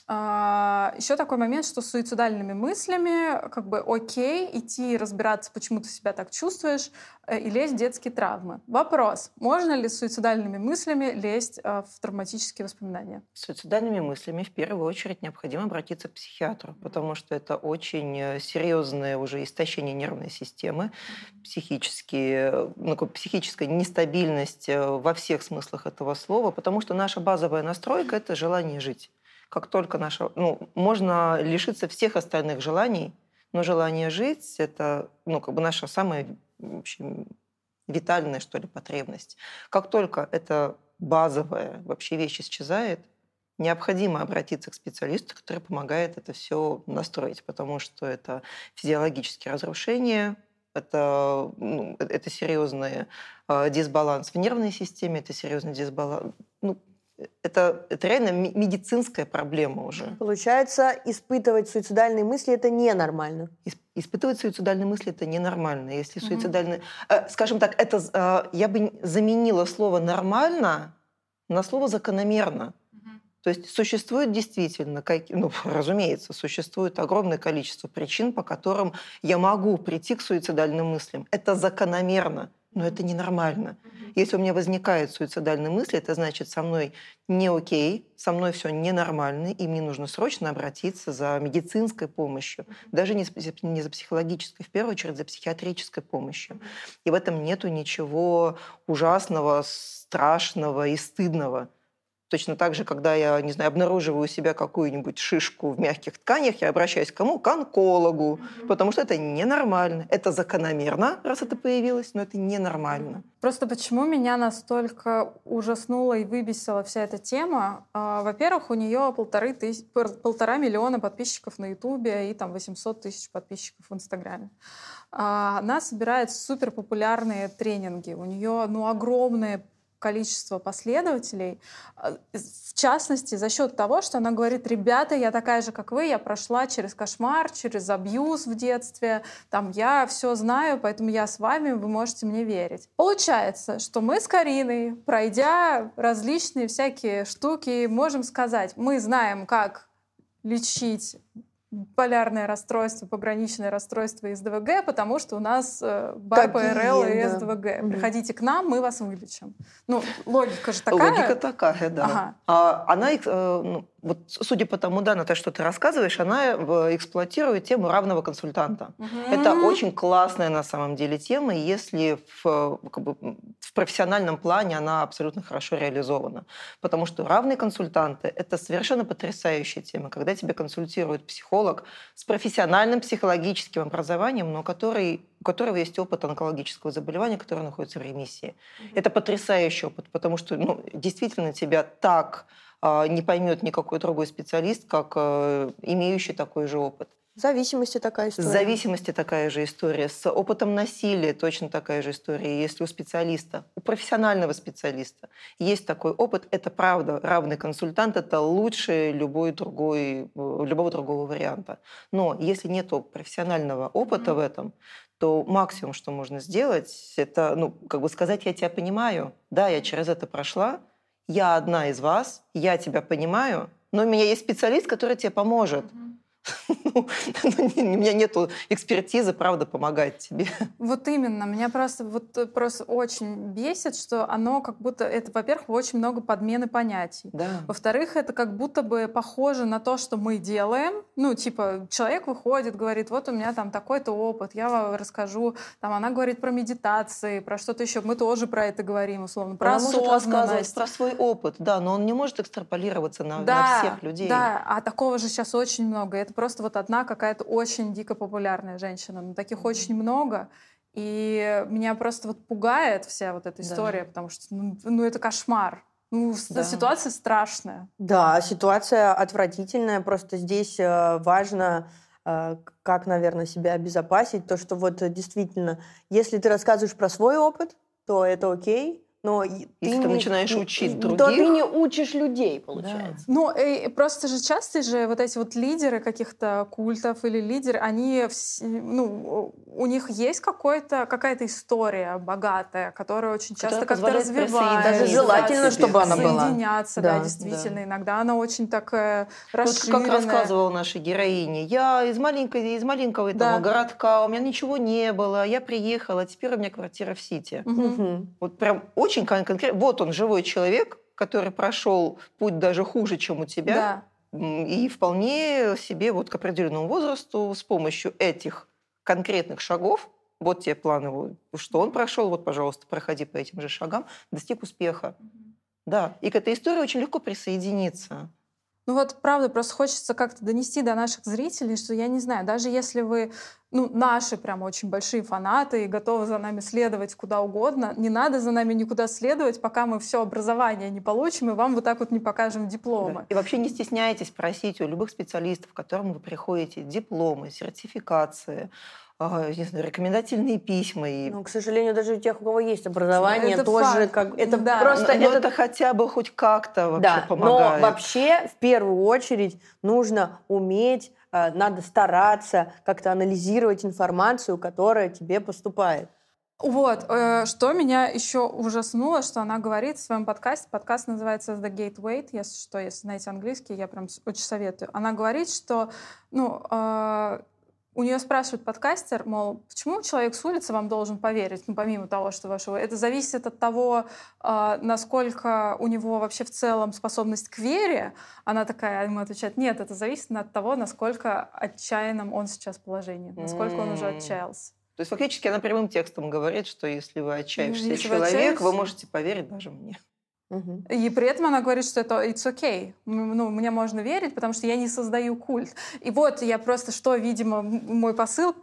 А, еще такой момент, что с суицидальными мыслями как бы окей идти разбираться, почему ты себя так чувствуешь, э, и лезть в детские травмы. Вопрос, можно ли с суицидальными мыслями лезть э, в травматические воспоминания? С суицидальными мыслями в первую очередь необходимо обратиться к психиатру, потому что это очень э, серьезное уже истощение нервной системы, психические, ну, психическая нестабильность во всех смыслах этого слова, потому что наша базовая настройка – это желание жить как только наша... Ну, можно лишиться всех остальных желаний, но желание жить – это ну, как бы наша самая в общем, витальная, что ли, потребность. Как только эта базовая вообще вещь исчезает, необходимо обратиться к специалисту, который помогает это все настроить, потому что это физиологические разрушения, это, ну, это серьезный э, дисбаланс в нервной системе, это серьезный дисбаланс, ну, это, это реально медицинская проблема уже. Получается, испытывать суицидальные мысли это ненормально. Исп, испытывать суицидальные мысли это ненормально. Если угу. суицидальные, э, скажем так, это э, я бы заменила слово нормально на слово закономерно. То есть существует действительно, как, ну, разумеется, существует огромное количество причин, по которым я могу прийти к суицидальным мыслям. Это закономерно но это ненормально. Если у меня возникают суицидальные мысли, это значит, со мной не окей, со мной все ненормально, и мне нужно срочно обратиться за медицинской помощью, даже не, не за психологической, в первую очередь за психиатрической помощью. И в этом нету ничего ужасного, страшного и стыдного. Точно так же, когда я, не знаю, обнаруживаю у себя какую-нибудь шишку в мягких тканях, я обращаюсь к кому? К онкологу, mm-hmm. потому что это ненормально. Это закономерно, раз это появилось, но это ненормально. Просто почему меня настолько ужаснула и выбесила вся эта тема? А, во-первых, у нее полторы тысяч, полтора миллиона подписчиков на Ютубе и там 800 тысяч подписчиков в Инстаграме. А, она собирает супер популярные тренинги. У нее ну, огромные количество последователей, а, в частности, за счет того, что она говорит, ребята, я такая же, как вы, я прошла через кошмар, через абьюз в детстве, там, я все знаю, поэтому я с вами, вы можете мне верить. Получается, что мы с Кариной, пройдя различные всякие штуки, можем сказать, мы знаем, как лечить полярное расстройство, пограничное расстройство из ДВГ, потому что у нас э, БПРЛ и да. СДВГ. Угу. Приходите к нам, мы вас вылечим. Ну, логика же такая. Логика такая, да. Ага. А, она, э, ну, вот судя по тому, да, на то, что ты рассказываешь, она эксплуатирует тему равного консультанта. Угу. Это очень классная на самом деле тема, и если в, как бы, в профессиональном плане она абсолютно хорошо реализована. Потому что равные консультанты – это совершенно потрясающая тема, когда тебе консультирует психолог с профессиональным психологическим образованием, но который, у которого есть опыт онкологического заболевания, которое находится в ремиссии. Угу. Это потрясающий опыт, потому что ну, действительно тебя так не поймет никакой другой специалист, как э, имеющий такой же опыт. В зависимости такая история. В зависимости такая же история. С опытом насилия точно такая же история. Если у специалиста, у профессионального специалиста есть такой опыт, это правда. Равный консультант – это лучше любой другой, любого другого варианта. Но если нет профессионального опыта mm-hmm. в этом, то максимум, что можно сделать, это, ну, как бы сказать, я тебя понимаю, да, я через это прошла, я одна из вас, я тебя понимаю, но у меня есть специалист, который тебе поможет. Mm-hmm. Ну, ну, у меня нет экспертизы, правда, помогать тебе. Вот именно. Меня просто, вот, э, просто очень бесит, что оно как будто... Это, во-первых, очень много подмены понятий. Да. Во-вторых, это как будто бы похоже на то, что мы делаем. Ну, типа, человек выходит, говорит, вот у меня там такой-то опыт, я вам расскажу. Там она говорит про медитации, про что-то еще. Мы тоже про это говорим, условно. Про Она может рассказывать про свой опыт, да, но он не может экстраполироваться на, да, на всех людей. Да, а такого же сейчас очень много. Это просто вот одна какая-то очень дико популярная женщина. Но таких mm-hmm. очень много. И меня просто вот пугает вся вот эта история, да. потому что ну, ну это кошмар. Ну, да. ситуация страшная. Да, ситуация отвратительная. Просто здесь э, важно, э, как, наверное, себя обезопасить. То, что вот действительно, если ты рассказываешь про свой опыт, то это окей. Но Если ты начинаешь учить то ты других. не учишь людей, получается. Ну, и просто же часто же вот эти вот лидеры каких-то культов или лидеры, они, ну, у них есть какой-то, какая-то история богатая, которая очень часто как-то развивается. Даже желательно, чтобы она была. Соединяться, да, Да, действительно. да. Иногда она очень Вот расширенная. как рассказывала наша героиня, я из маленькой, из маленького этого Да. городка, у меня ничего не было, я приехала, теперь у меня квартира в Сити. Мгм. Вот прям очень кон- конкретно. Вот он, живой человек, который прошел путь даже хуже, чем у тебя, Да. и вполне себе вот к определенному возрасту с помощью этих конкретных шагов, вот те планы, что он прошел, вот, пожалуйста, проходи по этим же шагам, достиг успеха. Да, и к этой истории очень легко присоединиться. Ну вот, правда, просто хочется как-то донести до наших зрителей, что я не знаю, даже если вы, ну, наши прям очень большие фанаты и готовы за нами следовать куда угодно, не надо за нами никуда следовать, пока мы все образование не получим и вам вот так вот не покажем дипломы. Да. И вообще не стесняйтесь просить у любых специалистов, к которым вы приходите, дипломы, сертификации, не знаю, рекомендательные письма. И... Ну, к сожалению, даже у тех, у кого есть образование, Это тоже факт. как это Да. просто но это это хотя бы хоть как-то вообще да, помогает. но вообще в первую очередь нужно уметь, э, надо стараться как-то анализировать информацию, которая тебе поступает. Вот, э, что меня еще ужаснуло, что она говорит в своем подкасте, подкаст называется The Gateway, если что, если знаете английский, я прям очень советую. Она говорит, что, ну, э, у нее спрашивает подкастер, мол, почему человек с улицы вам должен поверить, ну, помимо того, что вашего... Это зависит от того, э, насколько у него вообще в целом способность к вере. Она такая ему отвечает, нет, это зависит от того, насколько отчаянным он сейчас в положении, насколько он уже отчаялся. То есть фактически она прямым текстом говорит, что если вы отчаявшийся Если вы человек, вы можете поверить даже мне. Мгм. И при этом она говорит, что это it's okay. Ну, мне можно верить, потому что я не создаю культ. И вот я просто, что, видимо, мой посыл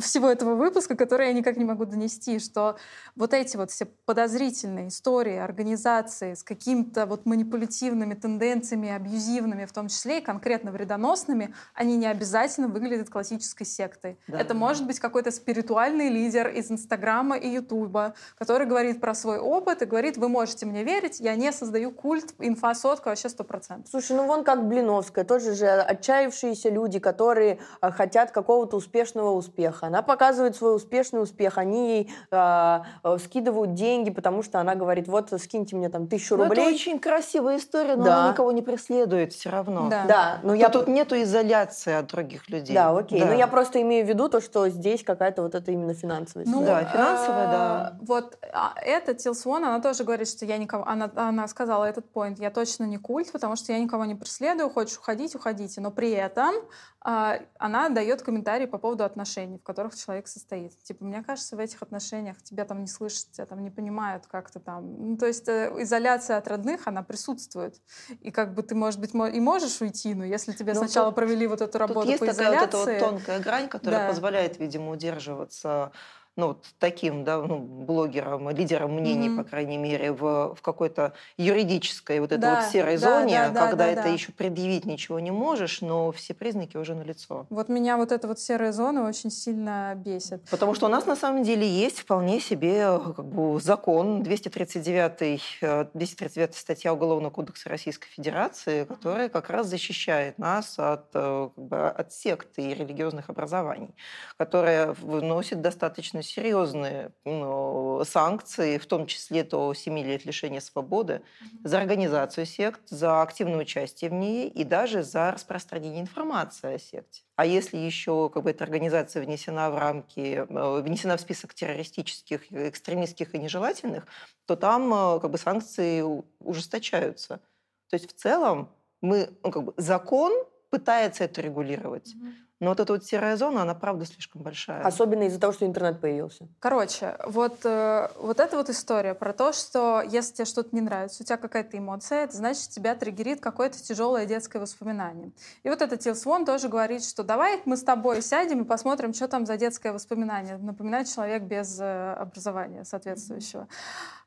всего этого выпуска, который я никак не могу донести, что вот эти вот все подозрительные истории, организации с какими-то вот манипулятивными тенденциями, абьюзивными, в том числе и конкретно вредоносными, они не обязательно выглядят классической сектой. Да. Это может быть какой-то спиритуальный лидер из Инстаграма и Ютуба, который говорит про свой опыт и говорит, вы можете мне верить, я не создаю культ, инфа сотка вообще сто процентов. Слушай, ну вон как Блиновская, тоже же отчаявшиеся люди, которые а, хотят какого-то успешного успеха. Она показывает свой успешный успех, они ей а, скидывают деньги, потому что она говорит, вот скиньте мне там тысячу Ну, это рублей. очень красивая история, но Да. она никого не преследует все равно. Да. Да, но Я тут нету изоляции от других людей. Да, окей. Да. Но я просто имею в виду то, что здесь какая-то вот это именно финансовая Ну, история. Да, финансовая, да. э, Вот эта Тилсвон, она тоже говорит, что я никого... Она, она сказала этот point, я точно не культ, потому что я никого не преследую, хочешь уходить, уходите. Но при этом а, она дает комментарии по поводу отношений, в которых человек состоит. Типа, мне кажется, в этих отношениях тебя там не слышат, тебя там не понимают, как ты там... Ну, то есть э, изоляция от родных, она присутствует. И как бы ты, может быть, и можешь уйти, но если тебе Ну, сначала тут- провели вот эту Тут работу есть по такая вот эта вот изоляции... тонкая грань, которая Да. позволяет, видимо, удерживаться ну, вот таким да, ну, блогером, лидером мнений, Мгм. по крайней мере, в, в какой-то юридической вот этой Да, вот серой да, зоне, да, да, когда да, это да. еще предъявить ничего не можешь, но все признаки уже налицо. Вот меня вот эта вот серая зона очень сильно бесит. Потому что у нас на самом деле есть вполне себе э, как бы, закон 239, э, 239 статья Уголовного кодекса Российской Федерации, которая как раз защищает нас от, э, как бы, от сект и религиозных образований, которая вносит достаточно серьезные ну, санкции, в том числе до 7 лет лишения свободы, за организацию сект, за активное участие в ней и даже за распространение информации о секте. А если еще как бы, эта организация внесена в рамки, э, внесена в список террористических, экстремистских и нежелательных, то там э, как бы, санкции ужесточаются. То есть в целом мы, ну, как бы, закон пытается это регулировать, но вот эта вот серая зона, она правда слишком большая. Особенно из-за того, что интернет появился. Короче, вот, э, вот эта вот история про то, что если тебе что-то не нравится, у тебя какая-то эмоция, это значит, тебя триггерит какое-то тяжелое детское воспоминание. И вот этот Тилсвон тоже говорит, что давай мы с тобой сядем и посмотрим, что там за детское воспоминание. Напоминает человек без э, образования соответствующего.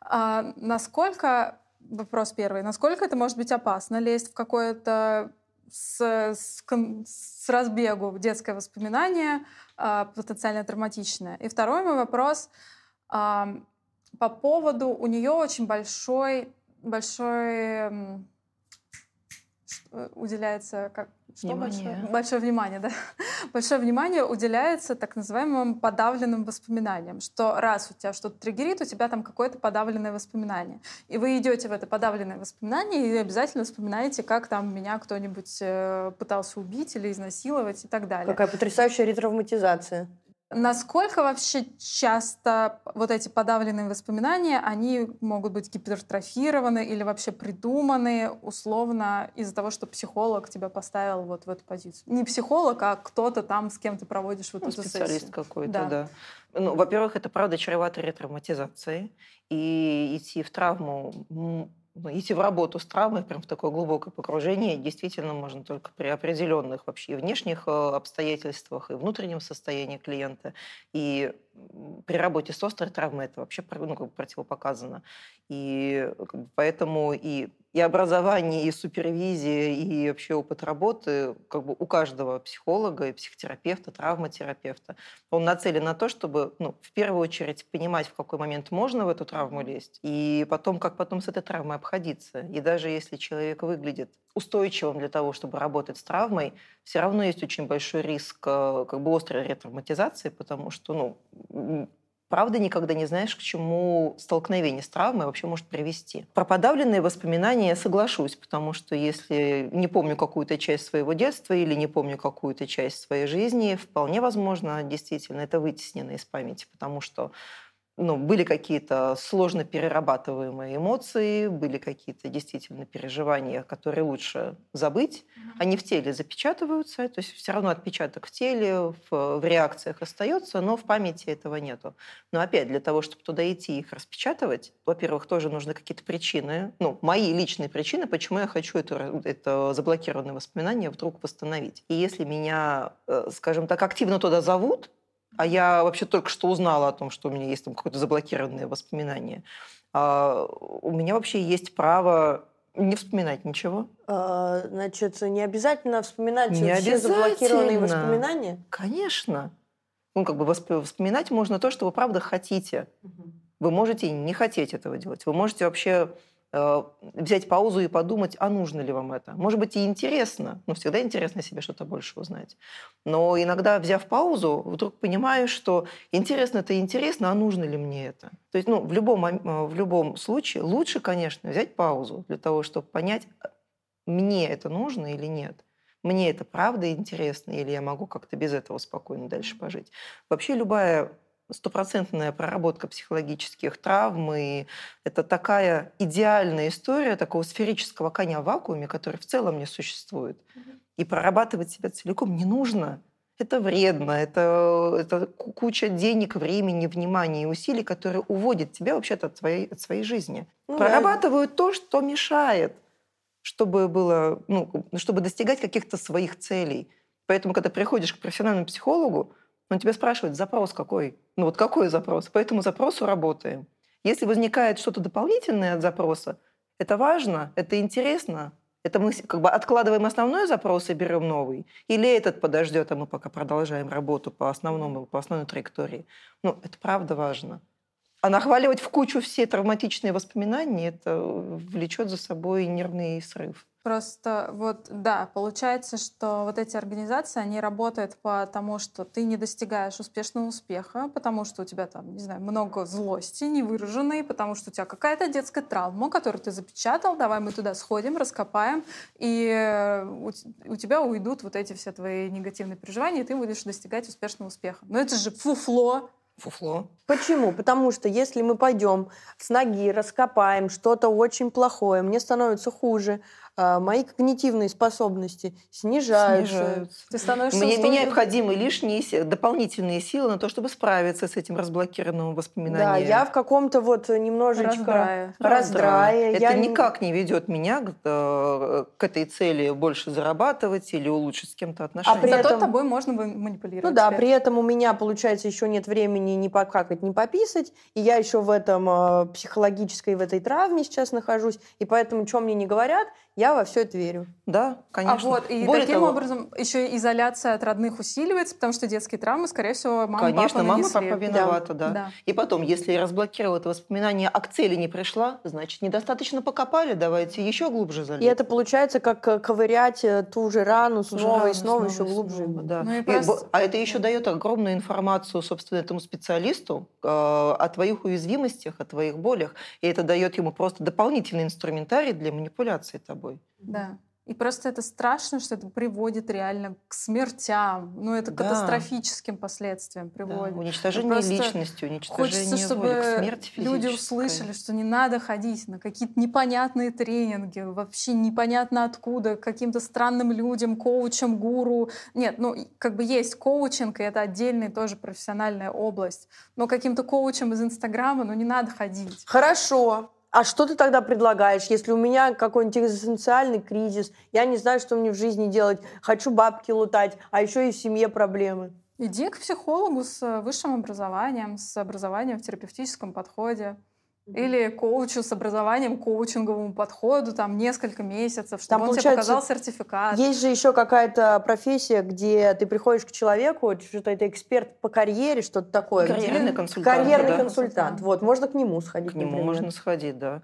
А насколько, вопрос первый, насколько это может быть опасно лезть в какое-то с, с, с разбегу в детское воспоминание, а, потенциально травматичное. И второй мой вопрос. по поводу у нее очень большой большой уделяется как что внимание. большое? Большое внимание, да. Большое внимание уделяется так называемым подавленным воспоминаниям, что раз у тебя что-то триггерит, у тебя там какое-то подавленное воспоминание. И вы идете в это подавленное воспоминание и обязательно вспоминаете, как там меня кто-нибудь э, пытался убить или изнасиловать и так далее. Какая потрясающая ретравматизация. Насколько вообще часто вот эти подавленные воспоминания, они могут быть гипертрофированы или вообще придуманы условно из-за того, что психолог тебя поставил вот в эту позицию? Не психолог, а кто-то там, с кем ты проводишь вот ну, эту специалист сессию. какой-то, да. да. Ну, во-первых, это правда чревато ретравматизацией. И идти в травму идти в работу с травмой, прям в такое глубокое погружение, действительно можно только при определенных вообще внешних э, обстоятельствах и внутреннем состоянии клиента. И при работе с острой травмой это вообще ну, как бы противопоказано. И как бы, поэтому и и образование, и супервизия, и вообще опыт работы как бы у каждого психолога и психотерапевта, травматерапевта. Он нацелен на то, чтобы ну, в первую очередь понимать, в какой момент можно в эту травму лезть, и потом, как потом с этой травмой обходиться. И даже если человек выглядит устойчивым для того, чтобы работать с травмой, все равно есть очень большой риск э, как бы острой ретравматизации, потому что ну, правда никогда не знаешь, к чему столкновение с травмой вообще может привести. Про подавленные воспоминания я соглашусь, потому что если не помню какую-то часть своего детства или не помню какую-то часть своей жизни, вполне возможно, действительно, это вытеснено из памяти, потому что ну, были какие-то сложно перерабатываемые эмоции, были какие-то действительно переживания, которые лучше забыть. Mm-hmm. Они в теле запечатываются, то есть все равно отпечаток в теле, в, в реакциях остается, но в памяти этого нету. Но опять, для того, чтобы туда идти и их распечатывать, во-первых, тоже нужны какие-то причины, ну, мои личные причины, почему я хочу это, это заблокированное воспоминание вдруг восстановить. И если меня, э, скажем так, активно туда зовут, а я вообще только что узнала о том, что у меня есть там какое-то заблокированное воспоминание. А у меня вообще есть право не вспоминать ничего. А, значит, не обязательно вспоминать не все обязательно. заблокированные воспоминания? Конечно. Ну, как бы вспоминать можно то, что вы правда хотите. Угу. Вы можете не хотеть этого делать. Вы можете вообще взять паузу и подумать, а нужно ли вам это. Может быть, и интересно, но всегда интересно себе что-то больше узнать. Но иногда, взяв паузу, вдруг понимаешь, что интересно это интересно, а нужно ли мне это. То есть ну, в, любом, э, в любом случае лучше, конечно, взять паузу для того, чтобы понять, мне это нужно или нет. Мне это правда интересно, или я могу как-то без этого спокойно дальше пожить. Вообще любая стопроцентная проработка психологических травм, и это такая идеальная история такого сферического коня в вакууме, который в целом не существует. И прорабатывать себя целиком не нужно. Это вредно, это, это куча денег, времени, внимания и усилий, которые уводят тебя вообще-то от своей, от своей жизни. Ну, Прорабатывают да. то, что мешает, чтобы, было, ну, чтобы достигать каких-то своих целей. Поэтому, когда приходишь к профессиональному психологу, он тебя спрашивает, запрос какой? Ну вот какой запрос? По этому запросу работаем. Если возникает что-то дополнительное от запроса, это важно, это интересно, это мы как бы откладываем основной запрос и берем новый? Или этот подождет, а мы пока продолжаем работу по основному, по основной траектории? Ну, это правда важно. А нахваливать в кучу все травматичные воспоминания, это влечет за собой нервный срыв. Просто вот, да, получается, что вот эти организации, они работают по тому, что ты не достигаешь успешного успеха, потому что у тебя там, не знаю, много злости невыраженной, потому что у тебя какая-то детская травма, которую ты запечатал, давай мы туда сходим, раскопаем, и у, у тебя уйдут вот эти все твои негативные переживания, и ты будешь достигать успешного успеха. Но это же фуфло, Фуфло. Почему? Потому что если мы пойдем с ноги, раскопаем что-то очень плохое, мне становится хуже, мои когнитивные способности снижаются. снижаются. Ты становишься Мне, мне необходимы лишние дополнительные силы на то, чтобы справиться с этим разблокированным воспоминанием. Да, я в каком-то вот немножечко раздрае. раздрае. Это я... никак не ведет меня к, э, к этой цели больше зарабатывать или улучшить с кем-то отношения. А при Зато этом... тобой можно манипулировать. Ну да, при этом у меня, получается, еще нет времени ни покакать, ни пописать, и я еще в этом э, психологической, в этой травме сейчас нахожусь, и поэтому, что мне не говорят, я во все это верю. Да, конечно. А вот, и Более таким того, образом еще и изоляция от родных усиливается, потому что детские травмы, скорее всего, мама Конечно, папа мама, папа виновата, да. Да. И потом, если разблокировала это воспоминание, а к цели не пришла, значит, недостаточно покопали, давайте еще глубже залезть. И это получается как э, ковырять э, ту же рану снова и рано, снова, еще глубже. снова, да. Ну и И просто- А это еще дает огромную информацию, собственно, этому специалисту э, о твоих уязвимостях, о твоих болях. И это дает ему просто дополнительный инструментарий для манипуляции тобой. Да. И просто это страшно, что это приводит реально к смертям. Ну, это Да. катастрофическим последствиям Да, приводит. уничтожение Просто личности, уничтожение Хочется, воли, к чтобы смерти люди физической. услышали, что не надо ходить на какие-то непонятные тренинги, вообще непонятно откуда, к каким-то странным людям, коучам, гуру. Нет, ну, как бы есть коучинг, и это отдельная тоже профессиональная область. Но каким-то коучам из Инстаграма, ну, не надо ходить. Хорошо. А что ты тогда предлагаешь, если у меня какой-нибудь экзистенциальный кризис, я не знаю, что мне в жизни делать, хочу бабки лутать, а еще и в семье проблемы? Иди к психологу с э, высшим образованием, с образованием в терапевтическом подходе. Или коучу с образованием коучинговому подходу, там несколько месяцев, чтобы Там, он тебе показал сертификат. Есть же еще какая-то профессия, где ты приходишь к человеку, что-то это эксперт по карьере, что-то такое. где- Карьерный консультант. Карьерный да. консультант. Вот, можно к нему сходить, К нему например. можно сходить, да.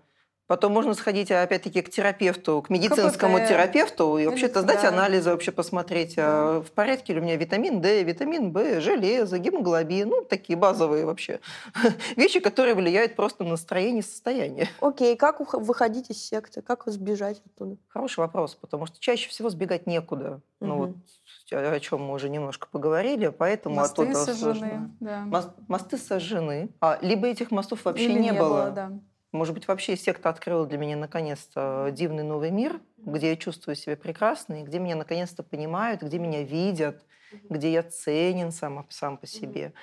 Потом можно сходить, опять-таки, к терапевту, к медицинскому КПТ. терапевту и вообще-то сдать да. анализы, вообще посмотреть, а в порядке ли у меня витамин D, витамин В, железо, гемоглобин, ну, такие базовые вообще вещи, которые влияют просто на настроение и состояние. Окей, как ух- выходить из секты? Как сбежать оттуда? Хороший вопрос, потому что чаще всего сбегать некуда. Ну, вот о чем мы уже немножко поговорили, поэтому Мосты оттуда сожжены. сложно. Да. Мос- Мосты сожжены, а, либо этих мостов вообще Или не, было. да. Может быть, вообще секта открыла для меня наконец-то дивный новый мир, где я чувствую себя прекрасно, и где меня наконец-то понимают, где меня видят, где я ценен сам, сам по себе.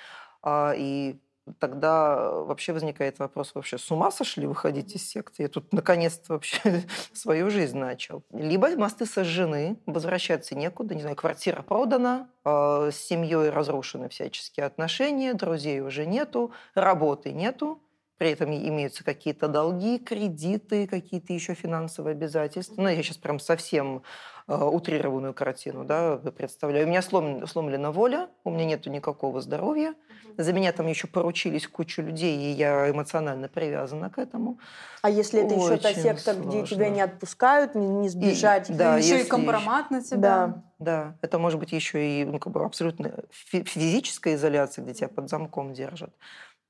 А, И тогда вообще возникает вопрос, вообще с ума сошли выходить из секты? Я тут наконец-то вообще свою жизнь начал. Либо мосты сожжены, возвращаться некуда, не знаю, квартира продана, а, с семьей разрушены всяческие отношения, друзей уже нету, работы нету, при этом и- имеются какие-то долги, кредиты, какие-то еще финансовые обязательства. Ну, я сейчас прям совсем э, утрированную картину да, представляю. У меня слом- сломлена воля, у меня нету никакого здоровья. За меня там еще поручились кучу людей, и я эмоционально привязана к этому. А если это еще та Очень секта, где тебя сложно. не отпускают, не, не сбежать? да, еще и если компромат на тебя. Да. Да, это может быть еще и ну, как бы абсолютно фи- физическая изоляция, где тебя под замком держат.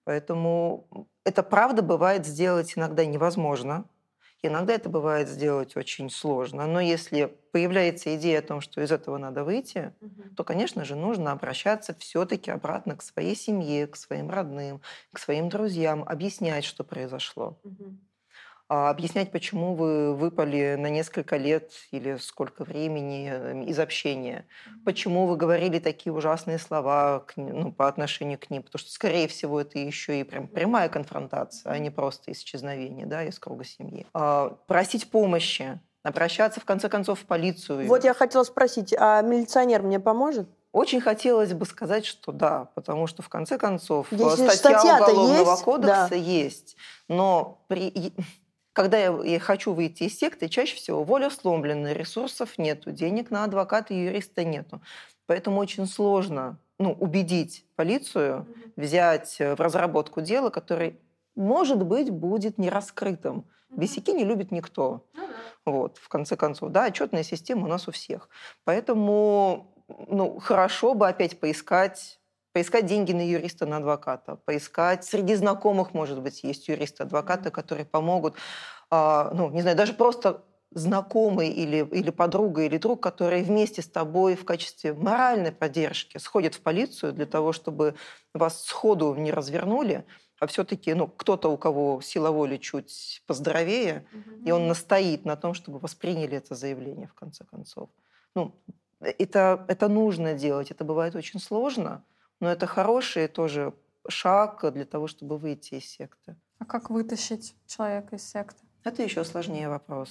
Поэтому это правда бывает сделать иногда невозможно. Иногда это бывает сделать очень сложно. Но если появляется идея о том, что из этого надо выйти, то, конечно же, нужно обращаться все-таки обратно к своей семье, к своим родным, к своим друзьям, объяснять, что произошло. А, объяснять, почему вы выпали на несколько лет или сколько времени э, из общения, почему вы говорили такие ужасные слова к ну, по отношению к ним, потому что, скорее всего, это еще и прям прямая конфронтация, а не просто исчезновение да, из круга семьи. А, просить помощи, обращаться, в конце концов, в полицию. Вот я хотела спросить, а милиционер мне поможет? Очень хотелось бы сказать, что да, потому что в конце концов Если статья Уголовного есть, кодекса да. есть, но при... когда я, я хочу выйти из секты, чаще всего воля сломлена, ресурсов нету, денег на адвоката и юриста нету. Поэтому очень сложно ну, убедить полицию взять э, в разработку дела, которое, может быть, будет не раскрытым. Висяки не любит никто. Вот, в конце концов, да, отчетная система у нас у всех. Поэтому, ну, хорошо бы опять поискать поискать деньги на юриста, на адвоката, поискать среди знакомых, может быть, есть юристы-адвокаты, которые помогут, а, ну, не знаю, даже просто знакомый или, или подруга или друг, которые вместе с тобой в качестве моральной поддержки сходят в полицию для того, чтобы вас сходу не развернули, а все-таки ну, кто-то, у кого сила воли чуть поздоровее, и он настоит на том, чтобы восприняли это заявление в конце концов. Ну, это, это нужно делать, это бывает очень сложно, но это хороший тоже шаг для того, чтобы выйти из секты. А как вытащить человека из секты? Это еще сложнее вопрос.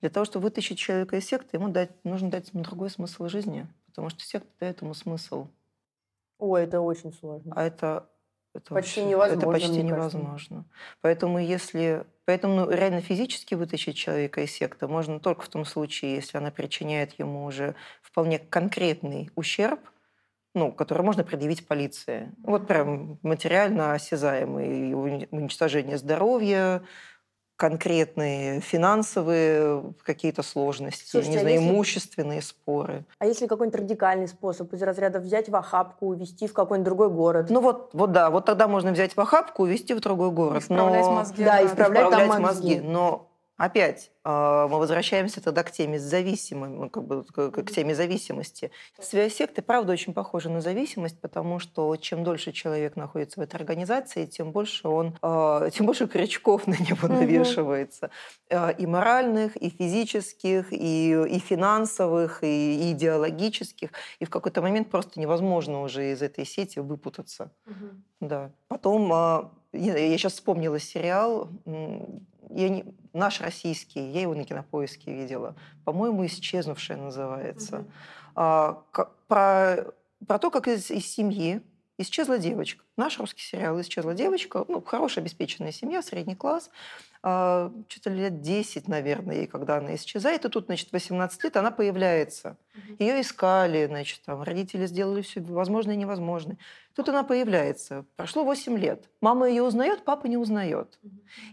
Для того, чтобы вытащить человека из секты, ему дать, нужно дать ему другой смысл жизни, потому что секта дает ему смысл. Ой, это очень сложно. А это Это почти вообще, невозможно. Это почти невозможно. Кажется. Поэтому если Поэтому ну, реально физически вытащить человека из секты можно только в том случае, если она причиняет ему уже вполне конкретный ущерб, ну, который можно предъявить полиции. Вот прям материально осязаемый уничтожение здоровья, конкретные финансовые какие-то сложности, Слушайте, не а знаю, если... имущественные споры. А если какой-нибудь радикальный способ из разряда взять в охапку, увезти в какой-нибудь другой город? Ну вот, вот да, вот тогда можно взять в охапку, увезти в другой город. Исправлять но... мозги. Да, исправлять, исправлять там мозги. мозги. Но Опять а, мы возвращаемся тогда к теме зависимой, ну, как бы, к теме зависимости. Связь секты, правда, очень похожа на зависимость, потому что чем дольше человек находится в этой организации, тем больше он, а, тем больше крючков на него навешивается. А, и моральных, и физических, и, и финансовых, и, идеологических. И в какой-то момент просто невозможно уже из этой сети выпутаться. Да. Потом я сейчас вспомнила сериал я не, наш российский, я его на кинопоиске видела, по-моему, исчезнувшая называется. Mm-hmm. А, про, про то, как из, из семьи исчезла девочка. Наш русский сериал «Исчезла девочка», ну, хорошая обеспеченная семья, средний класс, а, что-то лет 10, наверное, ей, когда она исчезает, и тут, значит, 18 лет она появляется. Ее искали, значит, там, родители сделали все возможное и невозможное. Тут она появляется. Прошло 8 лет. Мама ее узнает, папа не узнает.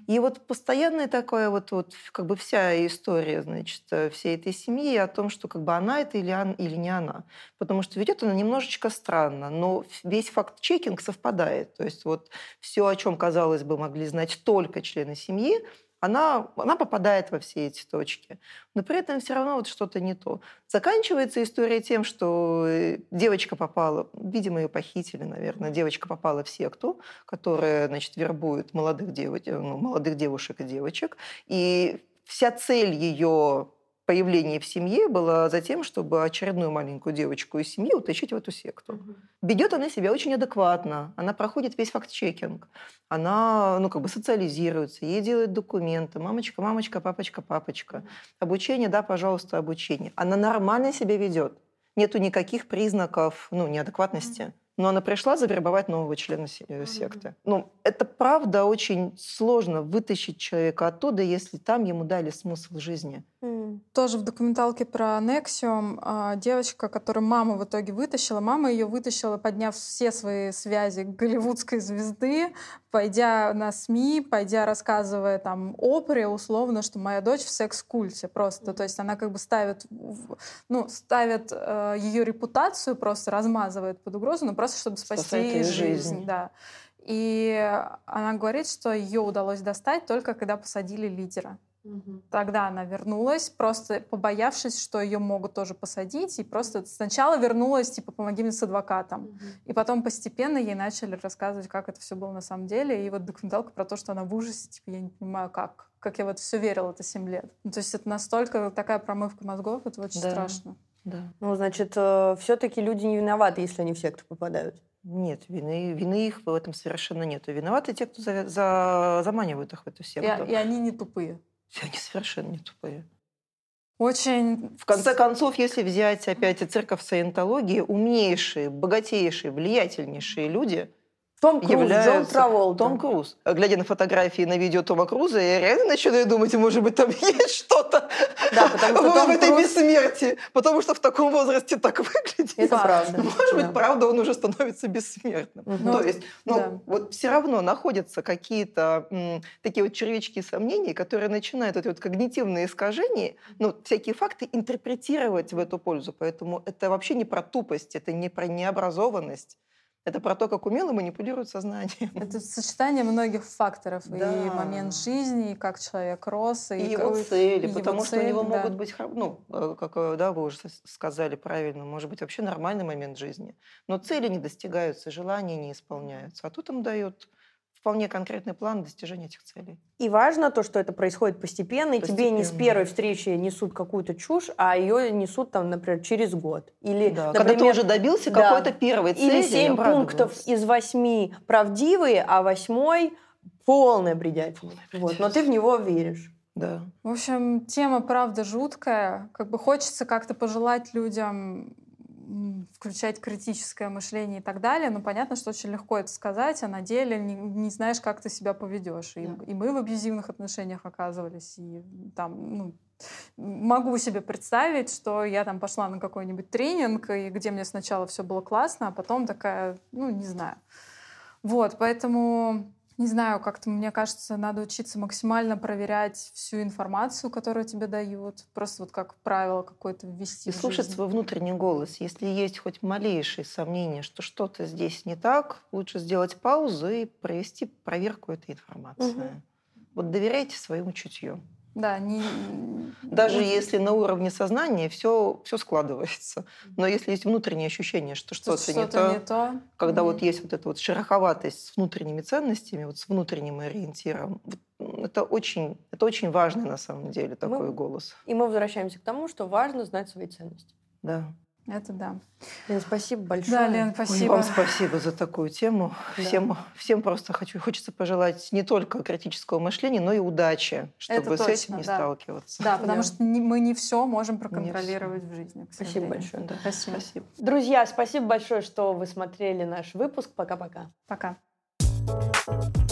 И вот постоянная такая вот, вот как бы вся история, значит, э, всей этой семьи о том, что как бы она это или, он, или не она. Потому что ведет она немножечко странно, но весь факт-чекинг совпадает. То есть вот все, о чем, казалось бы, могли знать только члены семьи, она, она попадает во все эти точки. Но при этом все равно вот что-то не то. Заканчивается история тем, что э, девочка попала, видимо, ее похитили, наверное, девочка попала в секту, которая, значит, вербует молодых, дев... ну, молодых девушек и девочек. И вся цель ее появление в семье было за тем, чтобы очередную маленькую девочку из семьи утащить в эту секту. Угу. Ведет она себя очень адекватно, она проходит весь факт-чекинг, она, ну, как бы социализируется, ей делают документы, мамочка, мамочка, папочка, папочка. Обучение, да, пожалуйста, обучение. Она нормально себя ведет. Нету никаких признаков, ну, неадекватности. Угу но она пришла завербовать нового члена э, секты. Ну, это правда очень сложно вытащить человека оттуда, если там ему дали смысл жизни. Mm. Тоже в документалке про Нексиум а, девочка, которую мама в итоге вытащила, мама ее вытащила, подняв все свои связи голливудской звезды, пойдя на СМИ, пойдя рассказывая там опре условно, что моя дочь в секс-культе просто. То есть она как бы ставит, ну, ставит э, ее репутацию, просто размазывает под угрозу, но просто чтобы спасти жизнь. жизнь. Да. И она говорит, что ее удалось достать только когда посадили лидера. Угу. Тогда она вернулась, просто побоявшись, что ее могут тоже посадить, и просто сначала вернулась, типа, помоги мне с адвокатом. Угу. И потом постепенно ей начали рассказывать, как это все было на самом деле. И вот документалка про то, что она в ужасе, типа, я не понимаю, как, как я вот все верила это 7 лет. Ну, то есть это настолько такая промывка мозгов, это очень да. страшно. Да. Ну, значит, э, все-таки люди не виноваты, если они в секту попадают. Нет, вины, вины их в этом совершенно нет. Виноваты те, кто за, за, заманивают их в эту секту. И, и они не тупые. Они совершенно не тупые. Очень... В конце концов, если взять опять и церковь саентологии, умнейшие, богатейшие, влиятельнейшие люди – том Круз, является... Джон Траволта. Том Круз. Глядя на фотографии, на видео Тома Круза, я реально начинаю думать, может быть, там есть что-то да, потому что в, Том этой Круз... бессмертии. Потому что в таком возрасте так выглядит. Это правда. Может да. быть, правда, он уже становится бессмертным. Угу. То есть, ну, да. вот все равно находятся какие-то м, такие вот червячки сомнений, которые начинают эти вот когнитивные искажения, ну, всякие факты интерпретировать в эту пользу. Поэтому это вообще не про тупость, это не про необразованность. Это про то, как умело манипулируют сознанием. Это сочетание многих факторов. Да. И момент жизни, и как человек рос. И, и его как... цели. И потому его что цель, у него да. могут быть, ну, э, как э, да, вы уже сказали правильно, может быть вообще нормальный момент жизни. Но цели не достигаются, желания не исполняются. А тут им дают вполне конкретный план достижения этих целей. И важно то, что это происходит постепенно, и постепенно. тебе не с первой встречи несут какую-то чушь, а ее несут, там, например, через год. Или, да, например, когда ты уже добился да, какой-то первой цели. Или семь пунктов из восьми правдивые, а восьмой полное бредятина. Вот, но ты в него веришь. Да. В общем, тема правда жуткая. Как бы хочется как-то пожелать людям включать критическое мышление и так далее. Но понятно, что очень легко это сказать, а на деле не, не знаешь, как ты себя поведешь. И, да. и мы в абьюзивных отношениях оказывались, и там, ну, могу себе представить, что я там пошла на какой-нибудь тренинг, и где мне сначала все было классно, а потом такая, ну, не знаю. Вот, поэтому не знаю, как-то, мне кажется, надо учиться максимально проверять всю информацию, которую тебе дают. Просто вот как правило какое-то ввести И слушать свой внутренний голос. Если есть хоть малейшие сомнения, что что-то здесь не так, лучше сделать паузу и провести проверку этой информации. Угу. Вот доверяйте своему чутью. Да, не... Даже вот. если на уровне сознания все, все складывается. Но если есть внутреннее ощущение, что что-то, что не, то, не то, когда mm вот есть вот эта вот шероховатость с внутренними ценностями, вот с внутренним ориентиром, это очень, это очень важный на самом деле такой мы, голос. И мы возвращаемся к тому, что важно знать свои ценности. Да. Это да. Лен, спасибо большое. Да, Лен, спасибо. Вам спасибо за такую тему. Да. Всем, всем просто хочу, хочется пожелать не только критического мышления, но и удачи, чтобы Это с этим не да. сталкиваться. Да, потому да. что не, мы не все можем проконтролировать в жизни. Спасибо большое. Да. Спасибо. спасибо. Друзья, спасибо большое, что вы смотрели наш выпуск. Пока-пока. Пока. -пока. Пока.